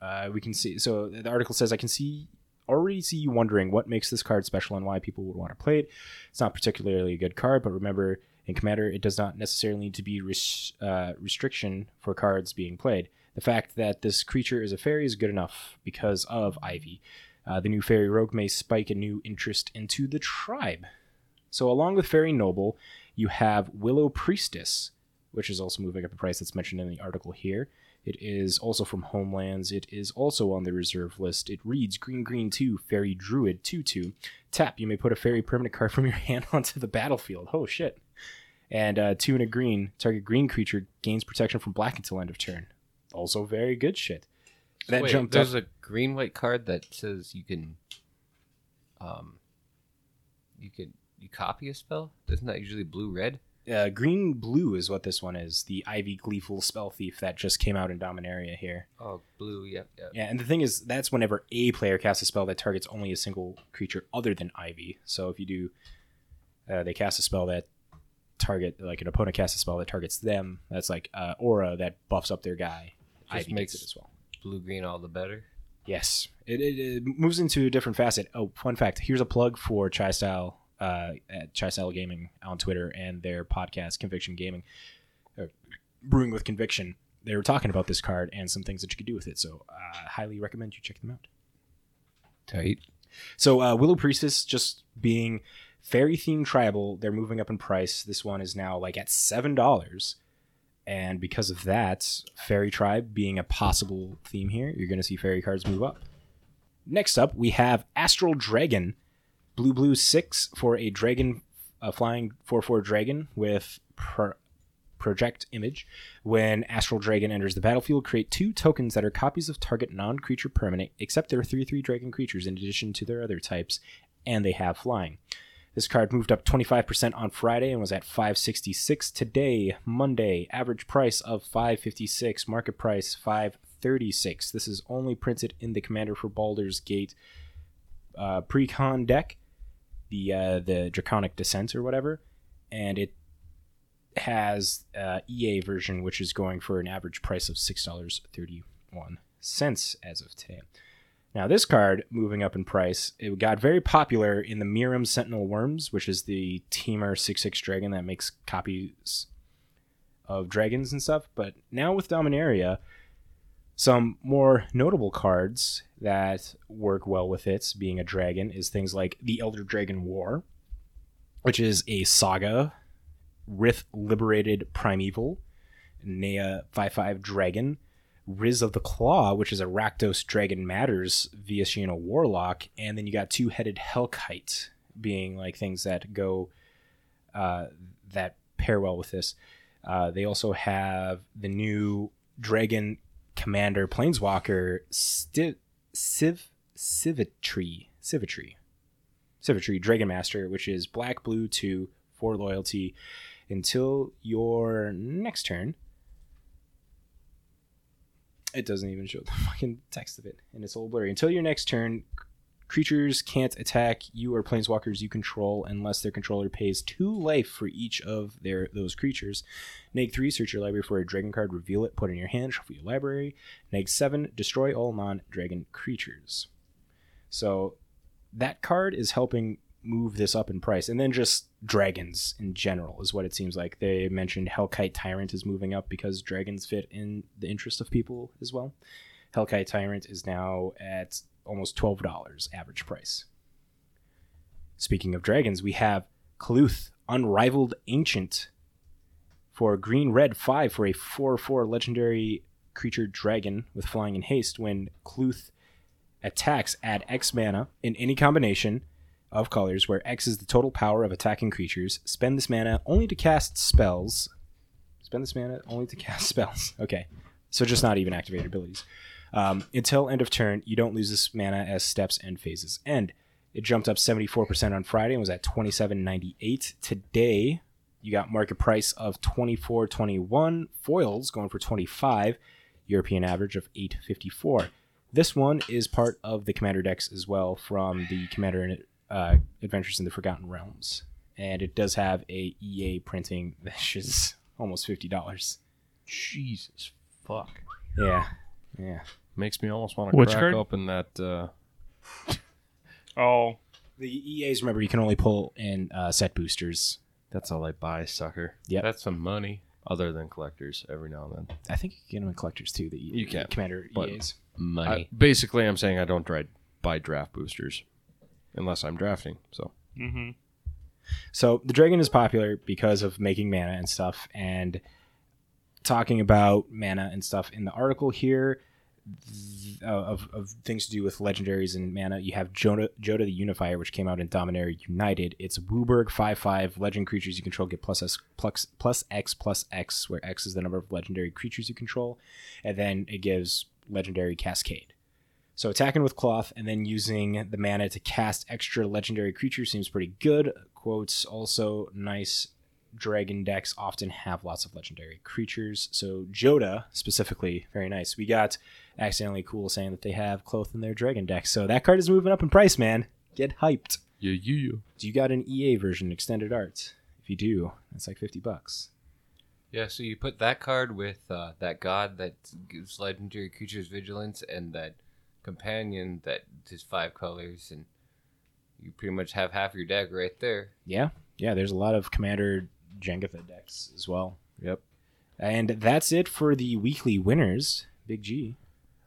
Speaker 2: uh, we can see. So the article says, I can see. Already see you wondering what makes this card special and why people would want to play it. It's not particularly a good card, but remember, in Commander, it does not necessarily need to be res- uh, restriction for cards being played. The fact that this creature is a fairy is good enough because of Ivy. Uh, the new Fairy Rogue may spike a new interest into the tribe. So, along with Fairy Noble, you have Willow Priestess, which is also moving up in price. That's mentioned in the article here. It is also from Homelands. It is also on the reserve list. It reads Green Green 2, Fairy Druid 2 2. Tap, you may put a fairy permanent card from your hand onto the battlefield. Oh, shit. And uh, two and a green, target green creature gains protection from black until end of turn. Also, very good shit. That
Speaker 4: Wait,
Speaker 2: jumped
Speaker 4: there's
Speaker 2: up.
Speaker 4: a green white card that says you can um you can you copy a spell isn't that usually blue red
Speaker 2: uh, green blue is what this one is. The Ivy Gleeful Spell Thief that just came out in Dominaria here.
Speaker 4: oh blue yep yep
Speaker 2: Yeah, and the thing is, that's whenever a player casts a spell that targets only a single creature other than Ivy. So if you do, uh, they cast a spell that target like an opponent casts a spell that targets them. That's like uh, aura that buffs up their guy.
Speaker 4: Just
Speaker 2: Ivy
Speaker 4: makes-
Speaker 2: it as well.
Speaker 4: Blue green all the better.
Speaker 2: Yes, it, it, it moves into a different facet. Oh, fun fact! Here's a plug for Chai Style uh, at Chai Style Gaming on Twitter and their podcast Conviction Gaming, Brewing with Conviction. They were talking about this card and some things that you could do with it. So, uh, highly recommend you check them out.
Speaker 4: Tight.
Speaker 2: So, uh, Willow Priestess just being fairy themed tribal, they're moving up in price. This one is now like at seven dollars. And because of that, Fairy Tribe being a possible theme here, you're going to see fairy cards move up. Next up, we have Astral Dragon, blue blue six for a dragon, a flying four four dragon with pro- project image. When Astral Dragon enters the battlefield, create two tokens that are copies of target non-creature permanent, except they're three three dragon creatures in addition to their other types, and they have flying. This card moved up 25% on Friday and was at 566 today, Monday. Average price of 556, market price 536. This is only printed in the Commander for Baldur's Gate uh, pre-con deck, the uh, the Draconic Dissent or whatever, and it has uh, EA version, which is going for an average price of six dollars thirty-one cents as of today. Now, this card moving up in price, it got very popular in the Miirym Sentinel Wyrms, which is the Temur 6 6 dragon that makes copies of dragons and stuff. But now with Dominaria, some more notable cards that work well with it, being a dragon, is things like the Elder Dragon War, which is a saga, Rith Liberated Primeval, Naya 5 5 Dragon, Rivaz of the Claw, which is a Rakdos Dragon Matters via Shiano Warlock, and then you got two headed Hellkite being like things that go uh, that pair well with this. Uh, they also have the new Dragon Commander Planeswalker Sti- Civ Sivitri Sivitri Dragon Master, which is black blue two for loyalty until your next turn it doesn't even show the fucking text of it, and it's all blurry. Until your next turn, creatures can't attack you or planeswalkers you control unless their controller pays two life for each of their those creatures. Neg three, search your library for a dragon card, reveal it, put it in your hand, shuffle your library. Neg seven, destroy all non-dragon creatures. So that card is helping move this up in price, and then just dragons in general is what it seems like. They mentioned Hellkite Tyrant is moving up because dragons fit in the interest of people as well. Hellkite Tyrant is now at almost twelve dollars average price. Speaking of dragons, we have Klauth, Unrivaled Ancient, for green red five for a four four legendary creature dragon with flying and haste. When Klauth attacks, add X mana in any combination of colors where X is the total power of attacking creatures. Spend this mana only to cast spells. Spend this mana only to cast spells. Okay. So just not even activated abilities. Um, until end of turn, you don't lose this mana as steps and phases end. It jumped up 74% on Friday and was at 27.98. Today, you got market price of 24.21. Foils going for 25. European average of 8.54. This one is part of the Commander decks as well from the Commander uh, Adventures in the Forgotten Realms, and it does have a EA printing that is almost fifty dollars.
Speaker 1: Jesus fuck.
Speaker 2: Yeah, yeah.
Speaker 1: Makes me almost want to
Speaker 3: Which
Speaker 1: crack
Speaker 3: card?
Speaker 1: open that. Uh,
Speaker 3: Oh,
Speaker 2: The EAs remember you can only pull in uh, set boosters.
Speaker 1: that's all I buy, sucker.
Speaker 2: Yeah,
Speaker 1: That's some money. Other than collectors, every now and then.
Speaker 2: I think you can get them in collectors too. The
Speaker 1: You can,
Speaker 2: Commander EAs.
Speaker 4: Money.
Speaker 1: I, basically, I'm saying I don't dri- buy draft boosters unless I'm drafting. So
Speaker 3: mm-hmm.
Speaker 2: So the dragon is popular because of making mana and stuff, and talking about mana and stuff in the article here th- uh, of, of things to do with legendaries and mana. You have Jodah, Jodah the Unifier, which came out in Dominaria United. It's WUBRG five five legend creatures you control get plus S plus plus X plus X, where X is the number of legendary creatures you control, and then it gives legendary Cascade. So attacking with Klauth and then using the mana to cast extra legendary creatures seems pretty good. Quotes also nice dragon decks often have lots of legendary creatures. So Jodah specifically, very nice. We got Accidental Chaos saying that they have Klauth in their dragon deck. So that card is moving up in price, man. Get hyped.
Speaker 1: yeah, you. yeah.
Speaker 2: Do you got an EA version extended art? If you do, that's like fifty bucks.
Speaker 4: Yeah, so you put that card with uh, that god that gives legendary creatures vigilance and that companion that is five colors, and you pretty much have half your deck right there.
Speaker 2: Yeah, yeah. There's a lot of Commander Jenga decks as well.
Speaker 1: Yep.
Speaker 2: And that's it for the weekly winners. Big G.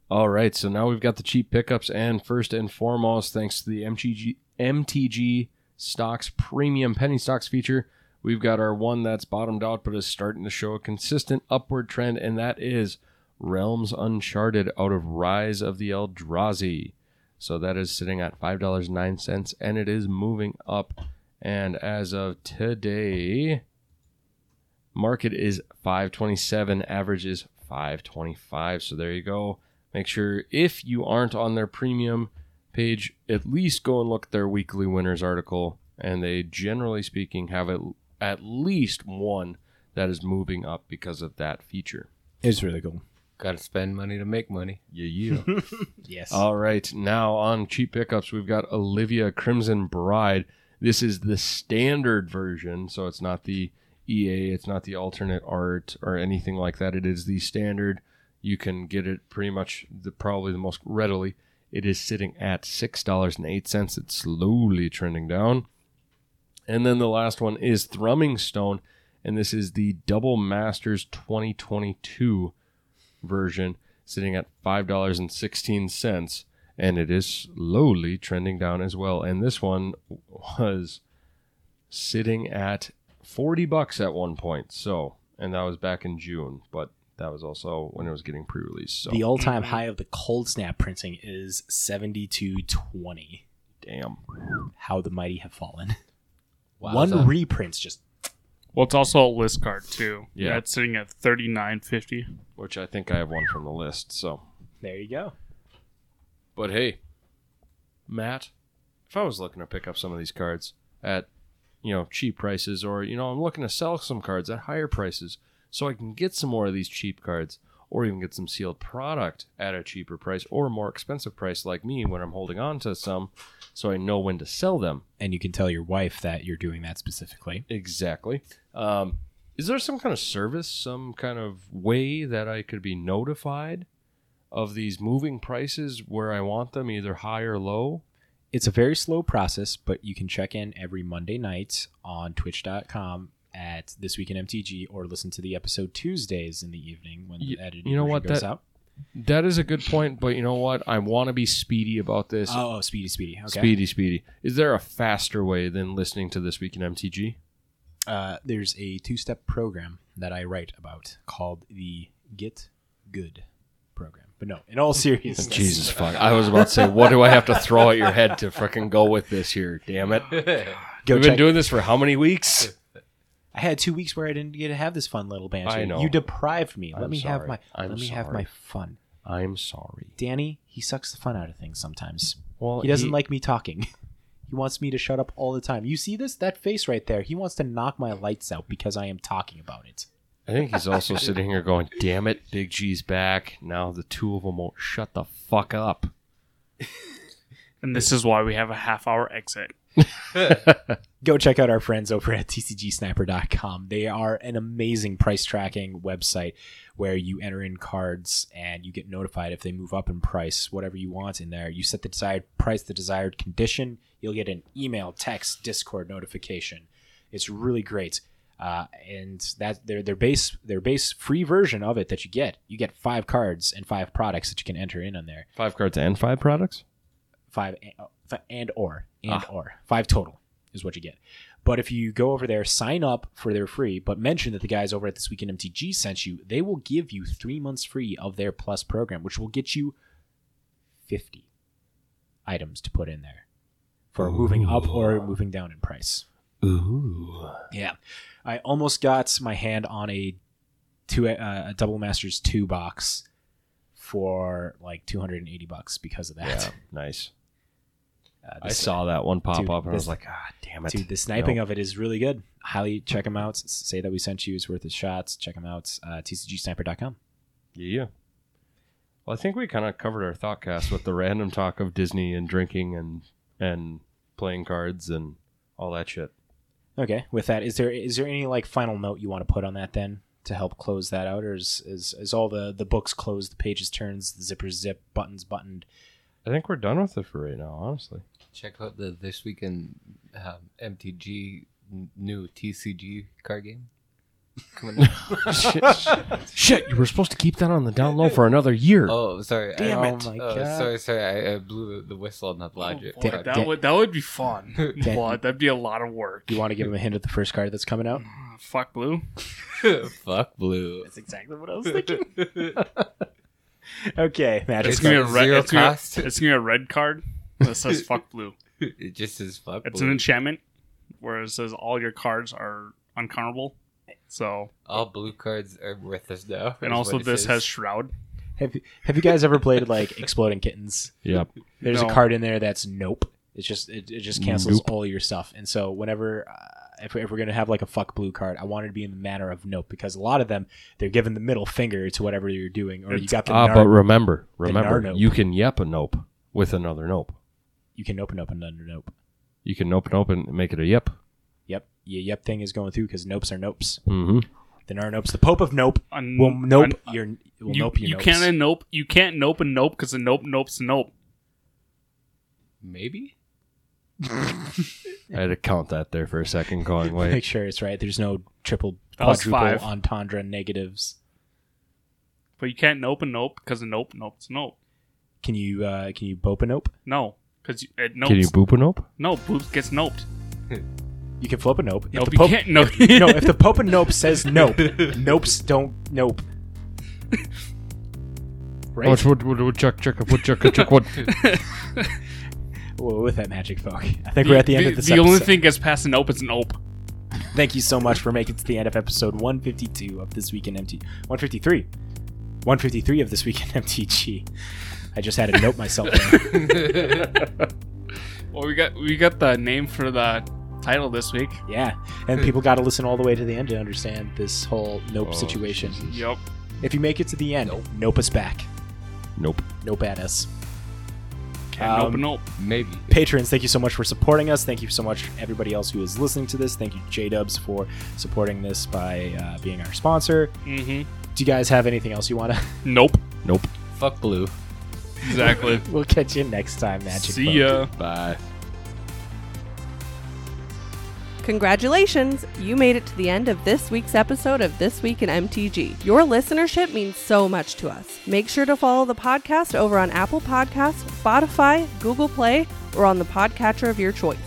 Speaker 1: All right, so now we've got the cheap pickups, and first and foremost, thanks to the MTG MTG Stocks Premium Penny Stocks feature, we've got our one that's bottomed out but is starting to show a consistent upward trend, and that is Realms Uncharted out of Rise of the Eldrazi. So that is sitting at five dollars nine cents, and it is moving up. And as of today, market is 527 average is 525 so there you go make sure if you aren't on their premium page at least go and look at their weekly winners article and they generally speaking have at least one that is moving up because of that feature
Speaker 2: It's really cool.
Speaker 4: Got to spend money to make money.
Speaker 1: yeah yeah
Speaker 2: Yes.
Speaker 1: All right, now on cheap pickups, we've got Olivia Crimson Bride. This is the standard version, so it's not the EA, it's not the alternate art or anything like that. It is the standard. You can get it pretty much the probably the most readily. It is sitting at six dollars and eight cents. It's slowly trending down. And then the last one is Thrumming Stone, and this is the Double Masters 2022 version, sitting at five dollars and sixteen cents, and it is slowly trending down as well. And this one was sitting at forty bucks at one point. So, and that was back in June, but that was also when it was getting pre-released. So,
Speaker 2: The all-time high of the Coldsnap printing is seventy-two twenty.
Speaker 1: damn.
Speaker 2: How the mighty have fallen.
Speaker 4: Wowza.
Speaker 2: One reprint's just
Speaker 3: Well, it's also a list card too.
Speaker 1: Yeah.
Speaker 3: That's sitting at thirty nine fifty.
Speaker 1: Which I think I have one from the list. So,
Speaker 2: there. You go.
Speaker 1: but hey, Matt, if I was looking to pick up some of these cards at you know cheap prices, or you know I'm looking to sell some cards at higher prices, so I can get some more of these cheap cards, or even get some sealed product at a cheaper price or a more expensive price, like me when I'm holding on to some, so I know when to sell them.
Speaker 2: And you can tell your wife that you're doing that specifically.
Speaker 1: Exactly. Um, is there some kind of service, some kind of way that I could be notified of these moving prices where I want them, either high or low?
Speaker 2: It's a very slow process, but you can check in every Monday night on twitch.com at This Week in MTG or listen to the episode Tuesdays in the evening when the
Speaker 1: Y-
Speaker 2: edited
Speaker 1: you know what,
Speaker 2: goes
Speaker 1: that-
Speaker 2: out.
Speaker 1: That is a good point, but you know what? I want to be speedy about this.
Speaker 2: Oh, oh, speedy, speedy. Okay.
Speaker 1: Speedy, speedy. Is there a faster way than listening to This Week in MTG?
Speaker 2: Uh, there's a two-step program that I write about called the Get Good program. But no, in all seriousness,
Speaker 1: Jesus fuck. I was about to say, what do I have to throw at your head to freaking go with this here? Damn it.
Speaker 2: go
Speaker 1: We've
Speaker 2: check.
Speaker 1: been doing this for how many weeks?
Speaker 2: I had two weeks where I didn't get to have this fun little banter.
Speaker 1: I know.
Speaker 2: You deprived me. Let
Speaker 1: I'm
Speaker 2: me have my.
Speaker 1: I'm
Speaker 2: let me have my fun.
Speaker 1: I'm sorry.
Speaker 2: Danny, he sucks the fun out of things sometimes.
Speaker 1: Well,
Speaker 2: He doesn't like me talking. He wants me to shut up all the time. You see this? That face right there. He wants to knock my lights out because I am talking about it.
Speaker 1: I think he's also sitting here going, "Damn it, Big G's back. Now the two of them won't shut the fuck up."
Speaker 3: And this is why we have a half hour exit.
Speaker 2: Go check out our friends over at tcgsniper.com. They are an amazing price tracking website where you enter in cards and you get notified if they move up in price, whatever you want in there. You set the desired price, the desired condition. You'll get an email, text, Discord notification. It's really great. Uh, and that their their base their base free version of it that you get you get five cards and five products that you can enter in on there
Speaker 1: Five cards and five products.
Speaker 2: five and, uh, and or and
Speaker 1: Ah.
Speaker 2: or five total is what you get. But if you go over there, sign up for their free, but mention that the guys over at this week in MTG sent you, they will give you three months free of their plus program, which will get you fifty items to put in there for moving up or moving down in price.
Speaker 1: Ooh.
Speaker 2: Yeah, I almost got my hand on a two uh, a Double Masters two box for like two hundred and eighty bucks because of that.
Speaker 1: Yeah, nice.
Speaker 2: Uh,
Speaker 1: I
Speaker 2: this-
Speaker 1: saw that one pop
Speaker 2: Dude,
Speaker 1: up and I was like, "Ah, damn it!"
Speaker 2: Dude, the sniping
Speaker 1: No.
Speaker 2: of it is really good. Highly check them out. Say that we sent you. It's worth a shot. Check them out. Uh, TCGsniper.com.
Speaker 1: Yeah. Well, I think we kind of covered our thought cast with the random talk of Disney and drinking and and playing cards and all that shit.
Speaker 2: Okay. With that, is there is there any like final note you want to put on that then to help close that out, or is is, is all the the books closed, the pages turns, the zippers zip, buttons buttoned?
Speaker 1: I think we're done with it for right now, honestly.
Speaker 4: Check out the this week in um, MTG n- new TCG card game. Coming out.
Speaker 1: shit, shit, you were supposed to keep that on the down low for another year.
Speaker 4: oh, sorry.
Speaker 2: Damn
Speaker 4: I,
Speaker 2: it. Oh my
Speaker 4: oh,
Speaker 2: God.
Speaker 4: Sorry, sorry. I, I blew the, the whistle on that logic.
Speaker 3: Oh, boy,
Speaker 2: Damn-
Speaker 3: that
Speaker 2: damn-
Speaker 3: would that would be fun.
Speaker 2: Damn.
Speaker 3: but that'd be a lot of work.
Speaker 2: Do you want to give him a hint at the first card that's coming out?
Speaker 3: Fuck blue.
Speaker 4: Fuck blue.
Speaker 2: That's exactly what I was thinking. okay, Magic.
Speaker 3: It's gonna be a
Speaker 4: got
Speaker 3: red.
Speaker 4: zero
Speaker 3: It's gonna,
Speaker 4: cost.
Speaker 3: it's gonna be a red card that says "fuck blue."
Speaker 4: it just says fuck blue.
Speaker 3: It's
Speaker 4: blue.
Speaker 3: an enchantment, where it says all your cards are uncounterable. So,
Speaker 4: All blue cards are with worthless now.
Speaker 3: and also this
Speaker 4: says.
Speaker 3: has shroud.
Speaker 2: Have you, have you guys ever played like Exploding Kittens?
Speaker 1: Yep.
Speaker 2: There's
Speaker 3: No.
Speaker 2: a card in there that's nope. It's just it, it just cancels
Speaker 1: Nope.
Speaker 2: all your stuff. And so whenever uh, if, if we're gonna have like a fuck blue card, I want it to be in the manner of nope because a lot of them they're giving the middle finger to whatever you're doing, or you
Speaker 3: It's-
Speaker 2: got the
Speaker 1: Ah,
Speaker 2: nar-
Speaker 1: but remember, remember,
Speaker 2: nar
Speaker 1: you can yep a nope with another nope.
Speaker 2: You can open open under nope.
Speaker 1: You can open open and make it a yep.
Speaker 2: Yep, yeah, yep thing is going through because nopes are nopes.
Speaker 1: Mm-hmm.
Speaker 2: The nar nopes. The Pope of nope
Speaker 3: Un-
Speaker 2: will nope
Speaker 3: un-
Speaker 2: your will
Speaker 3: you,
Speaker 2: nope your
Speaker 3: you
Speaker 2: nopes.
Speaker 3: can't nope. You can't nope and nope because the nope nope's a nope.
Speaker 4: Maybe.
Speaker 1: I had to count that there for a second, going,
Speaker 2: Make sure it's right. There's no triple
Speaker 3: That was
Speaker 2: quadruple
Speaker 3: five.
Speaker 2: entendre negatives.
Speaker 3: But you can't nope and nope because the nope nope's a nope.
Speaker 2: Can you uh can you bope a nope?
Speaker 3: No, because it nopes.
Speaker 1: Can you boop a nope?
Speaker 3: no, boop gets noped.
Speaker 2: You can flip a nope. If
Speaker 3: Nope,
Speaker 2: the
Speaker 3: you
Speaker 2: Pope,
Speaker 3: can't. No,
Speaker 2: no, if the Pope and Nope says nope, nopes don't nope. Right?
Speaker 1: What, what, what, what, chuck, chuck, what, chuck, chuck, what?
Speaker 2: Whoa, with that magic folk. I think we're at the end
Speaker 3: the,
Speaker 2: of this
Speaker 3: the
Speaker 2: episode.
Speaker 3: only thing gets past an nope is an nope.
Speaker 2: Thank you so much for making it to the end of episode 152 of This Week in MT. 153. 153 of This Week in MTG. I just had to note myself.
Speaker 3: Well, we got we got the name for the title this week.
Speaker 2: Yeah. And people got to listen all the way to the end to understand this whole nope
Speaker 1: Oh,
Speaker 2: situation.
Speaker 3: Yep.
Speaker 2: If you make it to the end,
Speaker 4: Nope.
Speaker 2: nope us back.
Speaker 1: Nope.
Speaker 2: Nope at us.
Speaker 3: Can't
Speaker 2: Um,
Speaker 3: nope nope.
Speaker 4: Maybe.
Speaker 2: patrons thank you so much for supporting us thank you so much everybody else who is listening to this thank you j-dubs for supporting this by uh, being our sponsor
Speaker 3: Mm-hmm.
Speaker 2: do you guys have anything else you want to
Speaker 3: Nope.
Speaker 1: Nope.
Speaker 4: Fuck blue.
Speaker 3: Exactly.
Speaker 2: we'll catch you next time magic
Speaker 3: See
Speaker 2: Folk.
Speaker 3: ya.
Speaker 1: Bye.
Speaker 5: Congratulations! You made it to the end of this week's episode of This Week in MTG. Your listenership means so much to us. Make sure to follow the podcast over on Apple Podcasts, Spotify, Google Play, or on the podcatcher of your choice.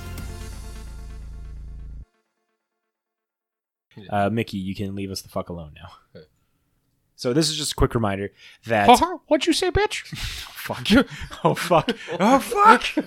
Speaker 2: Uh, mickey you can leave us the fuck alone now. So this is just a quick reminder that
Speaker 1: What'd you say, bitch?
Speaker 2: fuck. Oh fuck. Oh fuck